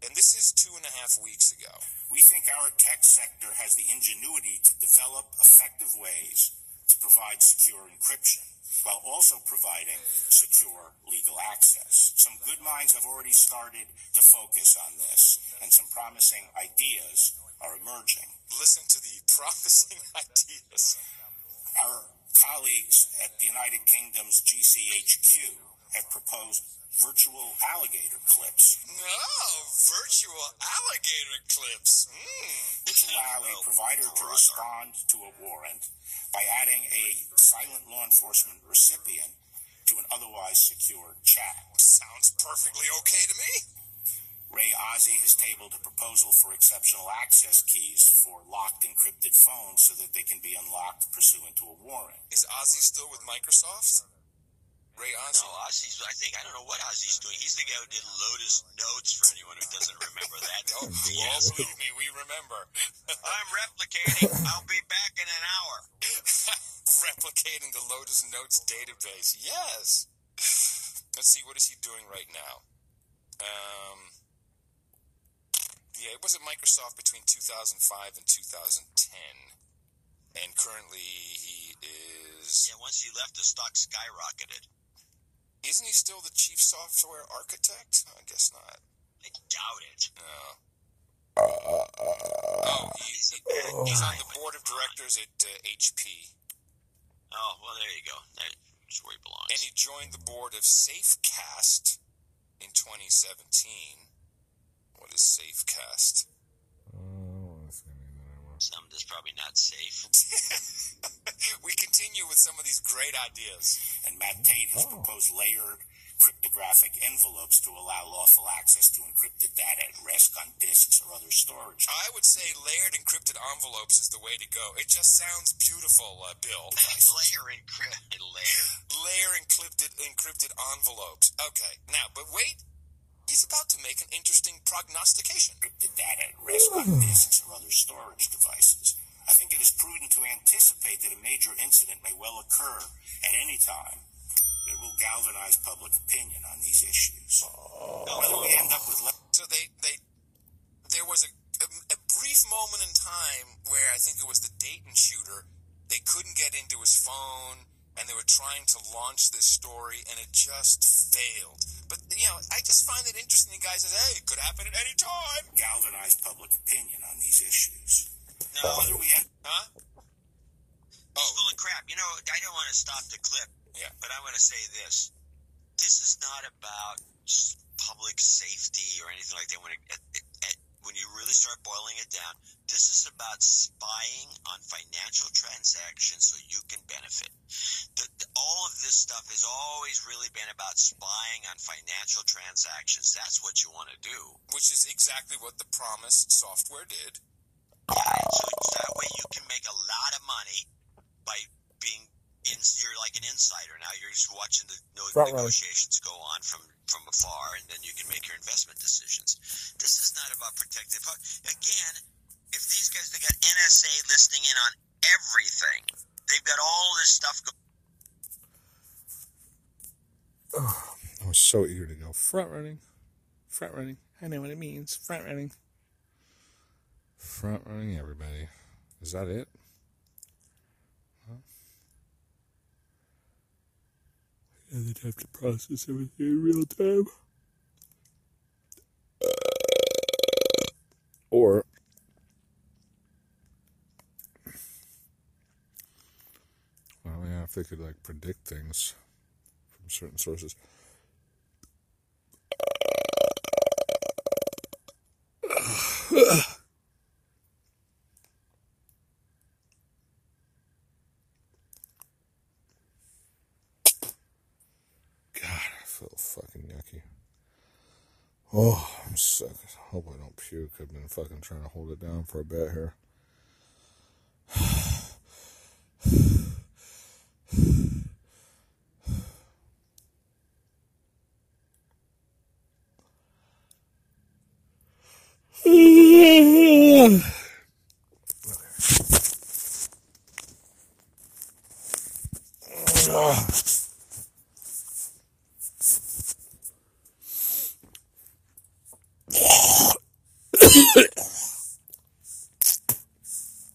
And this is two and a half weeks ago. We think our tech sector has the ingenuity to develop effective ways to provide secure encryption. While also providing secure legal access. Some good minds have already started to focus on this, and some promising ideas are emerging. Listen to the promising ideas. Our colleagues at the United Kingdom's GCHQ have proposed virtual alligator clips. No, virtual alligator clips. Mm. Which allow a provider to respond to a warrant by adding a silent law enforcement recipient to an otherwise secure chat. Sounds perfectly okay to me. Ray Ozzie has tabled a proposal for exceptional access keys for locked encrypted phones so that they can be unlocked pursuant to a warrant. Is Ozzie still with Microsoft? Ray? No, Ozzie's, I think, I don't know what Ozzie's doing. He's the guy who did Lotus Notes for anyone who doesn't remember that. oh, yes. believe me, we remember. I'm replicating. I'll be back in an hour. replicating the Lotus Notes database. Yes. Let's see, what is he doing right now? Um, yeah, it was at Microsoft between 2005 and 2010. And currently he is. Yeah, once he left, the stock skyrocketed. Isn't he still the chief software architect? I guess not. I doubt it. No. oh, he, he, he's on the board of directors at uh, HP. Oh, well, there you go. That's where he belongs. And he joined the board of Safecast in 2017. What is Safecast? Some that's probably not safe. we continue with some of these great ideas. And Matt Tait has oh. proposed layered cryptographic envelopes to allow lawful access to encrypted data at rest on disks or other storage. I would say layered encrypted envelopes is the way to go. It just sounds beautiful, uh, Bill. layer encrypted layer. Layer encrypted encrypted envelopes. Okay, now, but wait. He's about to make an interesting prognostication. The data at rest on hmm. disks or other storage devices. I think it is prudent to anticipate that a major incident may well occur at any time that will galvanize public opinion on these issues. Oh. Whether we end up with le- so they they there was a, a, a brief moment in time where I think it was the Dayton shooter. They couldn't get into his phone and they were trying to launch this story and it just failed. But, you know, I just find it interesting. The guy says, hey, it could happen at any time. Galvanize public opinion on these issues. No. Whether we end- huh? Oh. oh. full of crap. You know, I don't want to stop the clip. Yeah. But I want to say this. This is not about public safety or anything like that. When it, it, it, when you really start boiling it down, this is about spying on financial transactions so you can benefit. The, the, all of this stuff has always really been about spying on financial transactions. That's what you want to do. Which is exactly what the PROMIS software did. Yeah, so that way you can make a lot of money by being in, you're like an insider now. You're just watching the no, negotiations go on from from afar, and then you can make your investment decisions. This is not about protecting the public. Again, if these guys they got NSA listening in on everything, they've got all this stuff. Go- oh, I was so eager to go front running, front running. I know what it means, front running. Front running, everybody. Is that it? And then have to process everything in real time. Or well, yeah, if they could like predict things from certain sources. Oh, I'm sick. Hope I don't puke. I've been fucking trying to hold it down for a bit here.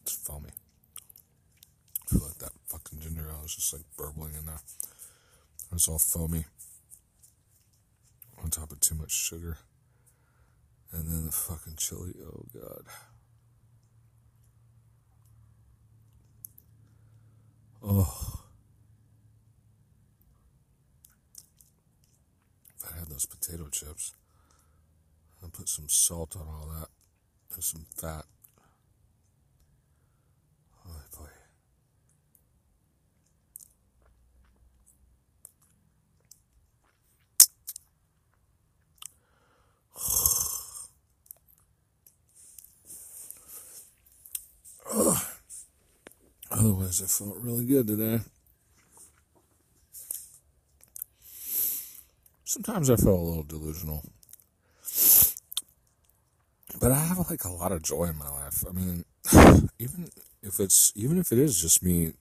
it's foamy. I feel like that fucking ginger ale is just like burbling in there. It was all foamy on top of too much sugar. And then the fucking chili. Oh, God. Oh. If I had those potato chips, I'd put some salt on all that and some fat. Oh, boy. Ugh. Otherwise, I felt really good today. Sometimes I feel a little delusional. But I have like a lot of joy in my life. I mean, even if it's even if it is just me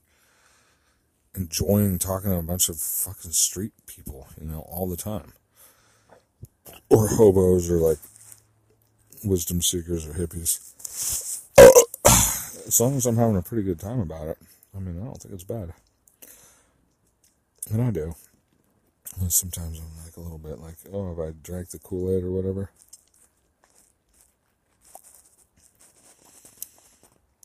enjoying talking to a bunch of fucking street people, you know, all the time. Or hobos or like wisdom seekers or hippies. As long as I'm having a pretty good time about it, I mean, I don't think it's bad. And I do. And sometimes I'm like a little bit like, oh, have I drank the Kool Aid or whatever?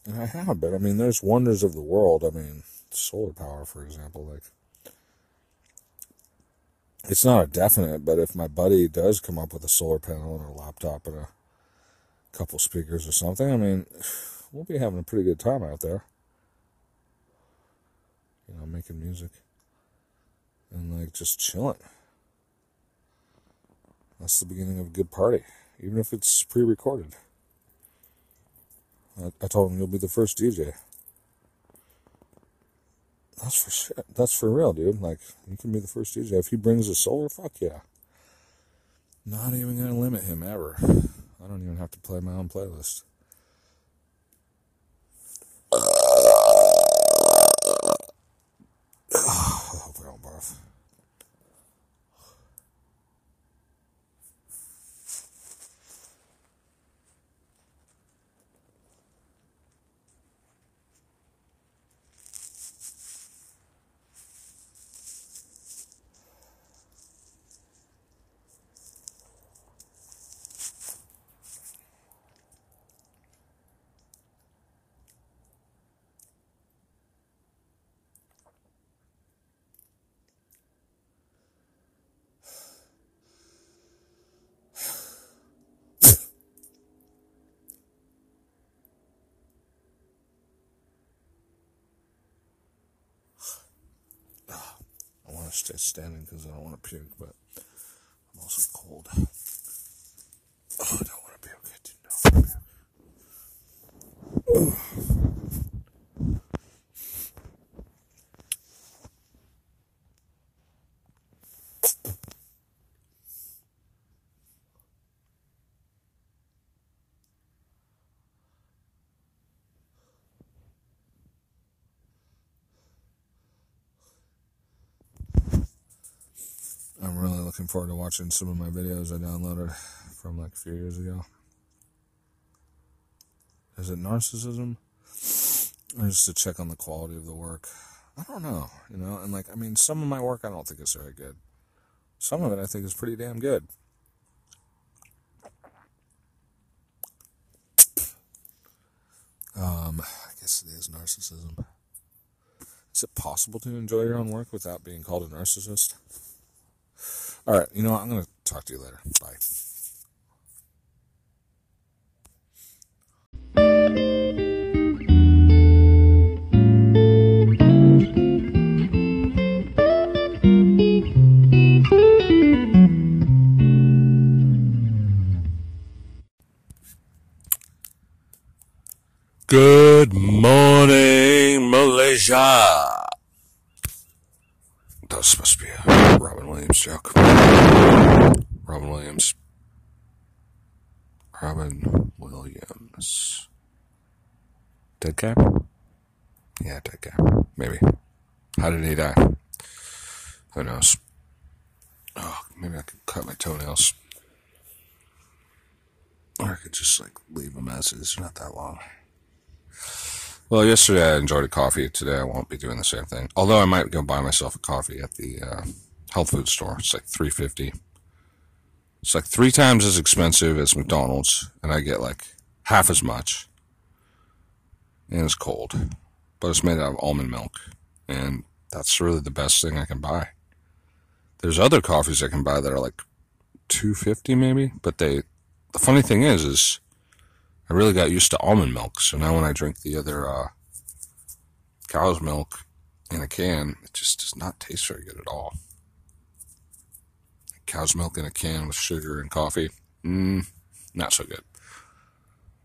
And I have, but I mean, there's wonders of the world. I mean, solar power, for example, like, it's not a definite, but if my buddy does come up with a solar panel and a laptop and a couple speakers or something, I mean, we'll be having a pretty good time out there. You know, making music and like just chilling. That's the beginning of a good party, even if it's pre recorded. I, I told him you'll be the first DJ. That's for sure. That's for real, dude. Like, you can be the first DJ. If he brings a solar, fuck yeah. Not even gonna limit him ever. I don't even have to play my own playlist. I hope I don't barf. I want to stay standing because I don't want to puke, but I'm also cold. Oh, don't want to puke. I do not want to puke. I'm really looking forward to watching some of my videos I downloaded from like a few years ago. Is it narcissism? Or just to check on the quality of the work? I don't know, you know, and like, I mean, some of my work I don't think is very good. Some of it I think is pretty damn good. Um, I guess it is narcissism. Is it possible to enjoy your own work without being called a narcissist? All right, you know what? I'm going to talk to you later. Bye. Good morning, Malaysia. That was supposed to be a Robin Williams joke. Robin Williams. Robin Williams. Dead guy? Yeah, dead guy. Maybe. How did he die? Who knows? Oh, maybe I could cut my toenails. Or I could just, like, leave a message. It's not that long. Well, yesterday I enjoyed a coffee. Today I won't be doing the same thing. Although I might go buy myself a coffee at the uh, health food store. It's like three fifty. It's like three times as expensive as McDonald's, and I get like half as much. And it's cold, but it's made out of almond milk, and that's really the best thing I can buy. There's other coffees I can buy that are like two fifty maybe, but they. The funny thing is, is I really got used to almond milk, so now when I drink the other uh, cow's milk in a can, it just does not taste very good at all. Cow's milk in a can with sugar and coffee, mm, not so good.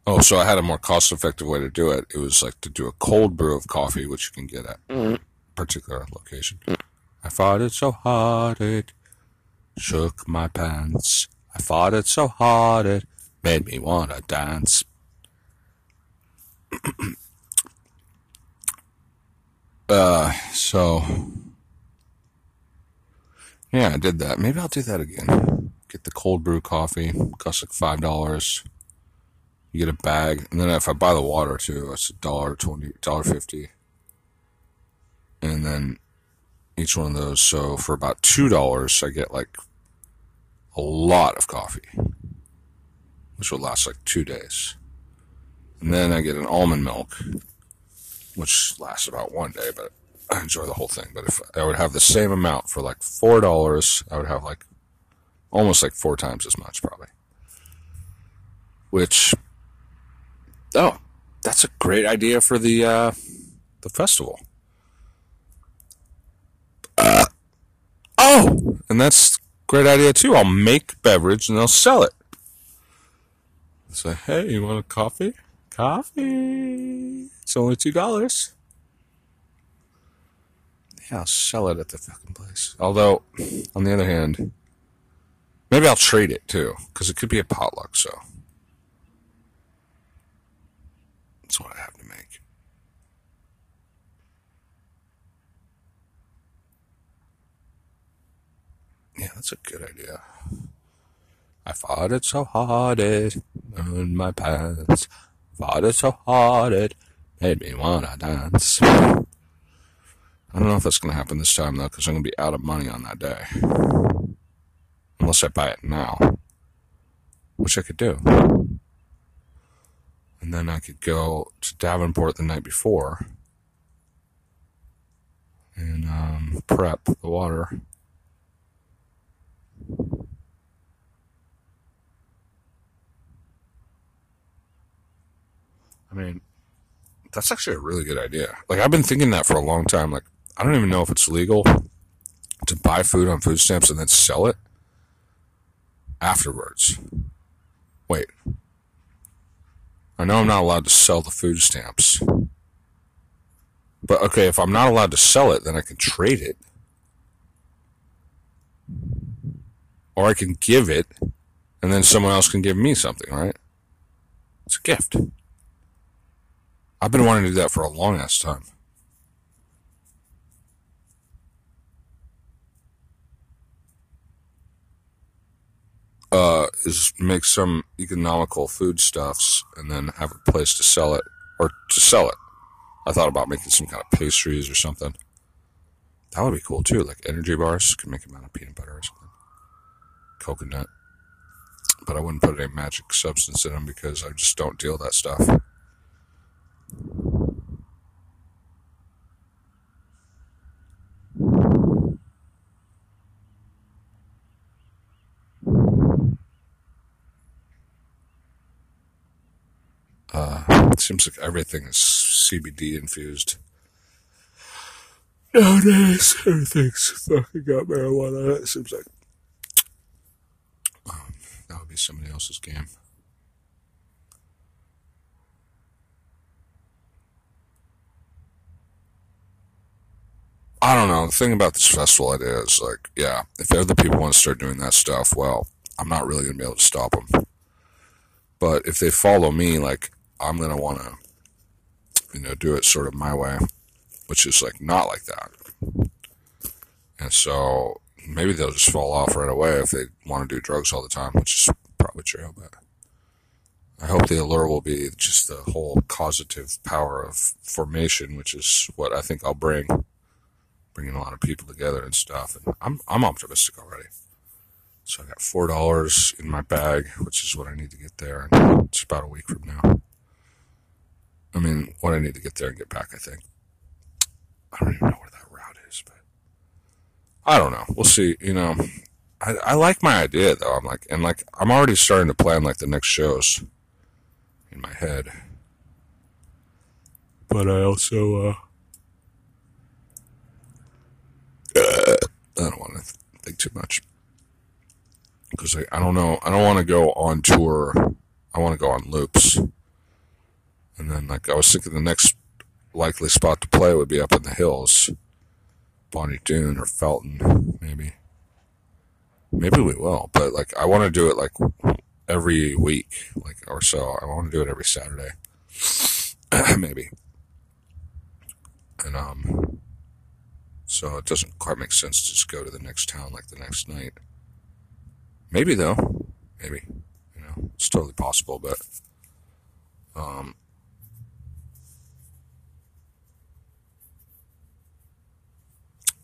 Oh, so I had a more cost effective way to do it. It was like to do a cold brew of coffee, which you can get at a particular location. I fought it so hard it shook my pants. I fought it so hard it made me want to dance. uh, so yeah, I did that. Maybe I'll do that again. Get the cold brew coffee. Costs like five dollars. You get a bag, and then if I buy the water too, it's a dollar twenty, dollar fifty. And then each one of those. So for about two dollars, I get like a lot of coffee, which will last like two days. And then I get an almond milk, which lasts about one day, but I enjoy the whole thing. But if I would have the same amount for like four dollars, I would have like almost like four times as much probably. Which oh, that's a great idea for the uh, the festival. Uh, oh, and that's great idea too. I'll make beverage and they'll sell it. Say, hey, you want a coffee? Coffee. It's only two dollars. Yeah, I'll sell it at the fucking place. Although, on the other hand, maybe I'll trade it too, because it could be a potluck. So that's what I have to make. Yeah, that's a good idea. I fought it so hard it burned my pants. Fought it so hard it made me wanna dance. I don't know if that's gonna happen this time though, because I'm gonna be out of money on that day. Unless I buy it now, which I could do. And then I could go to Davenport the night before and um, prep the water. I mean, that's actually a really good idea. Like, I've been thinking that for a long time. Like, I don't even know if it's legal to buy food on food stamps and then sell it afterwards. Wait. I know I'm not allowed to sell the food stamps. But okay, if I'm not allowed to sell it, then I can trade it. Or I can give it, and then someone else can give me something, right? It's a gift. I've been wanting to do that for a long ass time. Uh, is make some economical foodstuffs and then have a place to sell it or to sell it. I thought about making some kind of pastries or something. That would be cool too, like energy bars. Could make them out of peanut butter or something, coconut. But I wouldn't put any magic substance in them because I just don't deal that stuff. Uh, it seems like everything is CBD infused. Nowadays, everything's fucking got marijuana. It seems like um, that would be somebody else's game. I don't know. The thing about this festival idea is like, yeah, if other people want to start doing that stuff, well, I'm not really going to be able to stop them. But if they follow me, like, I'm going to want to, you know, do it sort of my way, which is like not like that. And so maybe they'll just fall off right away if they want to do drugs all the time, which is probably true. But I hope the allure will be just the whole causative power of formation, which is what I think I'll bring bringing a lot of people together and stuff. And I'm I'm optimistic already. So I got four dollars in my bag, which is what I need to get there. And it's about a week from now. I mean, what I need to get there and get back. I think. I don't even know where that route is, but I don't know. We'll see. You know, I I like my idea though. I'm like, and like I'm already starting to plan like the next shows in my head. But I also uh I don't want to think too much because I, I don't know. I don't want to go on tour. I want to go on loops. And then, like, I was thinking the next likely spot to play would be up in the hills, Bonny Doon or Felton, maybe. Maybe we will, but like, I want to do it like every week, like, or so. I want to do it every Saturday, maybe. And, um, so it doesn't quite make sense to just go to the next town like the next night. Maybe though, maybe you know it's totally possible, but um,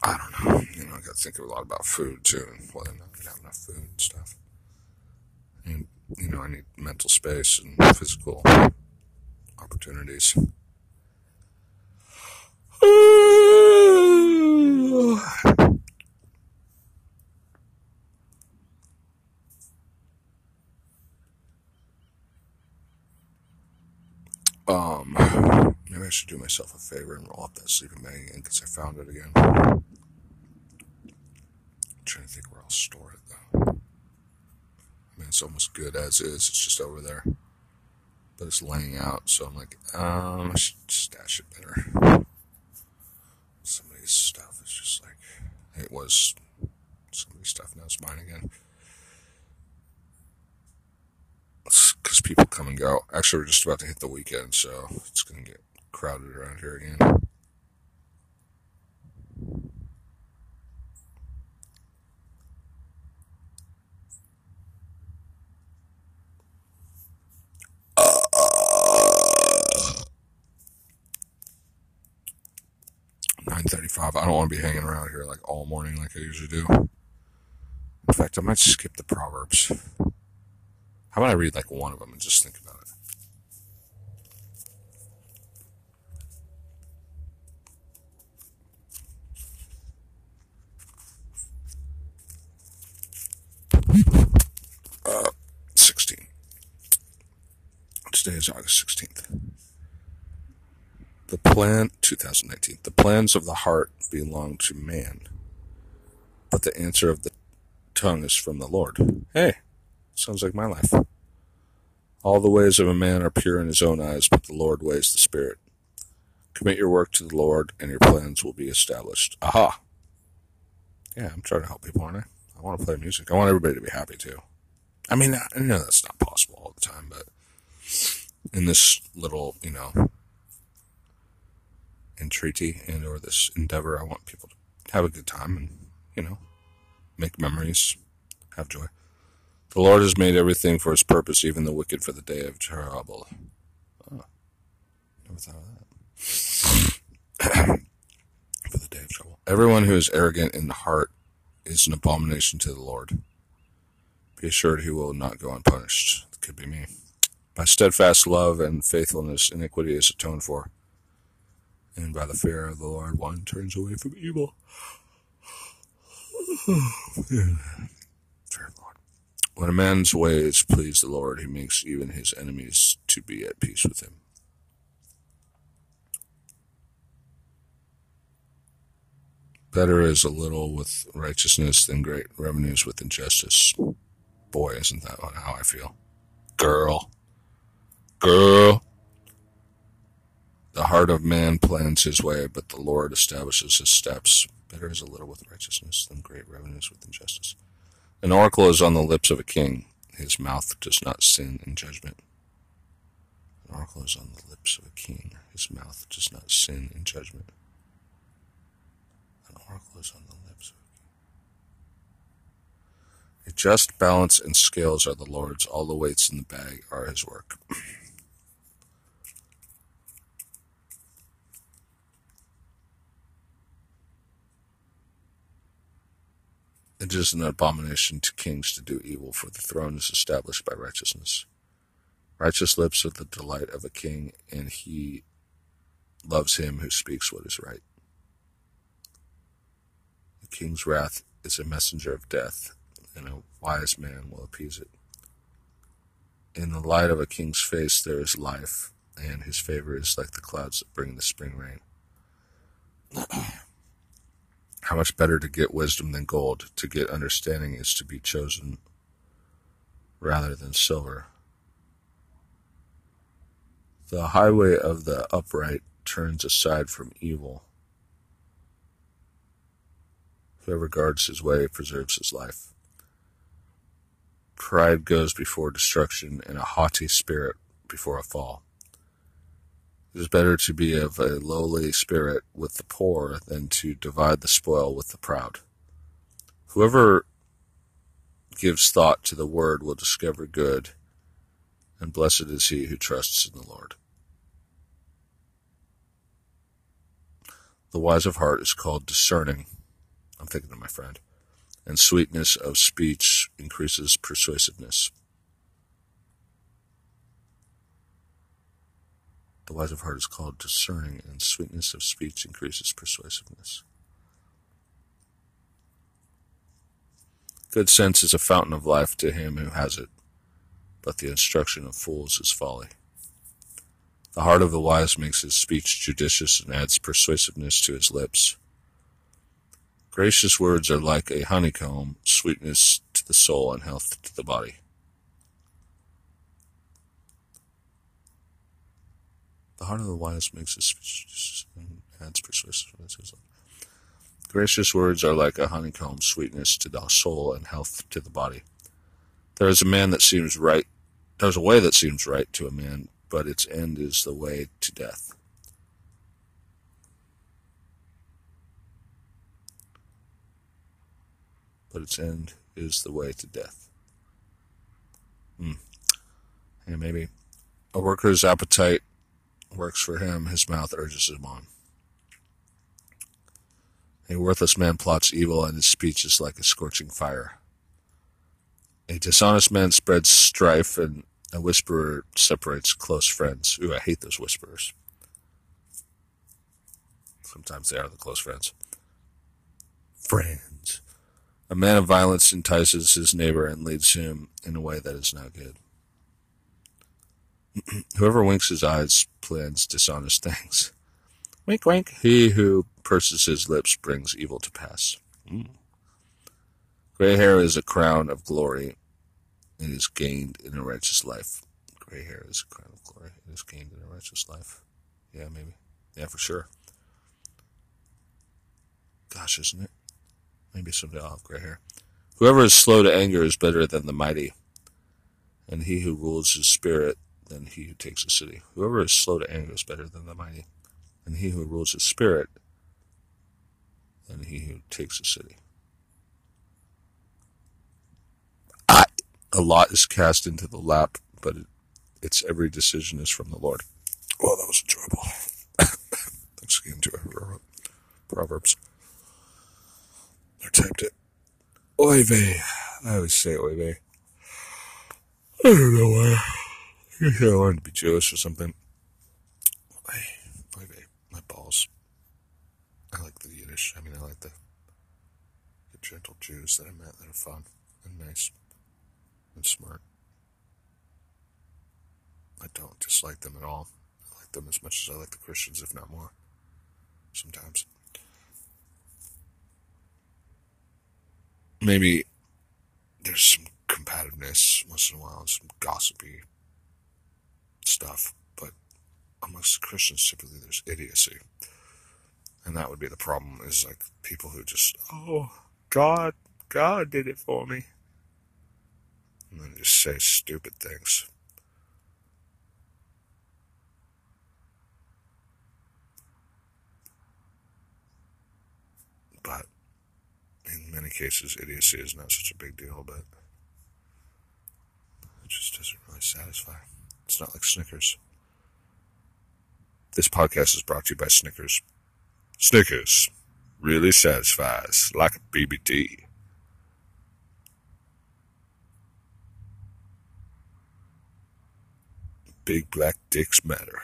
I don't know. You know, I got to think a lot about food too, and whether or not I have enough food and stuff. And you know, I need mental space and physical opportunities. Um, maybe I should do myself a favor and roll up that sleeping bag again because I found it again. I'm trying to think where I'll store it though. I mean, it's almost good as is. It's just over there, but it's laying out. So I'm like, um, I should stash it better. Somebody's stuff is just like it was. Somebody's stuff now it's mine again. because people come and go. Actually, we're just about to hit the weekend, so it's going to get crowded around here again. Nine thirty-five. I don't want to be hanging around here like all morning like I usually do. In fact, I might skip the proverbs. How about I read like one of them and just think about it? Uh, 16. Is August 16th. The plan, 2019. The plans of the heart belong to man, but the answer of the tongue is from the Lord. Hey, sounds like my life. All the ways of a man are pure in his own eyes, but the Lord weighs the spirit. Commit your work to the Lord, and your plans will be established. Aha! Yeah, I'm trying to help people, aren't I? I want to play music. I want everybody to be happy too. I mean, I know that's not possible all the time, but in this little, you know, entreaty and or this endeavor, I want people to have a good time and, you know, make memories, have joy. The Lord has made everything for his purpose, even the wicked for the day of trouble. Oh, never thought of that. for the day of trouble. Everyone who is arrogant in the heart is an abomination to the Lord. Be assured he will not go unpunished. It could be me. By steadfast love and faithfulness, iniquity is atoned for. And by the fear of the Lord, one turns away from evil. When a man's ways please the Lord, he makes even his enemies to be at peace with him. Better is a little with righteousness than great revenues with injustice. Boy, isn't that how I feel? Girl. Girl. The heart of man plans his way, but the Lord establishes his steps. Better is a little with righteousness than great revenues with injustice. An oracle is on the lips of a king. His mouth does not sin in judgment. An oracle is on the lips of a king. His mouth does not sin in judgment. An oracle is on the lips of a king. A just balance and scales are the Lord's. All the weights in the bag are his work. It is an abomination to kings to do evil, for the throne is established by righteousness. Righteous lips are the delight of a king, and he loves him who speaks what is right. The king's wrath is a messenger of death, and a wise man will appease it. In the light of a king's face there is life, and his favor is like the clouds that bring the spring rain. How much better to get wisdom than gold, to get understanding is to be chosen rather than silver. The highway of the upright turns aside from evil. Whoever guards his way preserves his life. Pride goes before destruction, and a haughty spirit before a fall. It is better to be of a lowly spirit with the poor than to divide the spoil with the proud. Whoever gives thought to the word will discover good, and blessed is he who trusts in the Lord. The wise of heart is called discerning. I'm thinking of my friend. And sweetness of speech increases persuasiveness. The wise of heart is called discerning, and sweetness of speech increases persuasiveness. Good sense is a fountain of life to him who has it, but the instruction of fools is folly. The heart of the wise makes his speech judicious and adds persuasiveness to his lips. Gracious words are like a honeycomb, sweetness to the soul and health to the body. The heart of the wise makes his speech and adds persuasiveness. Gracious words are like a honeycomb, sweetness to the soul and health to the body. There is a man that seems right. There is a way that seems right to a man, but its end is the way to death. But its end is the way to death. Hmm. And maybe a worker's appetite works for him, his mouth urges him on. A worthless man plots evil, and his speech is like a scorching fire. A dishonest man spreads strife, and a whisperer separates close friends. Ooh, I hate those whisperers. Sometimes they are the close friends. Friends. A man of violence entices his neighbor and leads him in a way that is not good. Whoever winks his eyes plans dishonest things. Wink, wink. He who purses his lips brings evil to pass. Mm. Gray hair is a crown of glory. It is gained in a righteous life. Gray hair is a crown of glory. It is gained in a righteous life. Yeah, maybe. Yeah, for sure. Gosh, isn't it? Maybe someday I'll have gray hair. Whoever is slow to anger is better than the mighty, and he who rules his spirit than he who takes a city. Whoever is slow to anger is better than the mighty, and he who rules his spirit than he who takes a city. I, a lot is cast into the lap, but it, its every decision is from the Lord. Well, that was enjoyable. Thanks again to whoever Proverbs. I typed it. Oy vey. I always say oy vey. I don't know why. I I wanted to be Jewish or something. Oy, oy. My balls. I like the Yiddish. I mean, I like the, the gentle Jews that I met that are fun and nice and smart. I don't dislike them at all. I like them as much as I like the Christians, if not more. Sometimes. maybe there's some combativeness once in a while and some gossipy stuff, but amongst Christians, typically there's idiocy. And that would be the problem is like people who just, oh, God, God did it for me. And then just say stupid things. But in many cases, idiocy is not such a big deal, but it just doesn't really satisfy. It's not like Snickers. This podcast is brought to you by Snickers. Snickers really satisfies like a BBT. Big black dicks matter.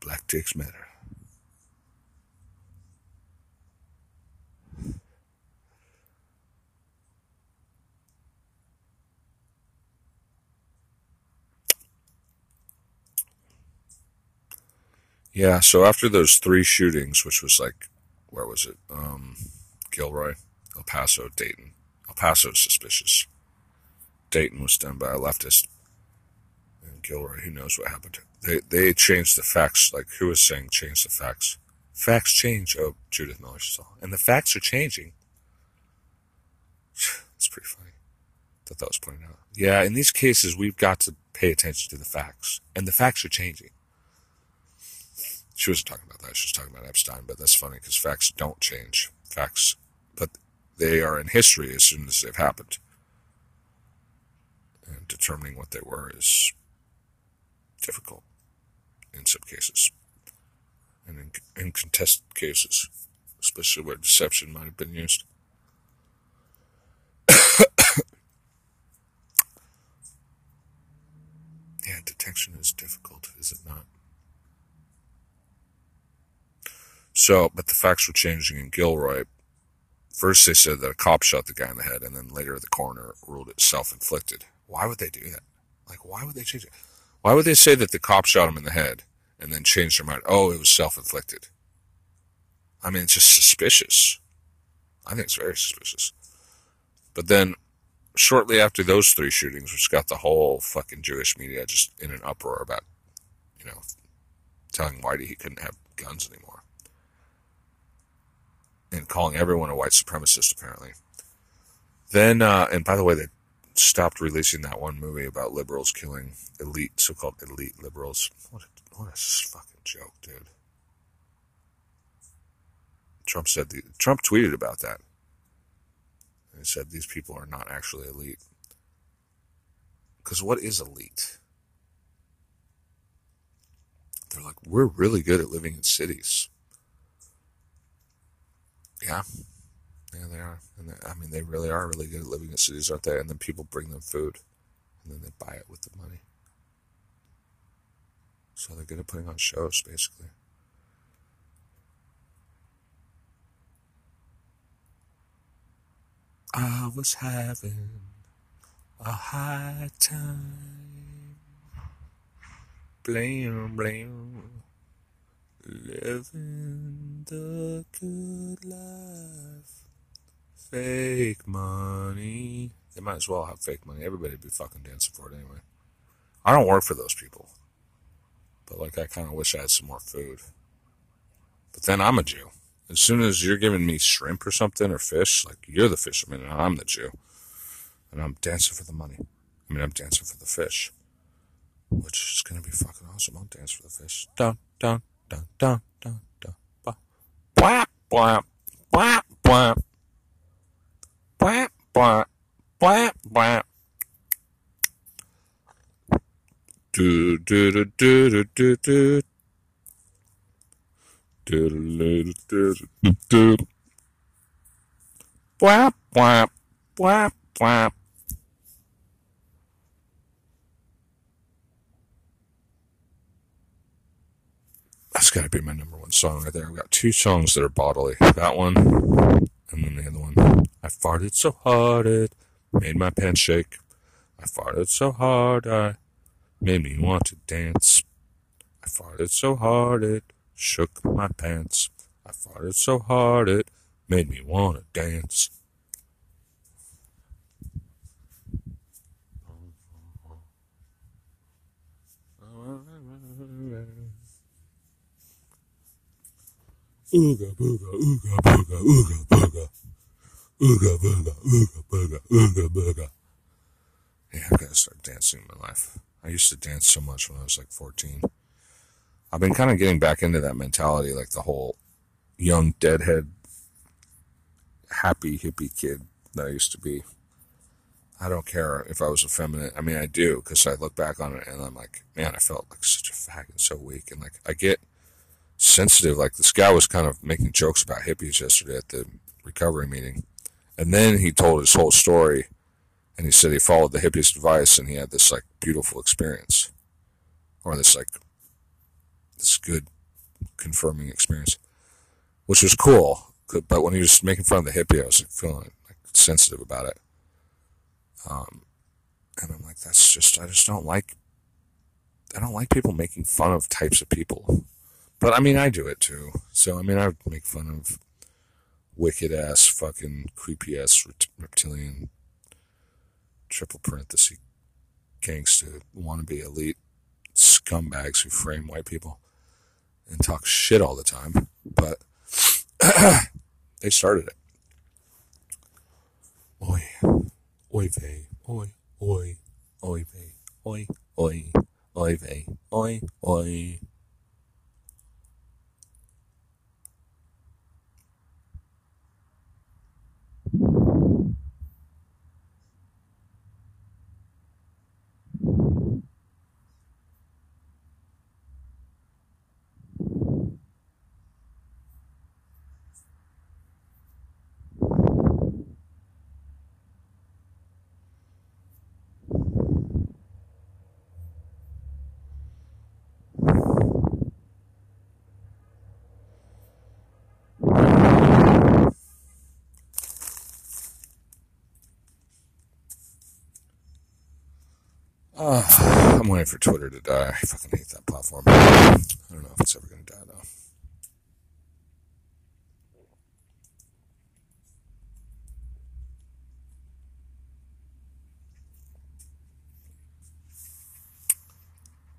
Black dicks matter. Yeah, so after those three shootings, which was like, where was it? Um, Gilroy, El Paso, Dayton. El Paso is suspicious. Dayton was done by a leftist. And Gilroy, who knows what happened. They they changed the facts. Like, who was saying change the facts? Facts change. Oh, Judith Miller saw. And the facts are changing. It's pretty funny. Thought that was pointed out. Yeah, in these cases, we've got to pay attention to the facts. And the facts are changing. She wasn't talking about that. She was talking about Epstein, but that's funny because facts don't change. Facts, but they are in history as soon as they've happened. And determining what they were is difficult in some cases. And in, in contested cases, especially where deception might have been used. yeah, detection is difficult, is it not? So, but the facts were changing in Gilroy. First, they said that a cop shot the guy in the head, and then later the coroner ruled it self inflicted. Why would they do that? Like, why would they change it? Why would they say that the cop shot him in the head and then change their mind? Oh, it was self inflicted. I mean, it's just suspicious. I think it's very suspicious. But then, shortly after those three shootings, which got the whole fucking Jewish media just in an uproar about, you know, telling Whitey he couldn't have guns anymore and calling everyone a white supremacist, apparently. Then, uh, and by the way, they stopped releasing that one movie about liberals killing elite, so-called elite liberals. What a, what a fucking joke, dude. Trump said the, Trump tweeted about that. He said these people are not actually elite. Because what is elite? They're like, we're really good at living in cities. Yeah. Yeah, they are. And I mean, they really are really good at living in cities, aren't they? And then people bring them food, and then they buy it with the money. So they're good at putting on shows, basically. I was having a high time. Blam, blam. Living the good life. Fake money. They might as well have fake money. Everybody'd be fucking dancing for it anyway. I don't work for those people. But like, I kind of wish I had some more food. But then I'm a Jew. As soon as you're giving me shrimp or something or fish, like you're the fisherman and I'm the Jew. And I'm dancing for the money. I mean, I'm dancing for the fish. Which is to be fucking awesome. I'll dance for the fish. Dun, dun, dun, dun, dun, dun. Bwap, bwap, bwap, bwap. Bwap, bwap, bwap, bwap. Do, do, do, do, do, do, do. Do, do, do, do, do. That's got to be my number one song right there. I've got two songs that are bodily. That one, and then the other one. I farted so hard it made my pants shake. I farted so hard I made me want to dance. I farted so hard it shook my pants. I farted so hard it made me want to dance. Ooga booga, ooga booga, ooga booga. Ooga booga, ooga booga, ooga booga. Yeah, I've got to start dancing in my life. I used to dance so much when I was like 14. I've been kind of getting back into that mentality, like the whole young deadhead, happy hippie kid that I used to be. I don't care if I was effeminate. I mean, I do because I look back on it and I'm like, man, I felt like such a fag and so weak. And like, I get sensitive. Like this guy was kind of making jokes about hippies yesterday at the recovery meeting. And then he told his whole story And he said he followed the hippie's advice and he had this like beautiful experience. Or this like this good confirming experience. Which was cool. But when he was making fun of the hippie, I was like, feeling like sensitive about it. Um, and I'm like, that's just I just don't like I don't like people making fun of types of people. But I mean, I do it too. So I mean, I would make fun of wicked ass, fucking creepy ass reptilian triple parenthesis gangster wannabe elite scumbags who frame white people and talk shit all the time. But they started it. Oi, oi, vey, oi, oi, oi, vey, oi, oi, oi, vey, oi, oi. Uh, I'm waiting for Twitter to die. I fucking hate that platform. I don't know if it's ever going to die, though.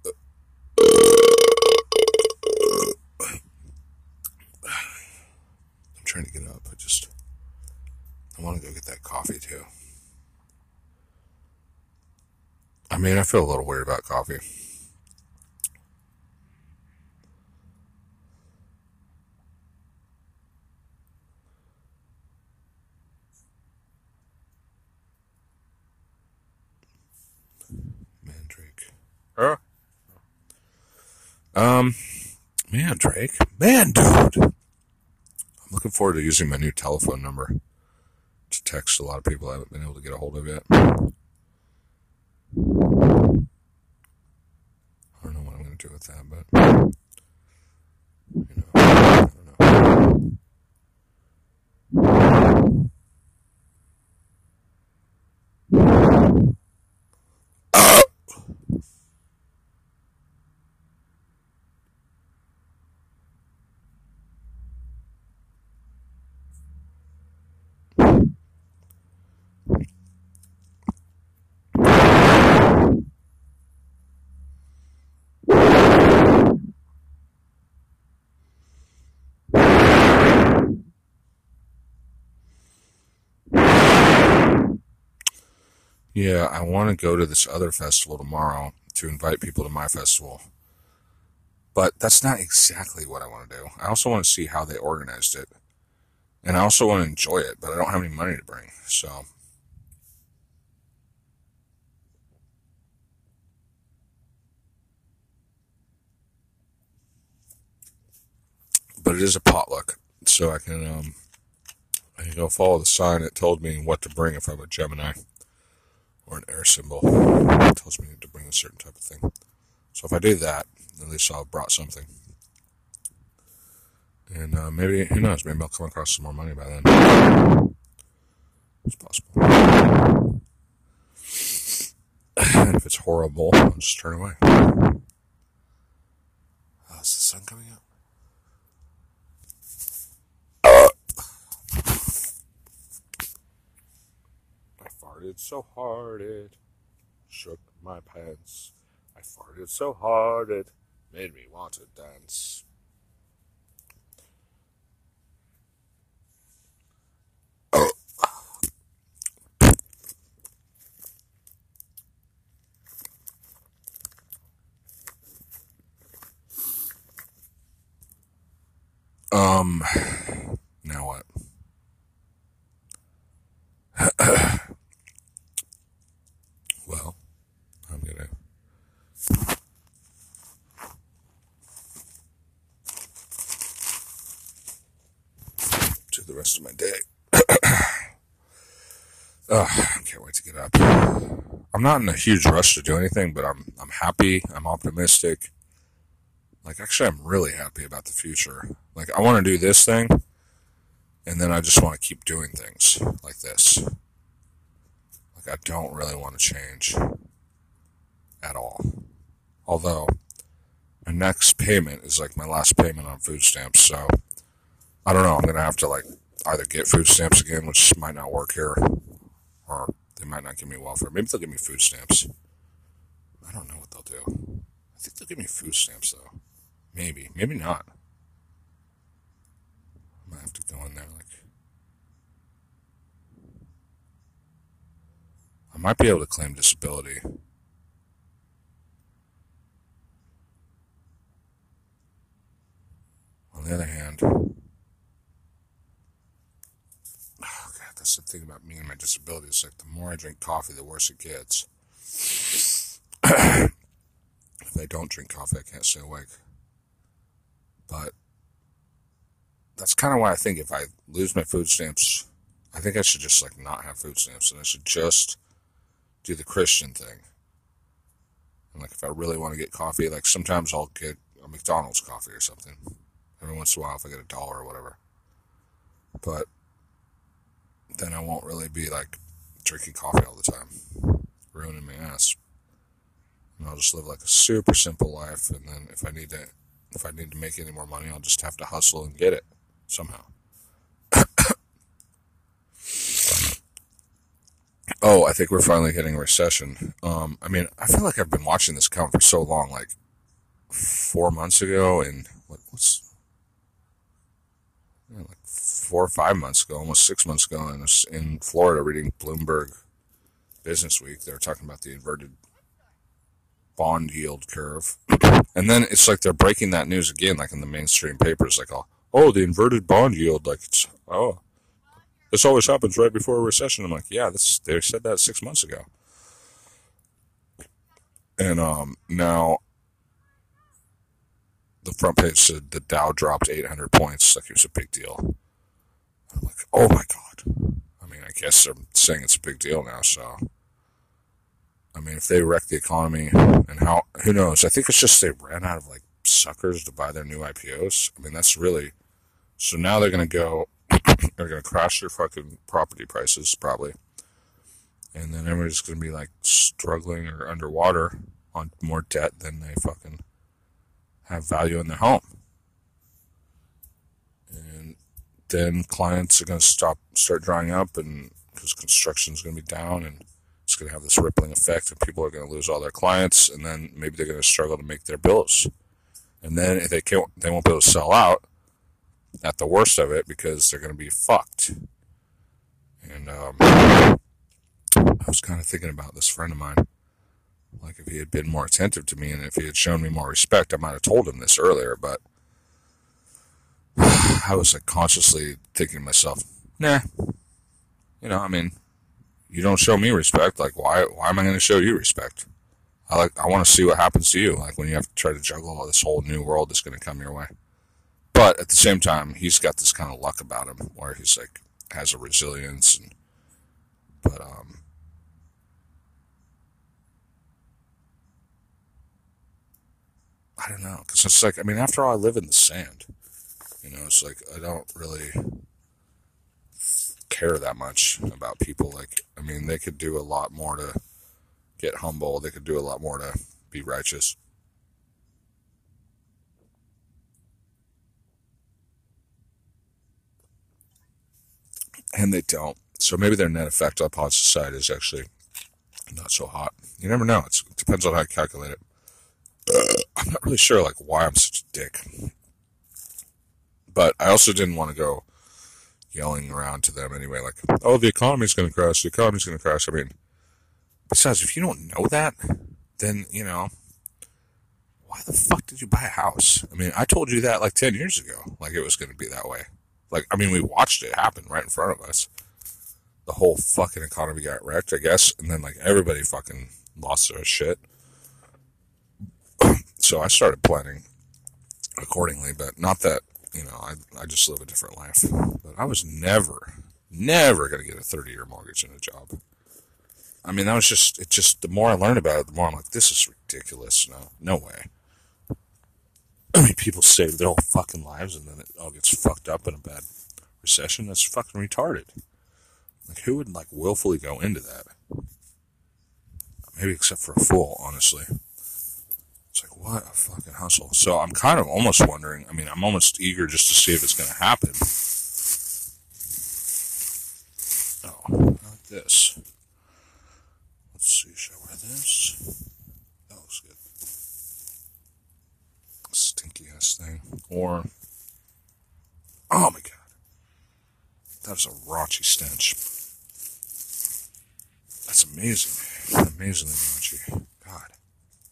I'm trying to get up. I just. I want to go get that coffee, too. I mean, I feel a little weird about coffee. Mandrake. Huh? Um, Mandrake? Man, dude! I'm looking forward to using my new telephone number to text a lot of people I haven't been able to get a hold of yet. I don't know what I'm going to do with that, but you. Yeah, I want to go to this other festival tomorrow to invite people to my festival. But that's not exactly what I want to do. I also want to see how they organized it. And I also want to enjoy it, but I don't have any money to bring. So but it is a potluck, so I can um, I can go follow the sign. that told me what to bring if I'm a Gemini or an air symbol. It tells me to bring a certain type of thing. So if I do that, at least I'll have brought something. And uh, maybe who knows? Maybe I'll come across some more money by then. It's possible. If it's horrible, I'll just turn away. Oh, is the sun coming out? Farted so hard it shook my pants. I farted so hard it made me want to dance. Um, now what? well, I'm gonna do the rest of my day. Ugh, I can't wait to get up. I'm not in a huge rush to do anything, but I'm I'm happy. I'm optimistic. Like actually, I'm really happy about the future. Like I want to do this thing, and then I just want to keep doing things like this. Like I don't really want to change at all. Although my next payment is like my last payment on food stamps, so I don't know. I'm gonna have to like either get food stamps again, which might not work here, or might not give me welfare. Maybe they'll give me food stamps. I don't know what they'll do. I think they'll give me food stamps though. Maybe, maybe not. I might have to go in there like. I might be able to claim disability. On the other hand, oh God, that's the thing about me and my disability. It's like the more I drink coffee, the worse it gets. if I don't drink coffee, I can't stay awake. But that's kind of why I think if I lose my food stamps, I think I should just like not have food stamps and I should just do the Christian thing. And like if I really want to get coffee, like sometimes I'll get a McDonald's coffee or something. Every once in a while if I get a dollar or whatever. But then I won't really be like drinking coffee all the time, ruining my ass. And I'll just live like a super simple life and then if I need to if I need to make any more money, I'll just have to hustle and get it somehow. oh, I think we're finally hitting a recession. Um, I mean, I feel like I've been watching this count for so long, like four months ago, and what, what's four or five months ago, almost six months ago, and I was in Florida reading Bloomberg Business Week. They were talking about the inverted bond yield curve. and then it's like they're breaking that news again, like in the mainstream papers, like, oh, oh, the inverted bond yield, like it's, oh, this always happens right before a recession. I'm like, yeah, this, they said that six months ago. And, um, now the front page said the Dow dropped 800 points, like it was a big deal. I'm like, oh my God. I mean, I guess they're saying it's a big deal now, so. I mean, if they wreck the economy and how, who knows? I think it's just they ran out of like suckers to buy their new IPOs. I mean, that's really, so now they're going to go, they're going to crash their fucking property prices probably. And then everybody's going to be like struggling or underwater on more debt than they fucking have value in their home. And then clients are going to stop, start drying up and because construction is going to be down and it's going to have this rippling effect and people are going to lose all their clients and then maybe they're going to struggle to make their bills. And then if they can't they won't be able to sell out at the worst of it because they're going to be fucked. And um, i was kind of thinking about this friend of mine. Like if he had been more attentive to me and if he had shown me more respect i might have told him this earlier but i was like consciously thinking to myself nah you know i mean you don't show me respect, like why why am I going to show you respect? I like I want to see what happens to you, like when you have to try to juggle all this whole new world that's going to come your way. But at the same time, he's got this kind of luck about him where he's like has a resilience and but um I don't know because it's like I mean after all I live in the sand, you know it's like I don't really care that much about people. Like, I mean, they could do a lot more to get humble. They could do a lot more to be righteous. And they don't. So maybe their net effect upon society is actually not so hot. You never know. It's, it depends on how you calculate it. I'm not really sure, like, why I'm such a dick. But I also didn't want to go yelling around to them anyway, like, oh, the economy's going to crash, the economy's going to crash. I mean, besides, if you don't know that, then, you know, why the fuck did you buy a house? I mean, I told you that like 10 years ago, like it was going to be that way. Like, I mean, we watched it happen right in front of us. The whole fucking economy got wrecked, I guess, and then like everybody fucking lost their shit. so I started planning accordingly, but not that you know, I, I just live a different life. But I was never, never going to get a 30 year mortgage in a job. I mean, that was just it. Just the more I learned about it, the more I'm like, this is ridiculous. No, no way. I mean, people save their whole fucking lives and then it all gets fucked up in a bad recession. That's fucking retarded. Like, who would like willfully go into that? Maybe except for a fool, honestly. What a fucking hustle. So I'm kind of almost wondering. I mean, I'm almost eager just to see if it's going to happen. Oh, not this. Let's see, shall I wear this? That looks good. Stinky ass thing. Or, oh my god. That is a raunchy stench. That's amazing. Amazingly raunchy.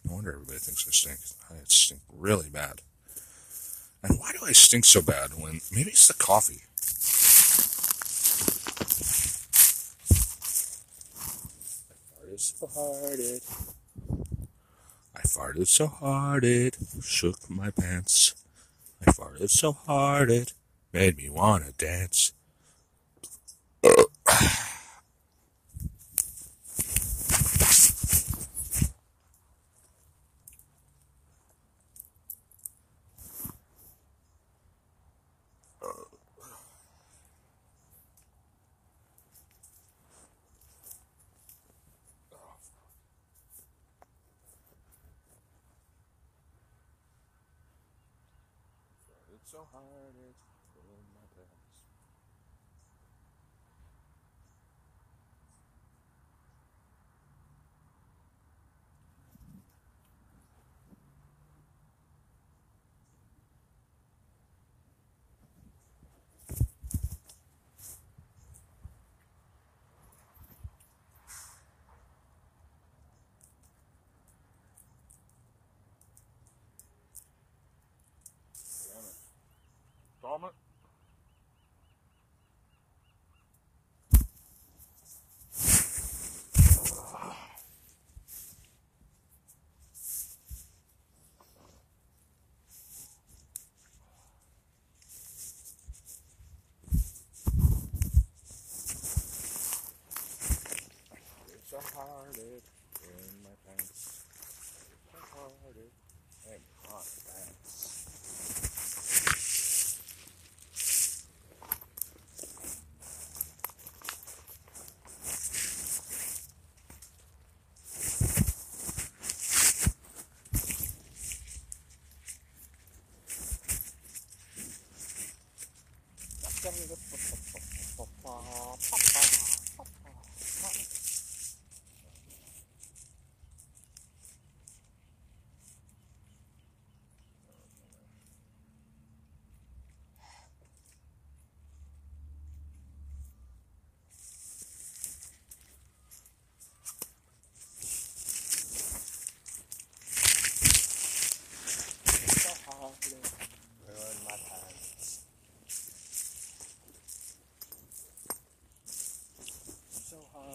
No wonder everybody thinks I stink. I stink really bad. And why do I stink so bad when maybe it's the coffee? I farted so hard it. I farted so hard it shook my pants. I farted so hard it made me wanna dance. Farted so hard it ruined my pants. Damn it. Damn it. It's so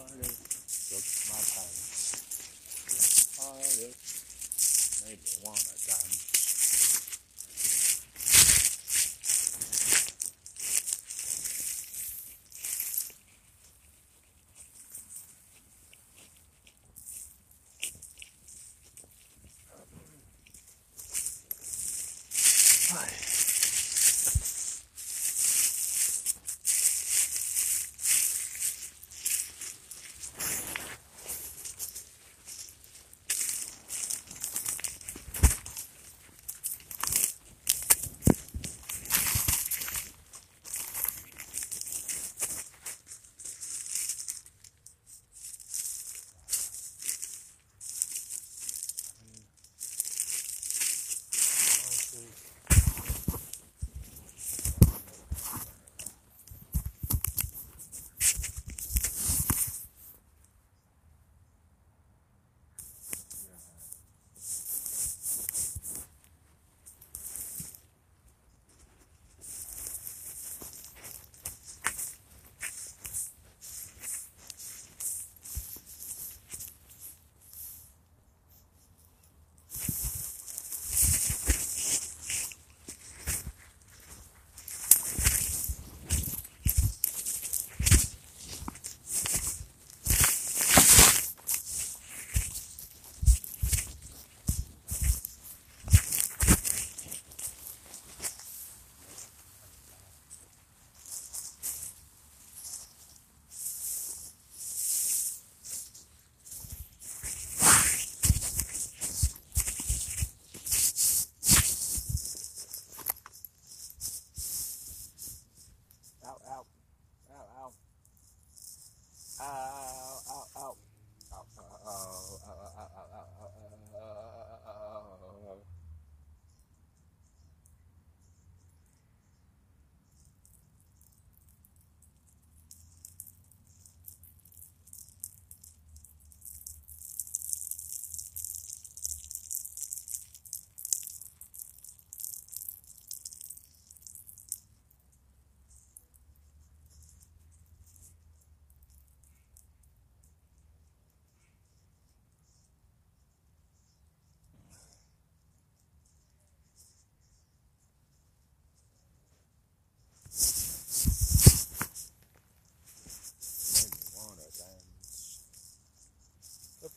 就麻烦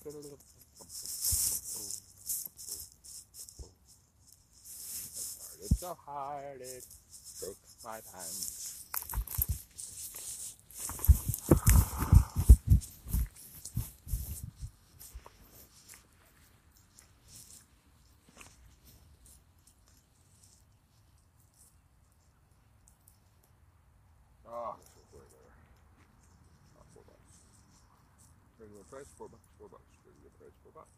It's so hard, it broke my pants. Ah, this is way better. Ah, four bucks. Regular price, four bucks, four bucks. Regular price, four bucks.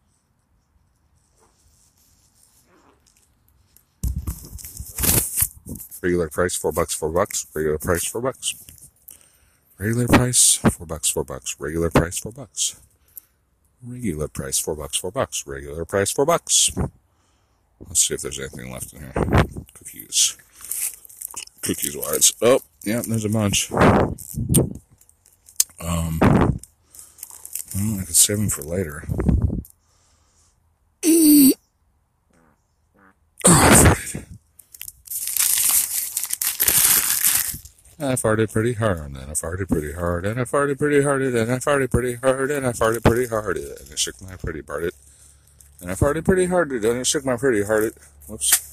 Regular price, four bucks, four bucks. Regular price, four bucks. Regular price, four bucks, four bucks. Regular price, four bucks. Regular price, four bucks, four bucks. Regular price, four bucks. Let's see if there's anything left in here. Cookies. Cookies wise. Oh, yeah, there's a bunch. Um, well, I could save them for later. I farted pretty hard, and then I farted pretty hard, and I farted pretty hard, and I farted pretty hard, and I farted pretty hard, and I shook my pretty farted. And I farted pretty hard, and I shook my pretty hard. Whoops.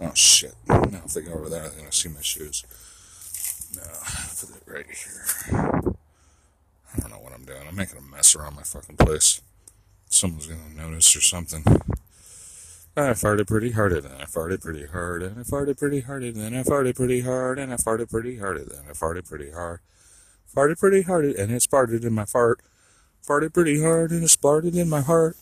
Oh shit. Now if they go over there, they're gonna see my shoes. No, put it right here. I don't know what I'm doing. I'm making a mess around my fucking place. Someone's gonna notice or something. I farted pretty hard, and I farted pretty hard, and I farted pretty hard, and then I farted pretty hard, and I farted pretty hard, and then I farted pretty hard. Farted pretty hard, and it sparted in my fart. Farted pretty hard, and it sparted in my heart.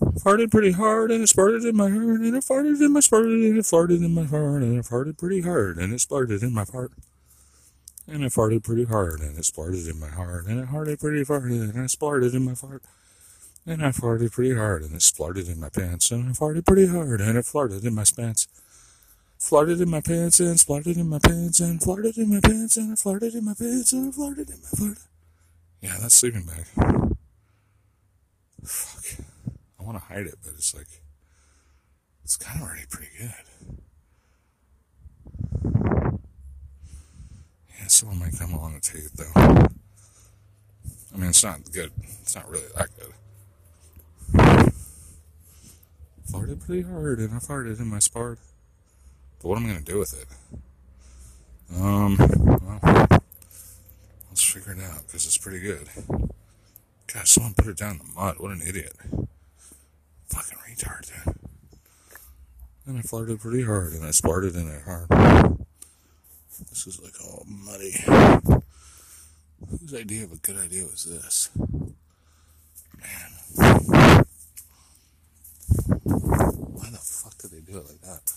Farted pretty hard, and it sparted in my heart, and it farted in my sparted, and it farted in my heart, and it farted pretty hard, and it sparted in my fart. And it farted pretty hard, and it sparted in my heart, and it farted pretty hard, and it sparted in my fart. And I farted pretty hard, and it spluttered in my pants, and I farted pretty hard, and it flirted in my pants. Flirted in my pants, and spluttered in my pants, and flirted in my pants, and I flirted in my pants, and I flirted in my fart. Yeah, that's sleeping bag. Fuck. I want to hide it, but it's like, it's kind of already pretty good. Yeah, someone might come along and take it though. I mean, it's not good. It's not really that good. Farted pretty hard, and I farted in my spart. But what am I gonna do with it? Um, well, let's figure it out because it's pretty good. God, someone put it down in the mud. What an idiot! Fucking retard. And I farted pretty hard, and I sparted in it hard. This is like all muddy. Whose idea of a good idea was this? Man. Why the fuck did they do it like that?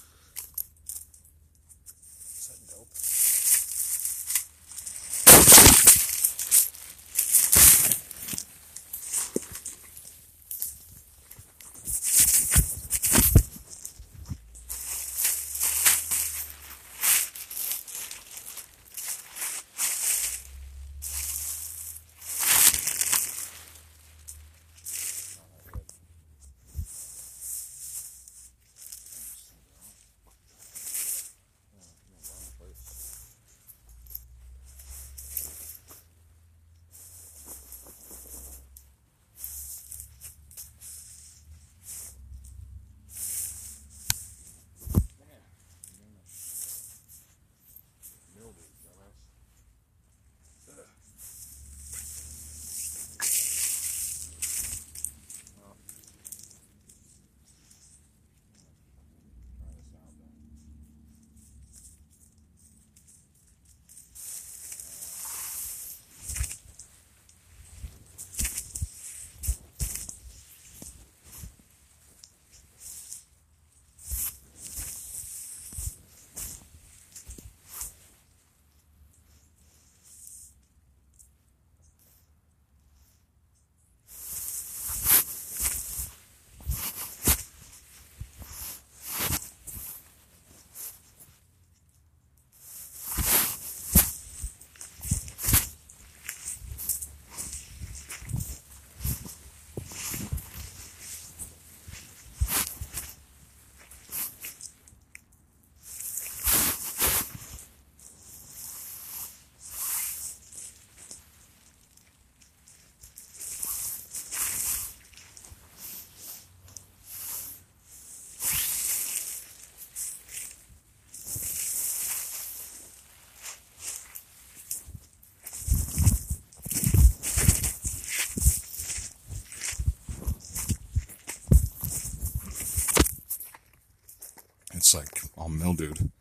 Mildewed.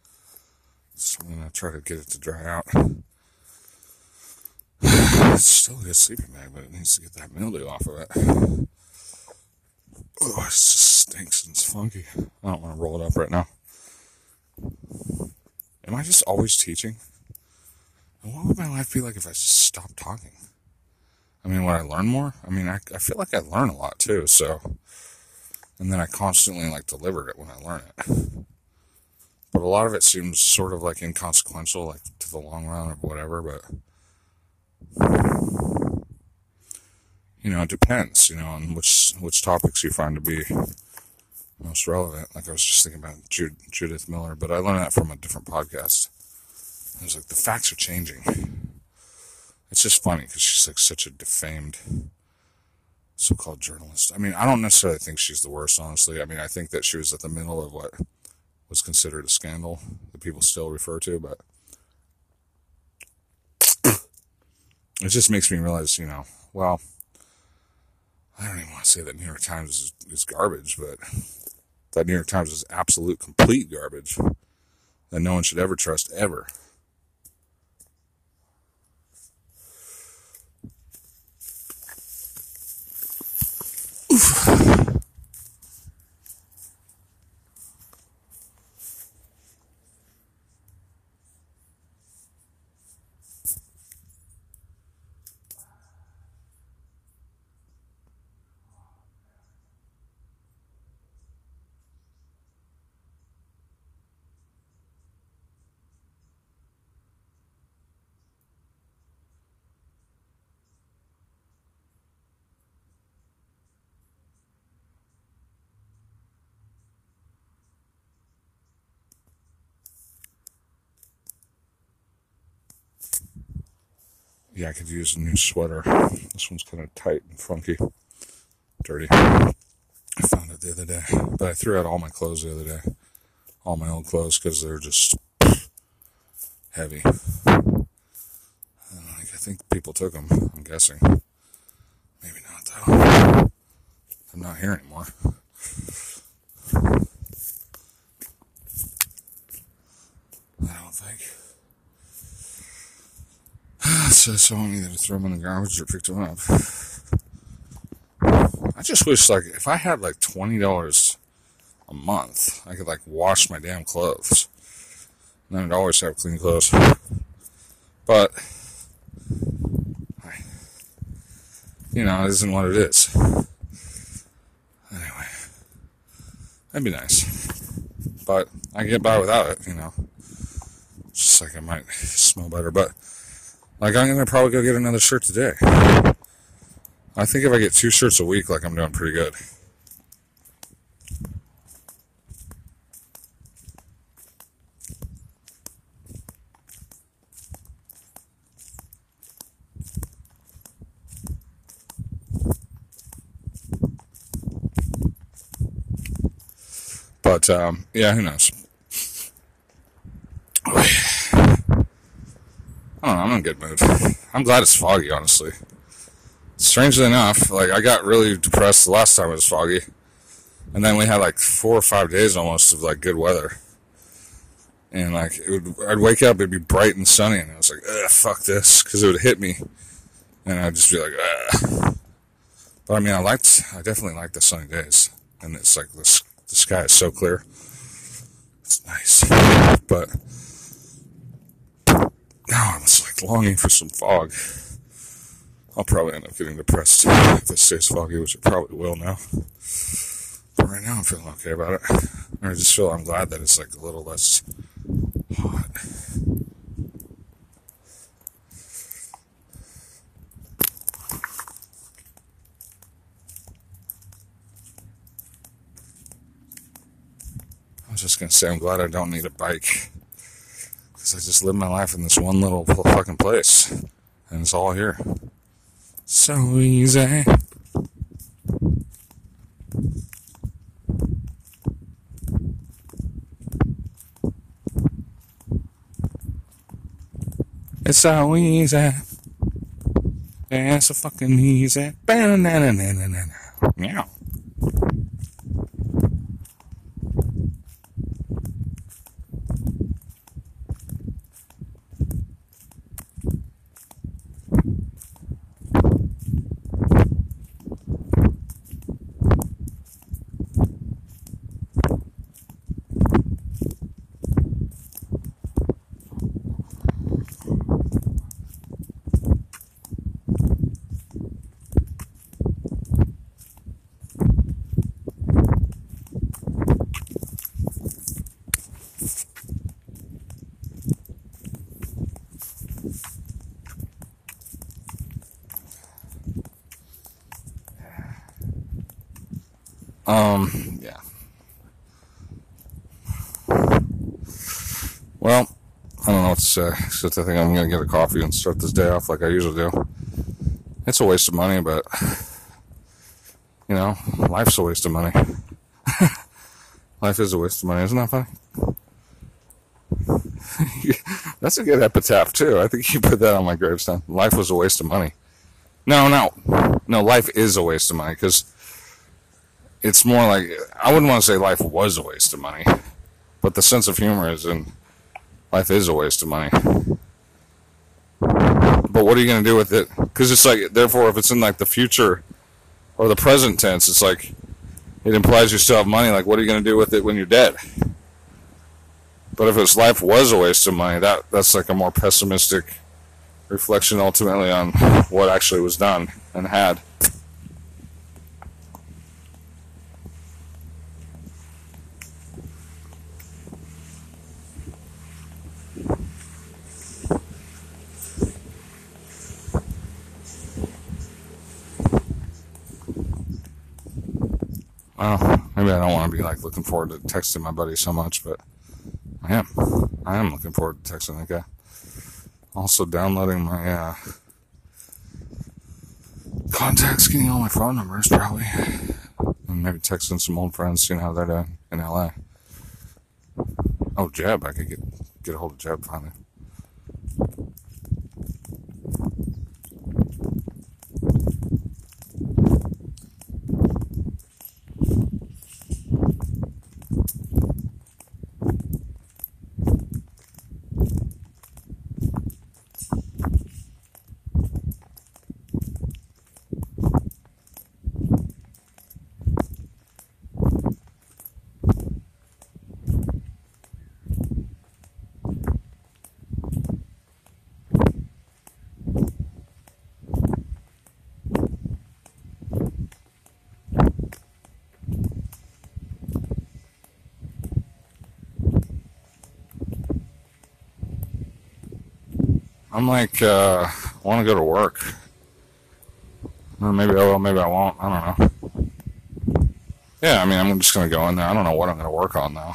So I'm gonna try to get it to dry out. It's still a good sleeping bag, but it needs to get that mildew off of it. Oh, it just stinks and it's funky. I don't want to roll it up right now. Am I just always teaching? And what would my life be like if I just stopped talking? I mean, would I learn more? I mean, I, I feel like I learn a lot too, so. And then I constantly like deliver it when I learn it. A lot of it seems sort of like inconsequential, like to the long run or whatever, but. You know, it depends, you know, on which, which topics you find to be most relevant. Like I was just thinking about Jud- Judith Miller, but I learned that from a different podcast. I was like, the facts are changing. It's just funny because she's like such a defamed so-called journalist. I mean, I don't necessarily think she's the worst, honestly. I mean, I think that she was at the middle of what was considered a scandal that people still refer to, but it just makes me realize, you know, well, I don't even want to say that New York Times is, is garbage, but that New York Times is absolute complete garbage that no one should ever trust ever. Yeah, I could use a new sweater. This one's kind of tight and funky, dirty. I found it the other day, but I threw out all my clothes the other day, all my old clothes, because they're just heavy. And, like, I think people took them. I'm guessing. Maybe not though. I'm not here anymore. I don't think. So someone either throw them in the garbage or pick them up. I just wish, like, if I had like twenty dollars a month, I could like wash my damn clothes. And I'd always have clean clothes. But, I, you know, it isn't what it is. Anyway, that'd be nice. But I get by without it, you know. Just like I might smell better, but like I'm gonna probably go get another shirt today. I think if I get two shirts a week, like I'm doing pretty good. But um, yeah, who knows? I don't know. I'm in a good mood. I'm glad it's foggy, honestly. Strangely enough, like I got really depressed the last time it was foggy, and then we had like four or five days almost of like good weather. And like would, I'd wake up, it'd be bright and sunny, and I was like, "Fuck this," because it would hit me, and I'd just be like, Ugh. But I mean, I liked, I definitely liked the sunny days, and it's like this, the sky is so clear. It's nice, but now I'm just like longing for some fog. I'll probably end up getting depressed if it stays foggy, which it probably will now. But right now I'm feeling okay about it. I just feel I'm glad that it's like a little less hot. I was just gonna say I'm glad I don't need a bike. Because I just live my life in this one little fucking place. And it's all here. So easy. It's so easy. It's so fucking easy. Meow. Um, yeah. Well, To say. Except I think I'm gonna get a coffee and start this day off like I usually do. It's a waste of money, but you know, life's a waste of money. Life is a waste of money, isn't that funny? That's a good epitaph too. I think you put that on my gravestone. Life was a waste of money. No, no, no. Life is a waste of money because it's more like I wouldn't want to say life was a waste of money, but the sense of humor is in life is a waste of money. But what are you going to do with it? Because it's like, therefore, if it's in like the future or the present tense, it's like it implies you still have money. Like, what are you going to do with it when you're dead? But if its life was a waste of money, that that's like a more pessimistic reflection ultimately on what actually was done and had. Well, maybe I don't want to be like looking forward to texting my buddy so much, but I am. I am looking forward to texting that guy. Also downloading my uh, contacts, getting all my phone numbers probably, and maybe texting some old friends, seeing how they're doing in LA. Oh, Jeb, I could get get a hold of Jeb finally. I'm like, uh, I want to go to work. Or maybe I will, maybe I won't. I don't know. Yeah, I mean, I'm just going to go in there. I don't know what I'm going to work on though.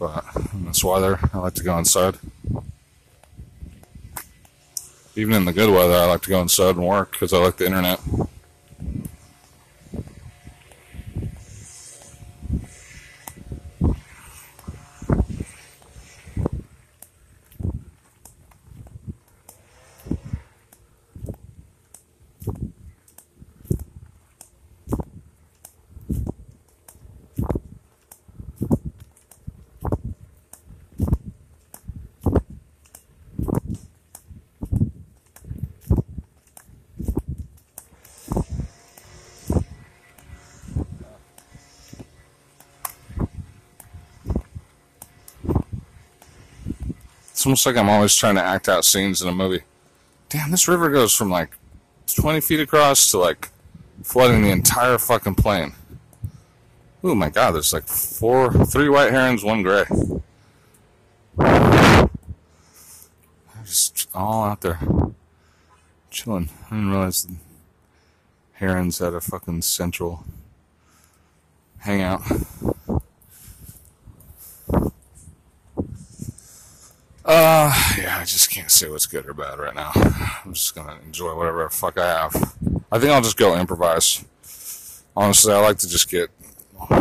But in this weather, I like to go inside. Even in the good weather, I like to go inside and work because I like the internet. Almost like I'm always trying to act out scenes in a movie. Damn, this river goes from like 20 feet across to like flooding the entire fucking plain. Oh my god, there's like four, three white herons, one gray. Just all out there chilling. I didn't realize the herons had a fucking central hangout. Uh, yeah, I just can't say what's good or bad right now. I'm just gonna enjoy whatever the fuck I have. I think I'll just go improvise. Honestly, I like to just get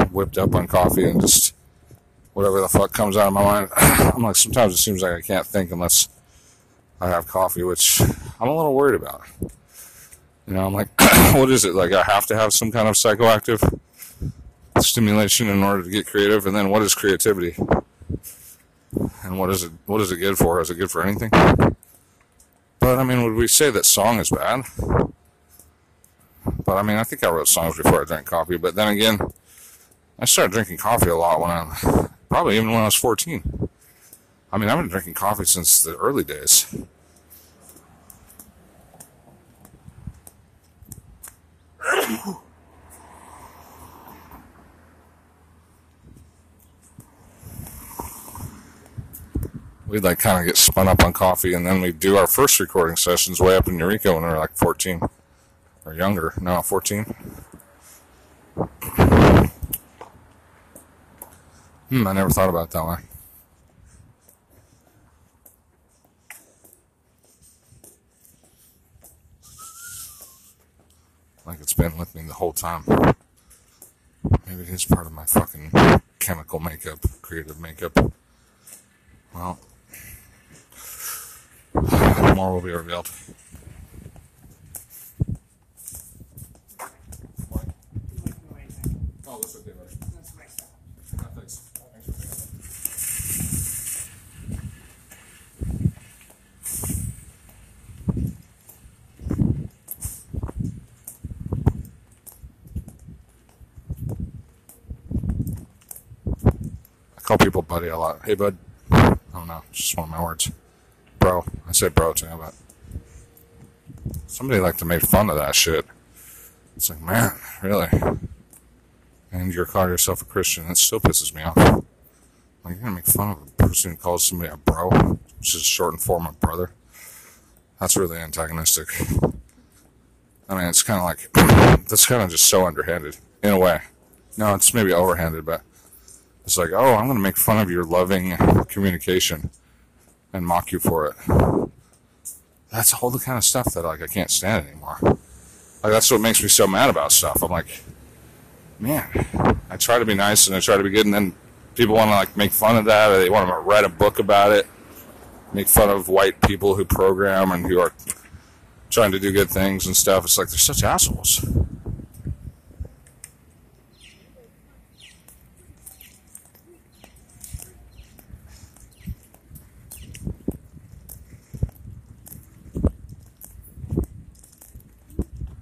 whipped up on coffee and just whatever the fuck comes out of my mind. I'm like, sometimes it seems like I can't think unless I have coffee, which I'm a little worried about. You know, I'm like, what is it? Like, I have to have some kind of psychoactive stimulation in order to get creative, and then what is creativity? And what is it? What is it good for? Is it good for anything? But I mean, would we say that song is bad? But I mean, I think I wrote songs before I drank coffee. But then again, I started drinking coffee a lot when I, probably even when I was 14. I mean, I've been drinking coffee since the early days. we'd like kind of get spun up on coffee and then we'd do our first recording sessions way up in Eureka when we were like 14 or younger. No, 14. Hmm, I never thought about that way. Like it's been with me the whole time. Maybe it is part of my fucking chemical makeup, creative makeup. Well, more will be revealed. Oh, that's okay, buddy. Thanks. I call people buddy a lot. Hey, bud. I don't know. It's just one of my words. Bro. I say bro too, but somebody like to make fun of that shit. It's like, man, really? And you're calling yourself a Christian. It still pisses me off. Like, you're gonna make fun of a person who calls somebody a bro, which is a shortened form of brother. That's really antagonistic. I mean, it's kind of like, that's kind of just so underhanded, in a way. No, it's maybe overhanded, but it's like, oh, I'm going to make fun of your loving communication and mock you for it. That's all the kind of stuff that like I can't stand anymore. Like that's what makes me so mad about stuff. I'm like, man, I try to be nice and I try to be good, and then people want to like make fun of that, or they want to write a book about it, make fun of white people who program and who are trying to do good things and stuff. It's like they're such assholes.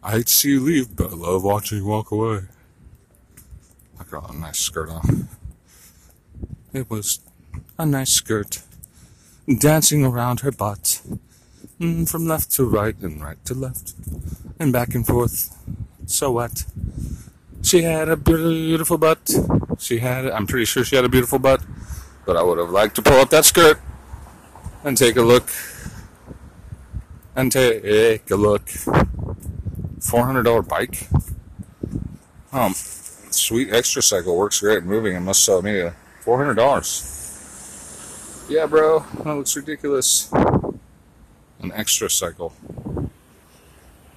I hate to see you leave, but I love watching you walk away. I got a nice skirt on. It was a nice skirt, dancing around her butt, mm, from left to right and right to left, and back and forth. So what? She had a beautiful butt. She had, I'm pretty sure she had a beautiful butt, but I would have liked to pull up that skirt and take a look. And take a look. $400 bike? Um, sweet extra cycle works great moving and must sell immediately. $400. Yeah, bro, that looks ridiculous. An extra cycle.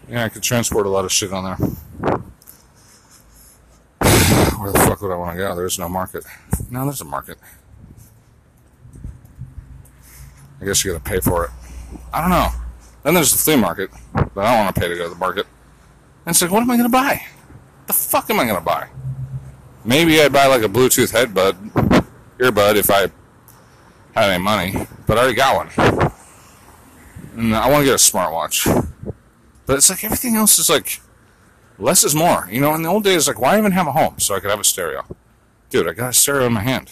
Yeah, I could transport a lot of shit on there. Where the fuck would I want to go? There's no market. No, there's a market. I guess you gotta pay for it. I don't know. Then there's the flea market, but I don't want to pay to go to the market. And it's like, what am I gonna buy? The fuck am I gonna buy? Maybe I'd buy like a Bluetooth headbud, earbud if I had any money, but I already got one. And I want to get a smartwatch. But it's like everything else is like less is more. You know, in the old days, like why even have a home so I could have a stereo? Dude, I got a stereo in my hand,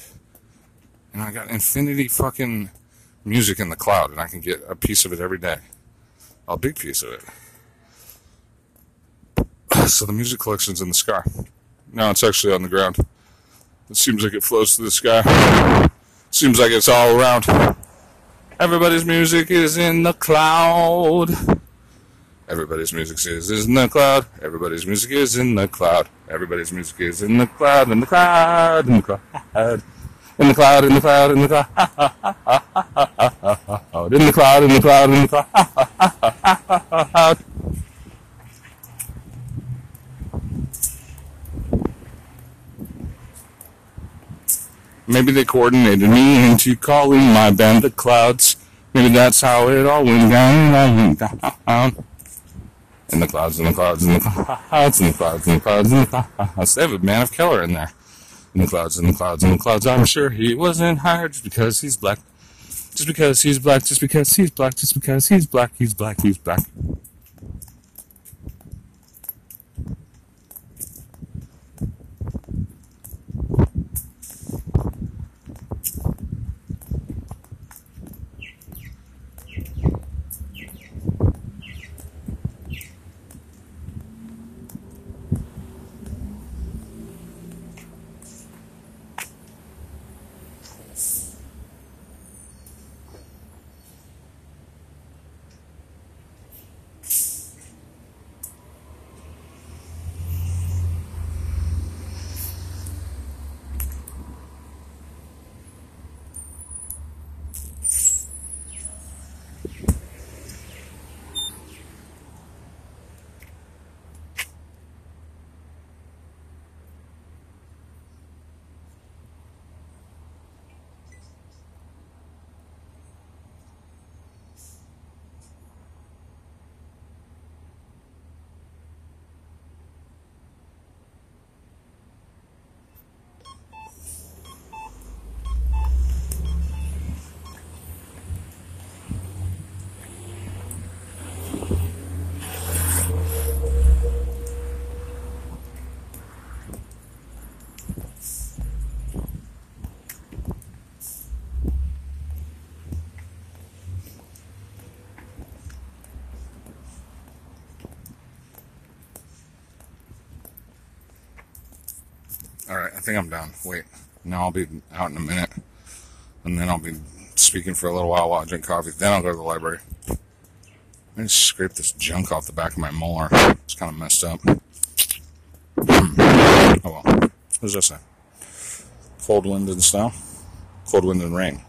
and I got infinity fucking music in the cloud, and I can get a piece of it every day, a big piece of it. So the music collection's in the sky. No, it's actually on the ground. It seems like it flows through the sky. Seems like it's all around. Everybody's music is in the cloud. Everybody's music is in the cloud. Everybody's music is in the cloud. Everybody's music is in the cloud, in the cloud, in the cloud. In the cloud, in the cloud, in the cloud. In the cloud, in the cloud, in the cloud. Maybe they coordinated me into calling my band the Clouds. Maybe that's how it all went down. Went down. In the clouds, in the clouds, in the clouds, in the clouds, in the clouds, the clouds. They have a man of color in there. In the clouds, in the clouds, in the clouds. I'm sure he wasn't hired just because he's black. Just because he's black, just because he's black, just because he's black, he's black, he's black. All right, あ。Think I'm done. Wait, now I'll be out in a minute, and then I'll be speaking for a little while while I drink coffee. Then I'll go to the library. I just scrape this junk off the back of my molar. It's kind of messed up. Hmm. oh well. What does that say? Cold wind and snow? Cold wind and rain.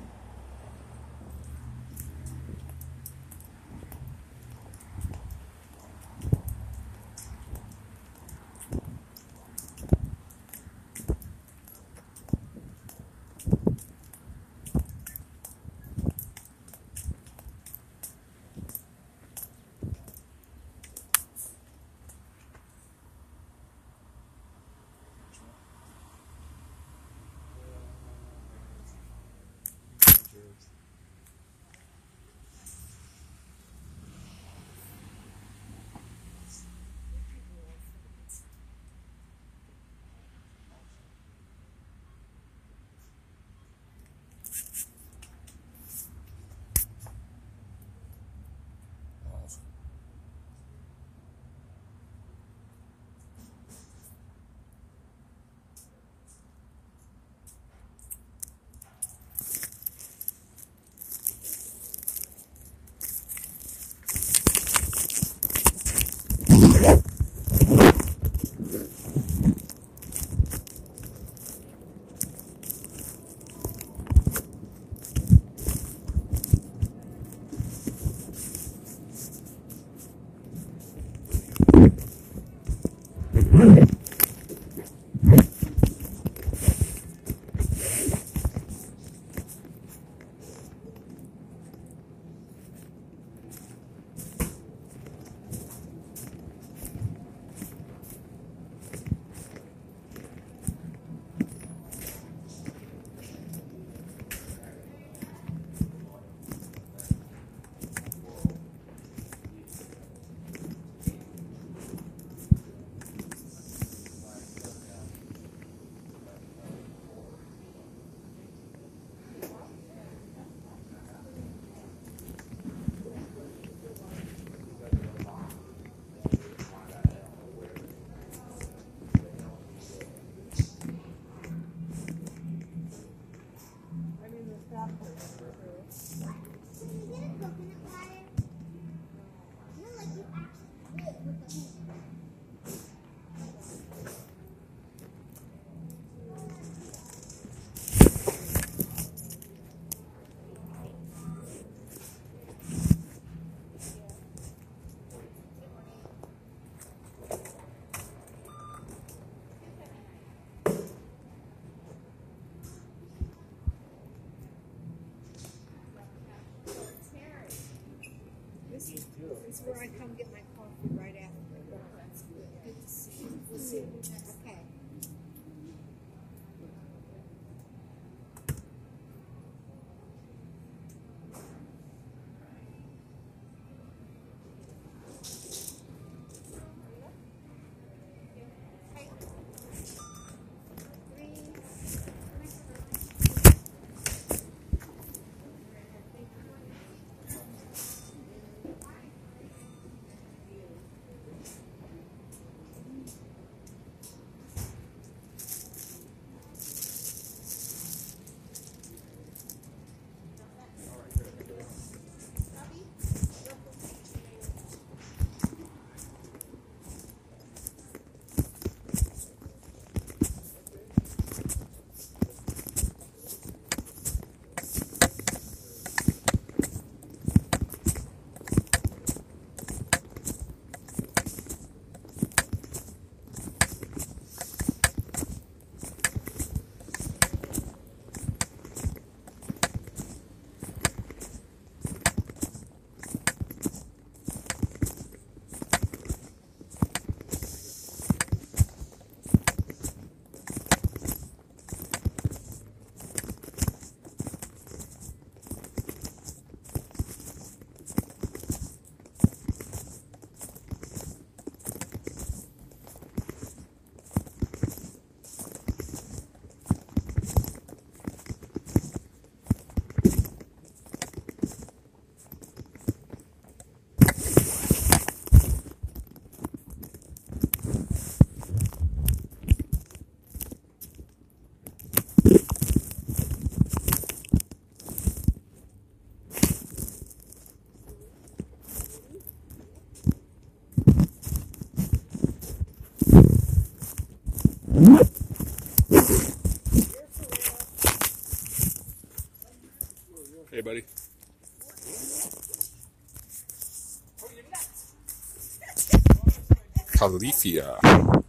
Califia.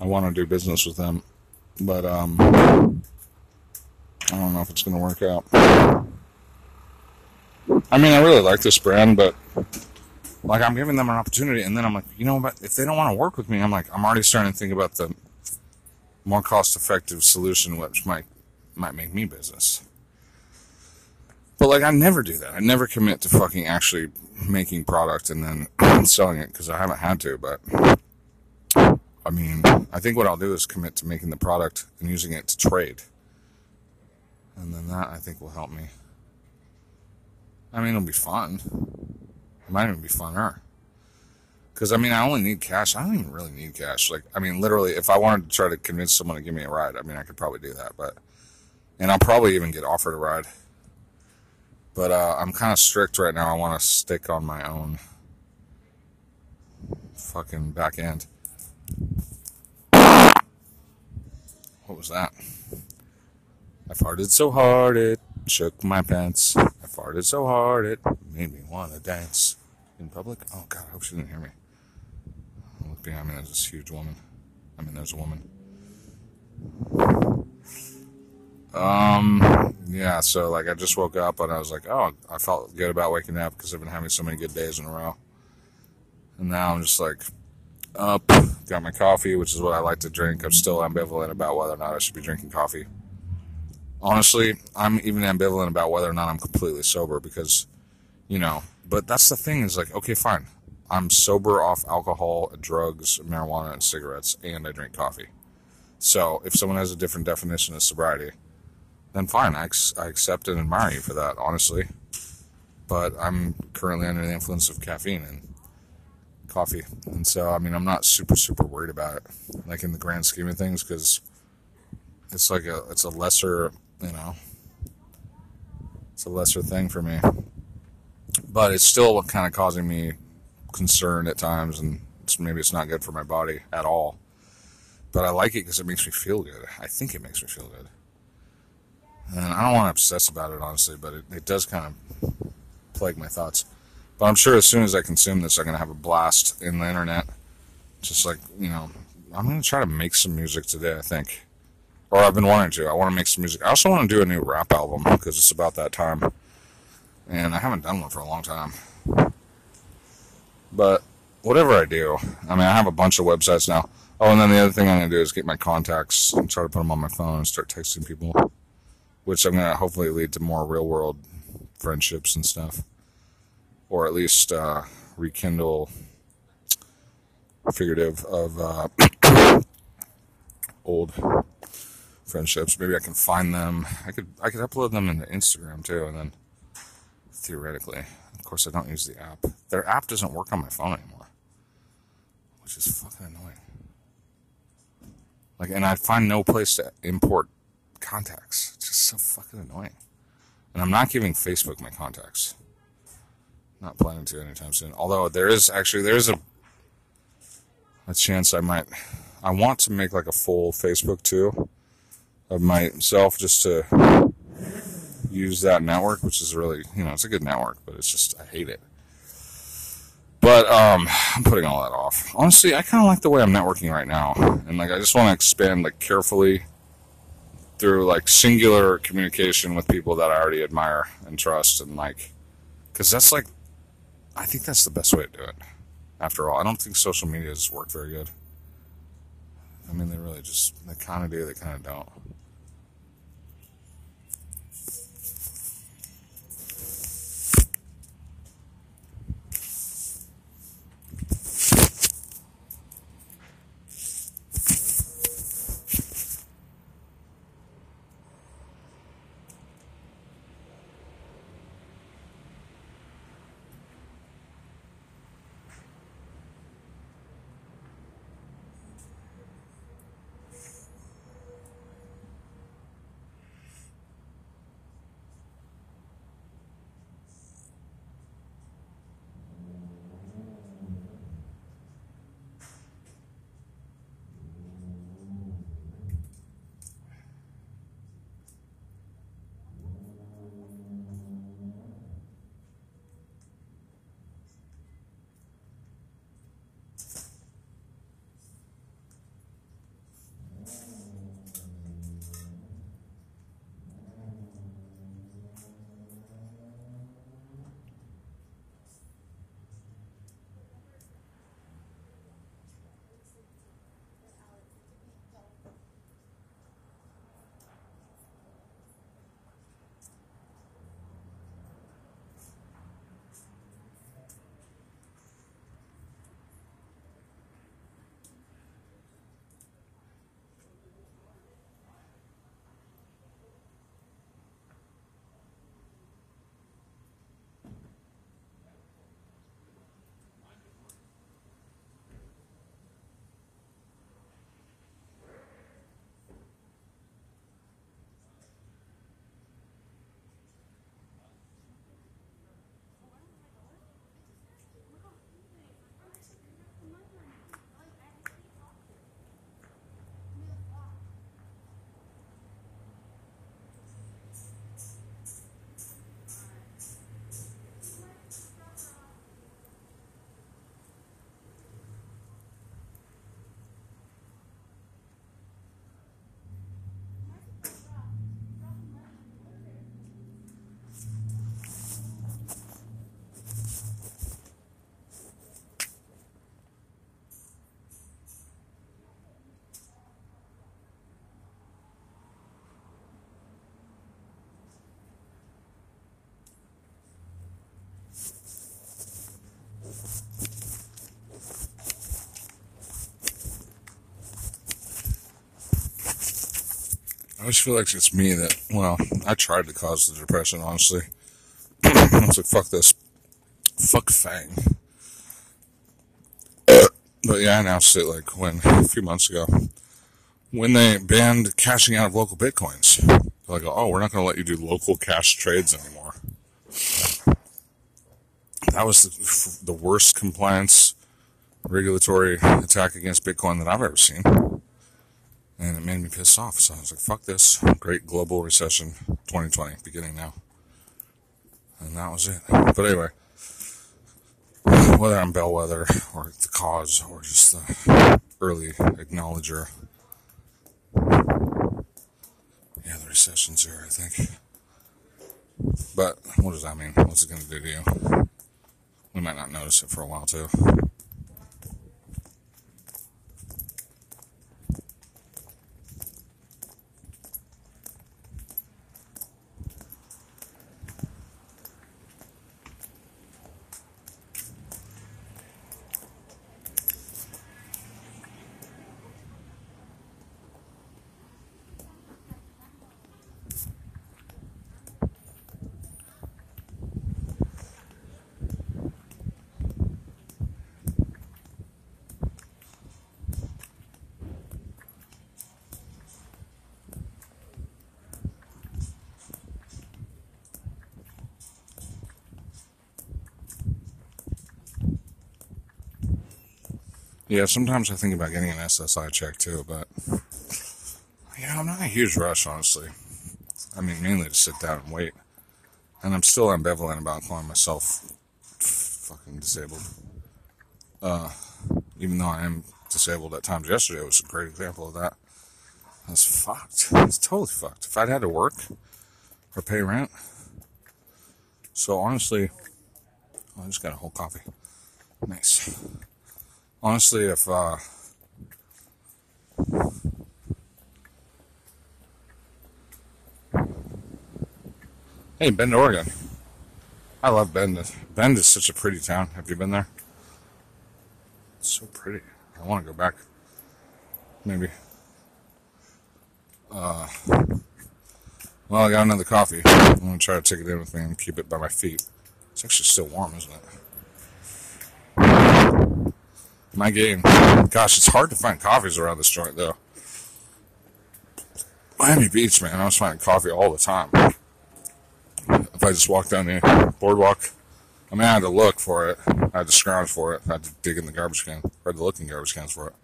I want to do business with them, but um, I don't know if it's going to work out. I mean, I really like this brand, but like I'm giving them an opportunity, and then I'm like, you know what? If they don't want to work with me, I'm like, I'm already starting to think about the more cost-effective solution, which might might make me business. But like, I never do that. I never commit to fucking actually making product and then selling it because I haven't had to. But I mean, I think what I'll do is commit to making the product and using it to trade, and then that I think will help me. I mean, it'll be fun. It might even be funner. Because, I mean, I only need cash. I don't even really need cash. Like, I mean, literally, if I wanted to try to convince someone to give me a ride, I mean, I could probably do that. But, and I'll probably even get offered a ride. But uh, I'm kind of strict right now. I want to stick on my own fucking back end. What was that? I farted so hard it shook my pants. I farted so hard it made me want to dance in public. Oh God, I hope she didn't hear me. Look behind me, there's this huge woman. I mean, there's a woman. Um, yeah, so like I just woke up and I was like, oh, I felt good about waking up because I've been having so many good days in a row. And now I'm just like up, got my coffee, which is what I like to drink. I'm still ambivalent about whether or not I should be drinking coffee. Honestly, I'm even ambivalent about whether or not I'm completely sober because, you know, but that's the thing is like, okay, fine. I'm sober off alcohol, drugs, marijuana, and cigarettes, and I drink coffee. So if someone has a different definition of sobriety, then fine. I, ex- I accept and admire you for that, honestly. But I'm currently under the influence of caffeine and coffee. And so, I mean, I'm not super, super worried about it, like in the grand scheme of things, because it's like a, it's a lesser, you know, it's a lesser thing for me. But it's still kind of causing me concern at times, and it's, maybe it's not good for my body at all. But I like it because it makes me feel good. I think it makes me feel good. And I don't want to obsess about it, honestly, but it, it does kind of plague my thoughts. But I'm sure as soon as I consume this, I'm going to have a blast in the internet. Just like, you know, I'm going to try to make some music today, I think. Or I've been wanting to. I want to make some music. I also want to do a new rap album because it's about that time. And I haven't done one for a long time. But whatever I do, I mean, I have a bunch of websites now. Oh, and then the other thing I'm going to do is get my contacts and try to put them on my phone and start texting people which I'm gonna hopefully lead to more real world friendships and stuff, or at least uh, rekindle figurative of uh, old friendships. Maybe I can find them. I could I could upload them into Instagram too, and then theoretically, of course, I don't use the app. Their app doesn't work on my phone anymore, which is fucking annoying. Like, and I find no place to import contacts. It's just so fucking annoying. And I'm not giving Facebook my contacts. Not planning to anytime soon. Although there is actually there's a a chance I might I want to make like a full Facebook too of myself just to use that network, which is really you know, it's a good network, but it's just I hate it. But um I'm putting all that off. Honestly, I kinda like the way I'm networking right now. And like I just want to expand like carefully through like singular communication with people that I already admire and trust and like because that's like I think that's the best way to do it. After all, I don't think social media has worked very good. I mean, they really just they kind of do, they kind of don't. I always feel like it's me that, well, I tried to cause the depression, honestly. I was like, fuck this. Fuck Fang. but yeah, I announced it like when, a few months ago, when they banned cashing out of LocalBitcoins. They're like, oh, we're not going to let you do local cash trades anymore. That was the, the worst compliance regulatory attack against Bitcoin that I've ever seen. And it made me pissed off. So I was like, fuck this. Great global recession 2020, beginning now. And that was it. But anyway, whether I'm bellwether or the cause or just the early acknowledger, yeah, the recession's here, I think. But what does that mean? What's it going to do to you? We might not notice it for a while, too. Yeah, sometimes I think about getting an SSI check too, but yeah, I'm not a huge rush, honestly. I mean, mainly to sit down and wait. And I'm still ambivalent about calling myself fucking disabled. Uh, even though I am disabled at times. Yesterday was a great example of that. I was fucked. I was totally fucked. If I'd had to work or pay rent. So honestly, I just got a whole coffee. Nice honestly, if uh, hey, Bend, Oregon. I love Bend. Bend is such a pretty town. Have you been there? It's so pretty. I want to go back. Maybe. Uh, well, I got another coffee. I'm gonna try to take it in with me and keep it by my feet. It's actually still warm, isn't it? My game. Gosh, it's hard to find coffees around this joint, though. Miami Beach, man, I was finding coffee all the time. If I just walked down the boardwalk, I mean, I had to look for it. I had to scrounge for it. I had to dig in the garbage can. I had to look in garbage cans for it.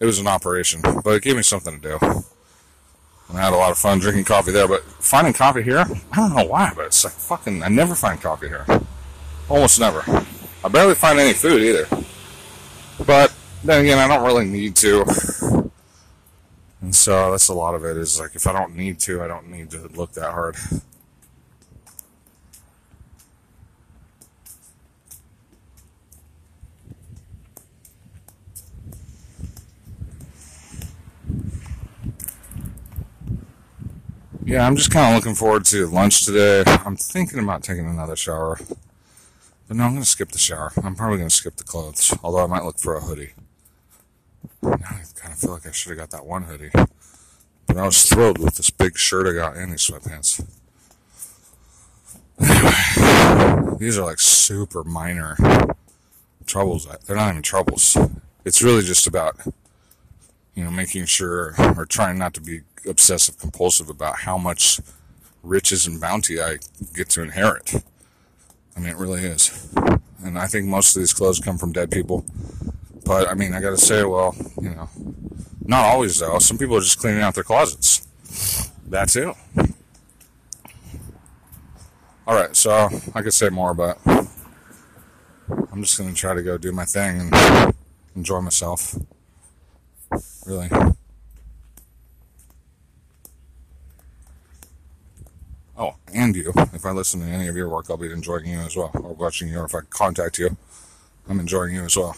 It was an operation, but it gave me something to do. And I had a lot of fun drinking coffee there, but finding coffee here, I don't know why, but it's like fucking, I never find coffee here. Almost never. I barely find any food either. But then again, I don't really need to. And so that's a lot of it is like if I don't need to, I don't need to look that hard. Yeah, I'm just kind of looking forward to lunch today. I'm thinking about taking another shower. But no, I'm going to skip the shower. I'm probably going to skip the clothes, although I might look for a hoodie. Now I kind of feel like I should have got that one hoodie. But I was thrilled with this big shirt I got and these sweatpants. Anyway, these are like super minor troubles. They're not even troubles. It's really just about, you know, making sure or trying not to be obsessive compulsive about how much riches and bounty I get to inherit. I mean, it really is. And I think most of these clothes come from dead people. But I mean, I gotta say, well, you know, not always though. Some people are just cleaning out their closets. That's it. All right, so I could say more, but I'm just gonna try to go do my thing and enjoy myself. Really. Oh, and you. If I listen to any of your work, I'll be enjoying you as well, or watching you, or if I contact you, I'm enjoying you as well.